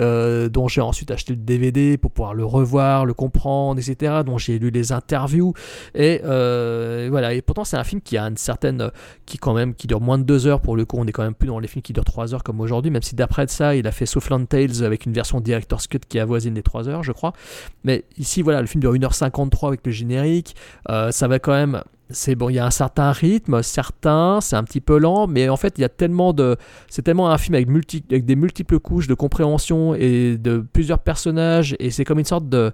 dont j'ai ensuite acheté le DVD pour pouvoir le revoir, le comprendre, etc. Dont j'ai lu les interviews. Et voilà, et pourtant c'est un film qui a une certaine, qui quand même, qui dure moins de deux heures pour le coup. On est quand même plus dans les films qui durent trois heures comme aujourd'hui, même si d'après ça, il a fait Southland Tales avec une version Director's Cut qui avoisine les trois heures, je crois. Mais ici, voilà, le film dure 1h53 avec le générique. Euh, ça va quand même. C'est bon, il y a un certain rythme, certain, c'est un petit peu lent, mais en fait, il y a tellement de. C'est tellement un film avec, multi, avec des multiples couches de compréhension et de plusieurs personnages, et c'est comme une sorte de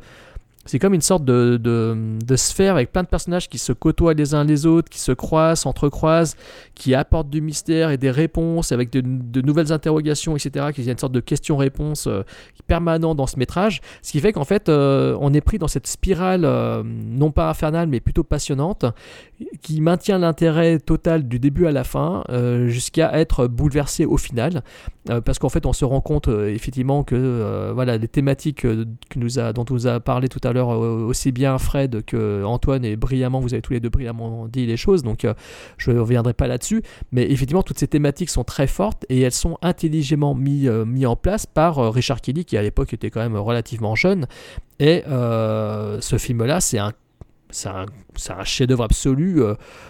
c'est comme une sorte de, sphère avec plein de personnages qui se côtoient les uns les autres, qui se croisent, s'entrecroisent, qui apportent du mystère et des réponses avec de, nouvelles interrogations, etc. Qui y a une sorte de question-réponse euh, permanent dans ce métrage. Ce qui fait qu'en fait, euh, on est pris dans cette spirale, euh, non pas infernale, mais plutôt passionnante, qui maintient l'intérêt total du début à la fin, jusqu'à être bouleversé au final. parce qu'en fait, on se rend compte effectivement que voilà, les thématiques dont nous a parlé tout à l'heure, euh, aussi bien Fred que Antoine et brillamment, vous avez tous les deux brillamment dit les choses, donc euh, je ne reviendrai pas là-dessus. Mais effectivement, toutes ces thématiques sont très fortes et elles sont intelligemment mises euh, mis en place par Richard Kelly, qui à l'époque était quand même relativement jeune. Et ce film-là, c'est un c'est un, chef-d'œuvre absolu.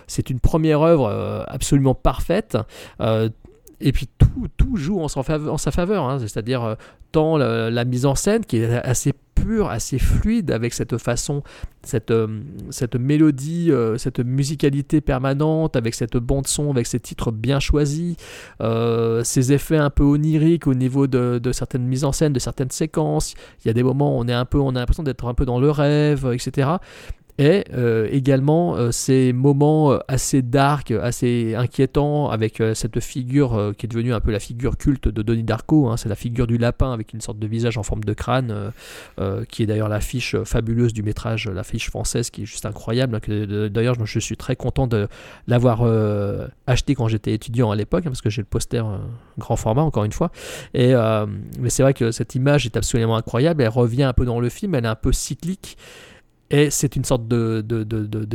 c'est une première œuvre absolument parfaite. et puis tout, tout joue en, sa faveur. Hein. c'est-à-dire tant la, mise en scène qui est assez pur, assez fluide avec cette façon, cette, euh, cette mélodie, euh, cette musicalité permanente, avec cette bande son, avec ces titres bien choisis, euh, ces effets un peu oniriques au niveau de, de, certaines mises en scène, de certaines séquences. Il y a des moments où on est un peu, on a l'impression d'être un peu dans le rêve, etc et euh, également euh, ces moments euh, assez dark, assez inquiétants avec cette figure qui est devenue un peu la figure culte de Donnie Darko, hein. c'est la figure du lapin avec une sorte de visage en forme de crâne, qui est d'ailleurs l'affiche fabuleuse du métrage, l'affiche française qui est juste incroyable. Hein, d'ailleurs, je suis très content de l'avoir acheté quand j'étais étudiant à l'époque, hein, parce que j'ai le poster grand format encore une fois. Et, mais c'est vrai que cette image est absolument incroyable, elle revient un peu dans le film, elle est un peu cyclique. Et c'est une sorte de,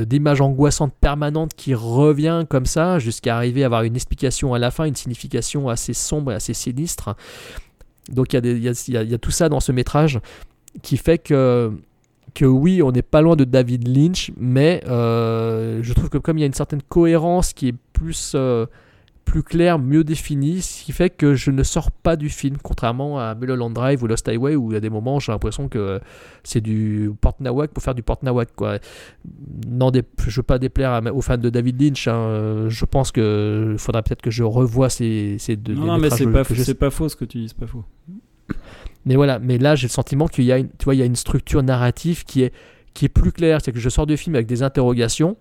d'image angoissante permanente qui revient comme ça jusqu'à arriver à avoir une explication à la fin, une signification assez sombre et assez sinistre. Donc il y, a, tout ça dans ce métrage qui fait que, que oui, on n'est pas loin de David Lynch, mais euh, je trouve que comme il y a une certaine cohérence qui est plus... Euh, plus clair, mieux défini, ce qui fait que je ne sors pas du film, contrairement à Mulholland Drive ou Lost Highway, où il y a des moments j'ai l'impression que c'est du Port Nawak pour faire du Port Nawak. Quoi. Non, je ne veux pas déplaire aux fans de David Lynch, hein. je pense qu'il faudra peut-être que je revoie ces, ces deux Non, non mais c'est pas, pas faux ce que tu dis, c'est pas faux. Mais voilà, mais là j'ai le sentiment qu'il y a une, tu vois, il y a une structure narrative qui est, qui est plus claire, c'est que je sors du film avec des interrogations,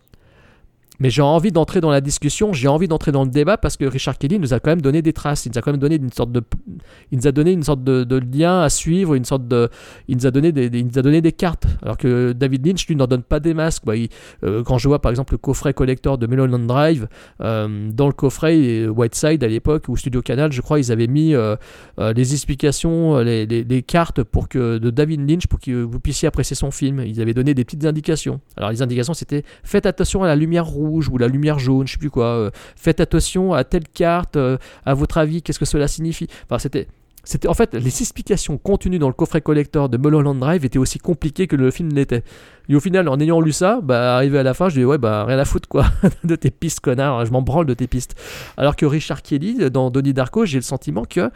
mais j'ai envie d'entrer dans la discussion, j'ai envie d'entrer dans le débat parce que Richard Kelly nous a quand même donné des traces, il nous a quand même donné une sorte de, il nous a donné une sorte de, lien à suivre, une sorte de, il nous a donné des, il nous a donné des cartes, alors que David Lynch lui n'en donne pas des masques. Euh, quand je vois par exemple le coffret collector de Melon Drive, euh, dans le coffret Whiteside à l'époque ou Studio Canal, je crois, ils avaient mis euh, les explications, les, les, cartes pour que de David Lynch pour que vous puissiez apprécier son film. Ils avaient donné des petites indications. Alors les indications c'était faites attention à la lumière rouge ou la lumière jaune, je sais plus quoi. Euh, faites attention à telle carte, euh, à votre avis, qu'est-ce que cela signifie? Enfin, c'était. C'était en fait les explications contenues dans le coffret collector de Mulholland Drive étaient aussi compliquées que le film l'était. Et au final, en ayant lu ça, bah arrivé à la fin, je dis ouais bah rien à foutre quoi de tes pistes connard, je m'en branle de tes pistes. Alors que Richard Kelly dans Donnie Darko, j'ai le sentiment que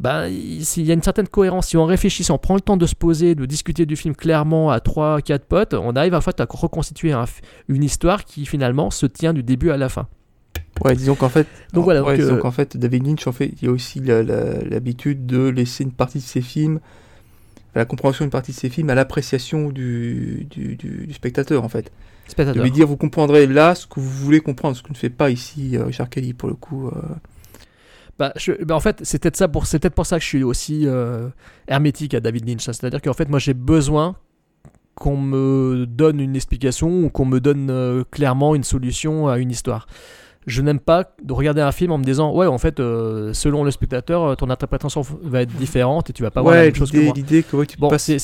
bah, il y a une certaine cohérence. Si on réfléchit, si on prend le temps de se poser, de discuter du film clairement à 3-4 potes, on arrive en fait à reconstituer une histoire qui finalement se tient du début à la fin. Ouais, disons qu'en fait, donc voilà, donc, euh, qu'en fait, David Lynch, en fait, il a aussi l'habitude de laisser une partie de ses films, la compréhension d'une partie de ses films à l'appréciation du, du, spectateur, en fait. Spectateur. De lui dire, vous comprendrez là ce que vous voulez comprendre, ce que ne fait pas ici euh, Richard Kelly, pour le coup. Euh. Bah, bah, en fait, c'est peut-être ça pour, c'est peut pour ça que je suis aussi euh, hermétique à David Lynch. Hein. C'est-à-dire qu'en fait, moi, j'ai besoin qu'on me donne une explication ou qu'on me donne euh, clairement une solution à une histoire. Je n'aime pas de regarder un film en me disant ouais en fait euh, selon le spectateur ton interprétation va être différente et tu vas pas voir la même chose que moi. l'idée que ouais, tu Bon, c'est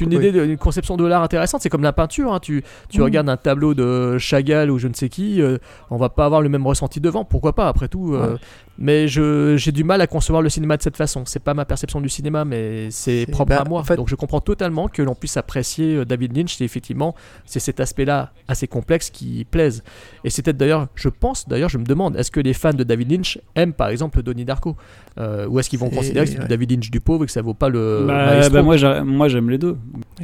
une idée, de- une conception de l'art intéressante. C'est comme la peinture. hein. Tu, tu Mhm. regardes un tableau de Chagall ou je ne sais qui, euh, on va pas avoir le même ressenti devant. Pourquoi pas Après tout. euh, Ouais. Mais je j'ai du mal à concevoir le cinéma de cette façon. C'est pas ma perception du cinéma, mais c'est propre bah, à moi. en fait- Donc je comprends totalement que l'on puisse apprécier euh, David Lynch. Et effectivement, c'est cet aspect-là assez complexe qui plaise. Et c'est peut-être d'ailleurs, je pense d'ailleurs, je me demande, est-ce que les fans de David Lynch aiment par exemple Donnie Darko? Euh, Ou est-ce qu'ils vont C'est- considérer que c'est ouais. David Lynch du pauvre et que ça vaut pas le Bah, bah, moi, j'a- moi, j'aime les deux.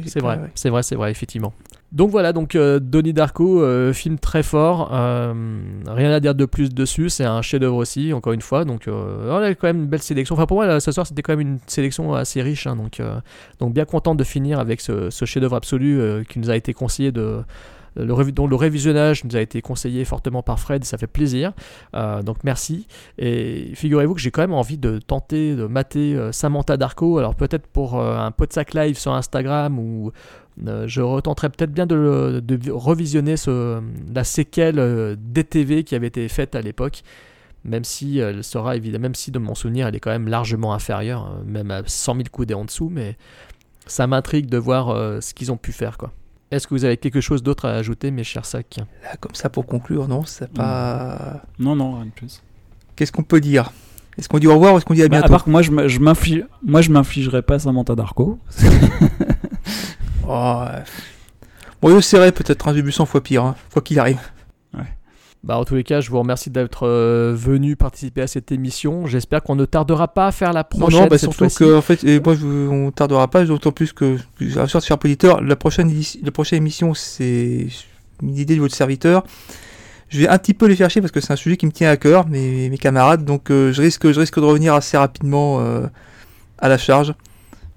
c'est vrai, Ouais, c'est vrai, c'est vrai, effectivement. Donc voilà, donc euh, Donnie Darko, euh, film très fort, euh, rien à dire de plus dessus, c'est un chef-d'œuvre aussi, encore une fois. Donc euh, on a quand même une belle sélection. Enfin pour moi, là, ce soir, c'était quand même une sélection assez riche, hein, donc euh, donc bien content de finir avec ce, ce chef-d'œuvre absolu euh, qui nous a été conseillé de le, révi- dont le révisionnage nous a été conseillé fortement par Fred, ça fait plaisir. Euh, donc merci. Et figurez-vous que j'ai quand même envie de tenter de mater euh, Samantha Darko. Alors peut-être pour euh, un pot de sac live sur Instagram ou euh, je retenterai peut-être bien de, le- de vi- revisionner la séquelle euh, DTV qui avait été faite à l'époque. Même si elle sera évidemment, même si de mon souvenir elle est quand même largement inférieure, même à 100 000 coudées en dessous, mais ça m'intrigue de voir euh, ce qu'ils ont pu faire quoi. Est-ce que vous avez quelque chose d'autre à ajouter, mes chers sacs Là, comme ça pour conclure, non, c'est pas. Non, non, rien de plus. Qu'est-ce qu'on peut dire? Est-ce qu'on dit au revoir ou est-ce qu'on dit à Bah, bientôt? à part que moi, je m'inflige- moi, je m'infligerai pas Samantha Darko. Oh, ouais. Bon, je serai peut-être un début 100 fois pire, hein, quoi qu'il arrive. Bah, en tous les cas, je vous remercie d'être euh, venu participer à cette émission. J'espère qu'on ne tardera pas à faire la Non, prochaine. non, bah, cette surtout que, en fait, et moi, je, on tardera pas, d'autant plus que, rassure, cher auditeur, la prochaine, la prochaine émission, c'est une idée de votre serviteur. Je vais un petit peu les faire chier parce que c'est un sujet qui me tient à cœur, mes, mes camarades, donc euh, je, risque, je risque de revenir assez rapidement euh, à la charge.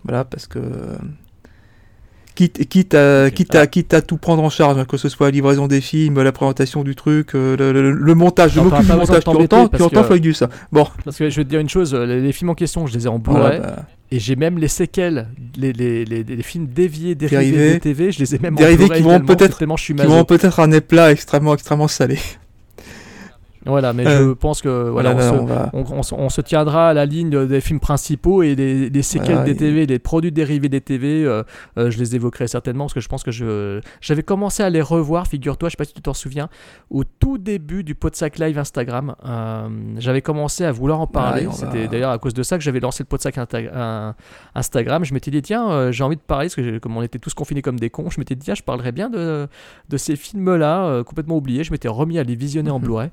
Voilà, parce que. Quitte, quitte, à, quitte, à, quitte à tout prendre en charge, hein, que ce soit la livraison des films, la présentation du truc, euh, le, le- le montage, je m'occupe du de montage, tu entends, tu parce entends ça. Bon, Parce que je vais te dire une chose, euh, les, les films en question, je les ai en Blu-ray. bah, Et j'ai même les séquelles, les, les, les, les films déviés, dérivés, Dérivés. des TV, je les ai même Dérivés en Blu-ray qui vont peut-être- qui vont peut-être un éplat extrêmement, extrêmement salé. Voilà, mais Euh, je pense que voilà, Voilà, on, se, on va- on- on se- tiendra à la ligne des films principaux et les, les séquelles Voilà, des TV, les produits dérivés des TV, euh, euh, je les évoquerai certainement parce que je pense que je j'avais commencé à les revoir, figure-toi, je sais pas si tu t'en souviens, au tout début du Podsac Live Instagram, euh, j'avais commencé à vouloir en parler. Ouais, on C'était va- d'ailleurs à cause de ça que j'avais lancé le Podsac Instagram. Je m'étais dit tiens, euh, j'ai envie de parler parce que comme on était tous confinés comme des cons, je m'étais dit tiens, je parlerais bien de, de ces films-là euh, complètement oubliés. Je m'étais remis à les visionner en Mhm. Blu-ray.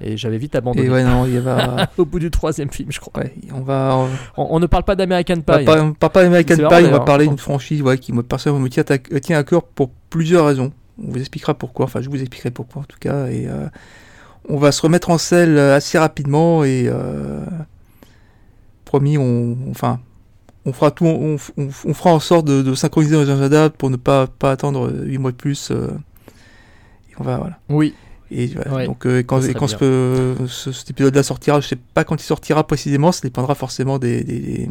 Et j'avais vite abandonné. Et ouais, non, il va. Au bout du troisième film, je crois. ouais, on va. On ne parle pas d'American Pie. on parle pas d'American Pie, on va d'ailleurs. parler d'une franchise ouais, qui, personnellement, me tient à, tient à cœur pour plusieurs raisons. On vous expliquera pourquoi, enfin, je vous expliquerai pourquoi en tout cas. Et euh, on va se remettre en selle assez rapidement et. euh, promis, on. Enfin. On fera tout, on, on- on fera en sorte de, de synchroniser nos agendas pour ne pas, pas attendre 8 mois de plus. euh, et on va, voilà. Oui. Et voilà. Ouais, donc euh, quand, et ce, ce- cet épisode-là sortira, je sais pas quand il sortira précisément, ça dépendra forcément des, des, des-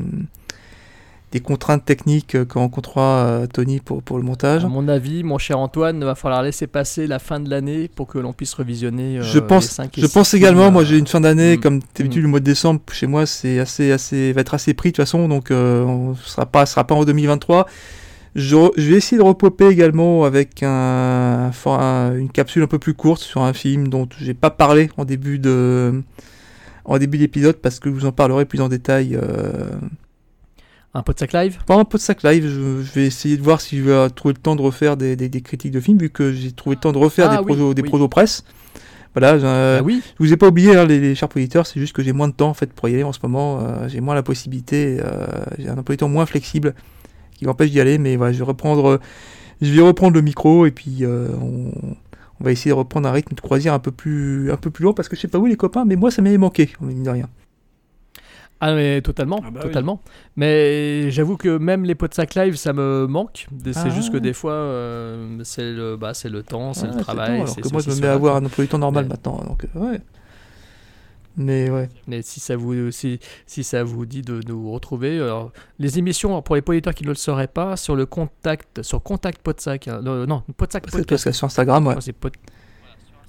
des contraintes techniques euh, que rencontrera euh, Tony pour, pour le montage. À mon avis, mon cher Antoine, va falloir laisser passer la fin de l'année pour que l'on puisse revisionner. euh, je les pense, cinq et je pense également, euh, moi j'ai une fin d'année, mm, comme d'habitude le mois de décembre chez moi c'est assez, assez, va être assez pris de toute façon, donc on sera pas, sera pas en 2023. Je, je vais essayer de repopper également avec un, for- un- une capsule un peu plus courte sur un film dont j'ai pas parlé en début de, en début d'épisode parce que je vous en parlerai plus en détail. Euh, Un Podsac Live? pas un peu de sac live, je, je vais essayer de voir si je vais trouver le temps de refaire des, des- des critiques de films vu que j'ai trouvé le temps de refaire Ah des, oui, prosos, des oui. prosos presse. Voilà, j'ai- Ah oui. je vous ai pas oublié, hein, les, les chers auditeurs, c'est juste que j'ai moins de temps en fait pour y aller en ce moment. euh, j'ai moins la possibilité, euh, j'ai un emploi du temps moins flexible qui m'empêche d'y aller. Mais voilà, je vais reprendre, je vais reprendre le micro et puis euh, on, on va essayer de reprendre un rythme de croisière un peu plus, un peu plus long parce que je sais pas où les copains, mais moi ça m'avait manqué, mine de rien. Ah mais totalement, Ah bah oui. totalement. Mais j'avoue que même les Podsac Live, ça me manque. C'est Ah. juste que des fois, euh, c'est le, bah, c'est le temps, c'est Ah, le travail. temps, alors c'est que moi je me mets à avoir un emploi du temps normal Mais- maintenant, donc ouais. Mais ouais. Mais si ça vous, si, si ça vous dit de nous retrouver, alors, les émissions pour les auditeurs qui ne le sauraient pas, sur le contact, sur Contact Podsac, hein, non, non, Podsac C'est Podcast. sur Instagram, ouais. Non, c'est pod-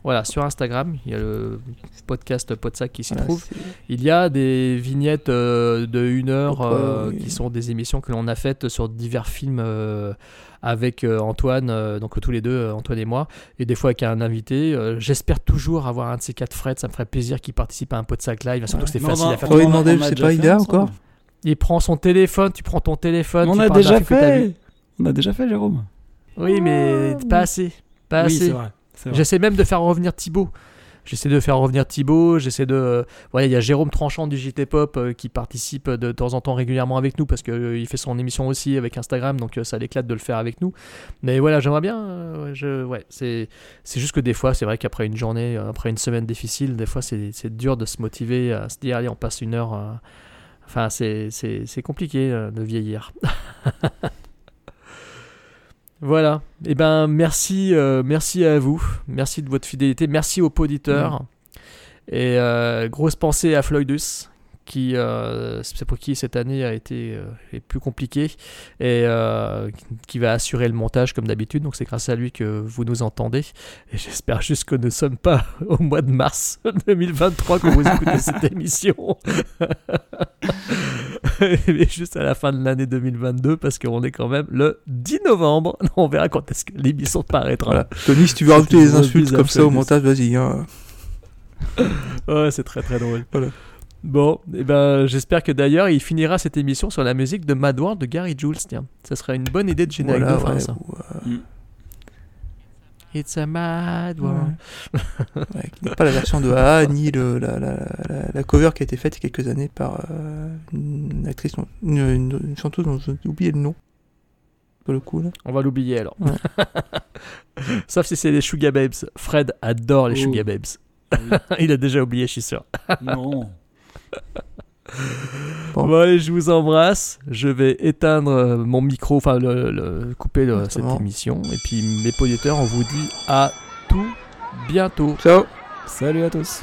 Voilà, sur Instagram, il y a le podcast Podsac qui s'y Voilà, trouve. Il y a des vignettes euh, de une heure ouais, euh, oui. qui sont des émissions que l'on a faites sur divers films euh, avec euh, Antoine, euh, donc tous les deux, Antoine et moi, et des fois avec un invité. Euh, J'espère toujours avoir un de ces quatre Fred, ça me ferait plaisir qu'il participe à un Podsac live, surtout que c'est facile à faire. On a- demander, je sais déjà pas, fait il ensemble. encore Il prend son téléphone, tu prends ton téléphone, On tu a déjà fait. On a déjà fait, Jérôme. Oui, mais pas assez. Pas oui, assez. c'est vrai. J'essaie même de faire revenir Thibaut. J'essaie de faire revenir Thibaut, j'essaie de... euh, voilà, il y a Jérôme Tranchant du JT Pop euh, qui participe de temps en temps régulièrement avec nous parce qu'il fait son émission aussi avec Instagram, donc euh, ça l'éclate de le faire avec nous. Mais voilà, j'aimerais bien... euh, ouais, c'est, juste que des fois, c'est vrai qu'après une journée, euh, après une semaine difficile, des fois c'est, dur de se motiver à se dire, allez, on passe une heure... euh, Enfin, c'est, compliqué euh, de vieillir. Voilà. Eh ben, merci, euh, merci à vous. Merci de votre fidélité. Merci aux auditeurs. Et euh, grosse pensée à Floydus, qui, euh, c'est pour qui cette année a été euh, est plus compliquée et euh, qui va assurer le montage comme d'habitude. Donc c'est grâce à lui que vous nous entendez. Et j'espère juste que nous ne sommes pas au mois de mars 2023 quand vous écoutez cette émission. Mais juste à la fin de l'année 2022 parce qu'on est quand même le 10 novembre. On verra quand est-ce que l'émission paraîtra. Voilà. Tony, si tu veux rajouter des insultes comme ça au montage, vas-y. Hein. Ouais, c'est très très drôle. Voilà. Bon, et ben j'espère que d'ailleurs il finira cette émission sur la musique de Mad World de Gary Jules. Tiens, ça serait une bonne idée de générique Voilà, de fin, ouais, ça. ou, euh, Mm. It's a mad world. ouais, pas la version de A, ni le, la, la, la, la cover qui a été faite il y a quelques années par euh, une actrice, une, une- une chanteuse dont j'ai oublié le nom. Pour le coup, là. On va l'oublier alors. Ouais. Sauf si c'est les Sugar Babes. Fred adore les Oh. Sugar Babes. Oui. il a déjà oublié, je suis sûr. non. Bon. Bon, allez, je vous embrasse. Je vais éteindre euh, mon micro, enfin, le, le- couper cette émission. Et puis, mes auditeurs, on vous dit à tout bientôt. Ciao Salut à tous.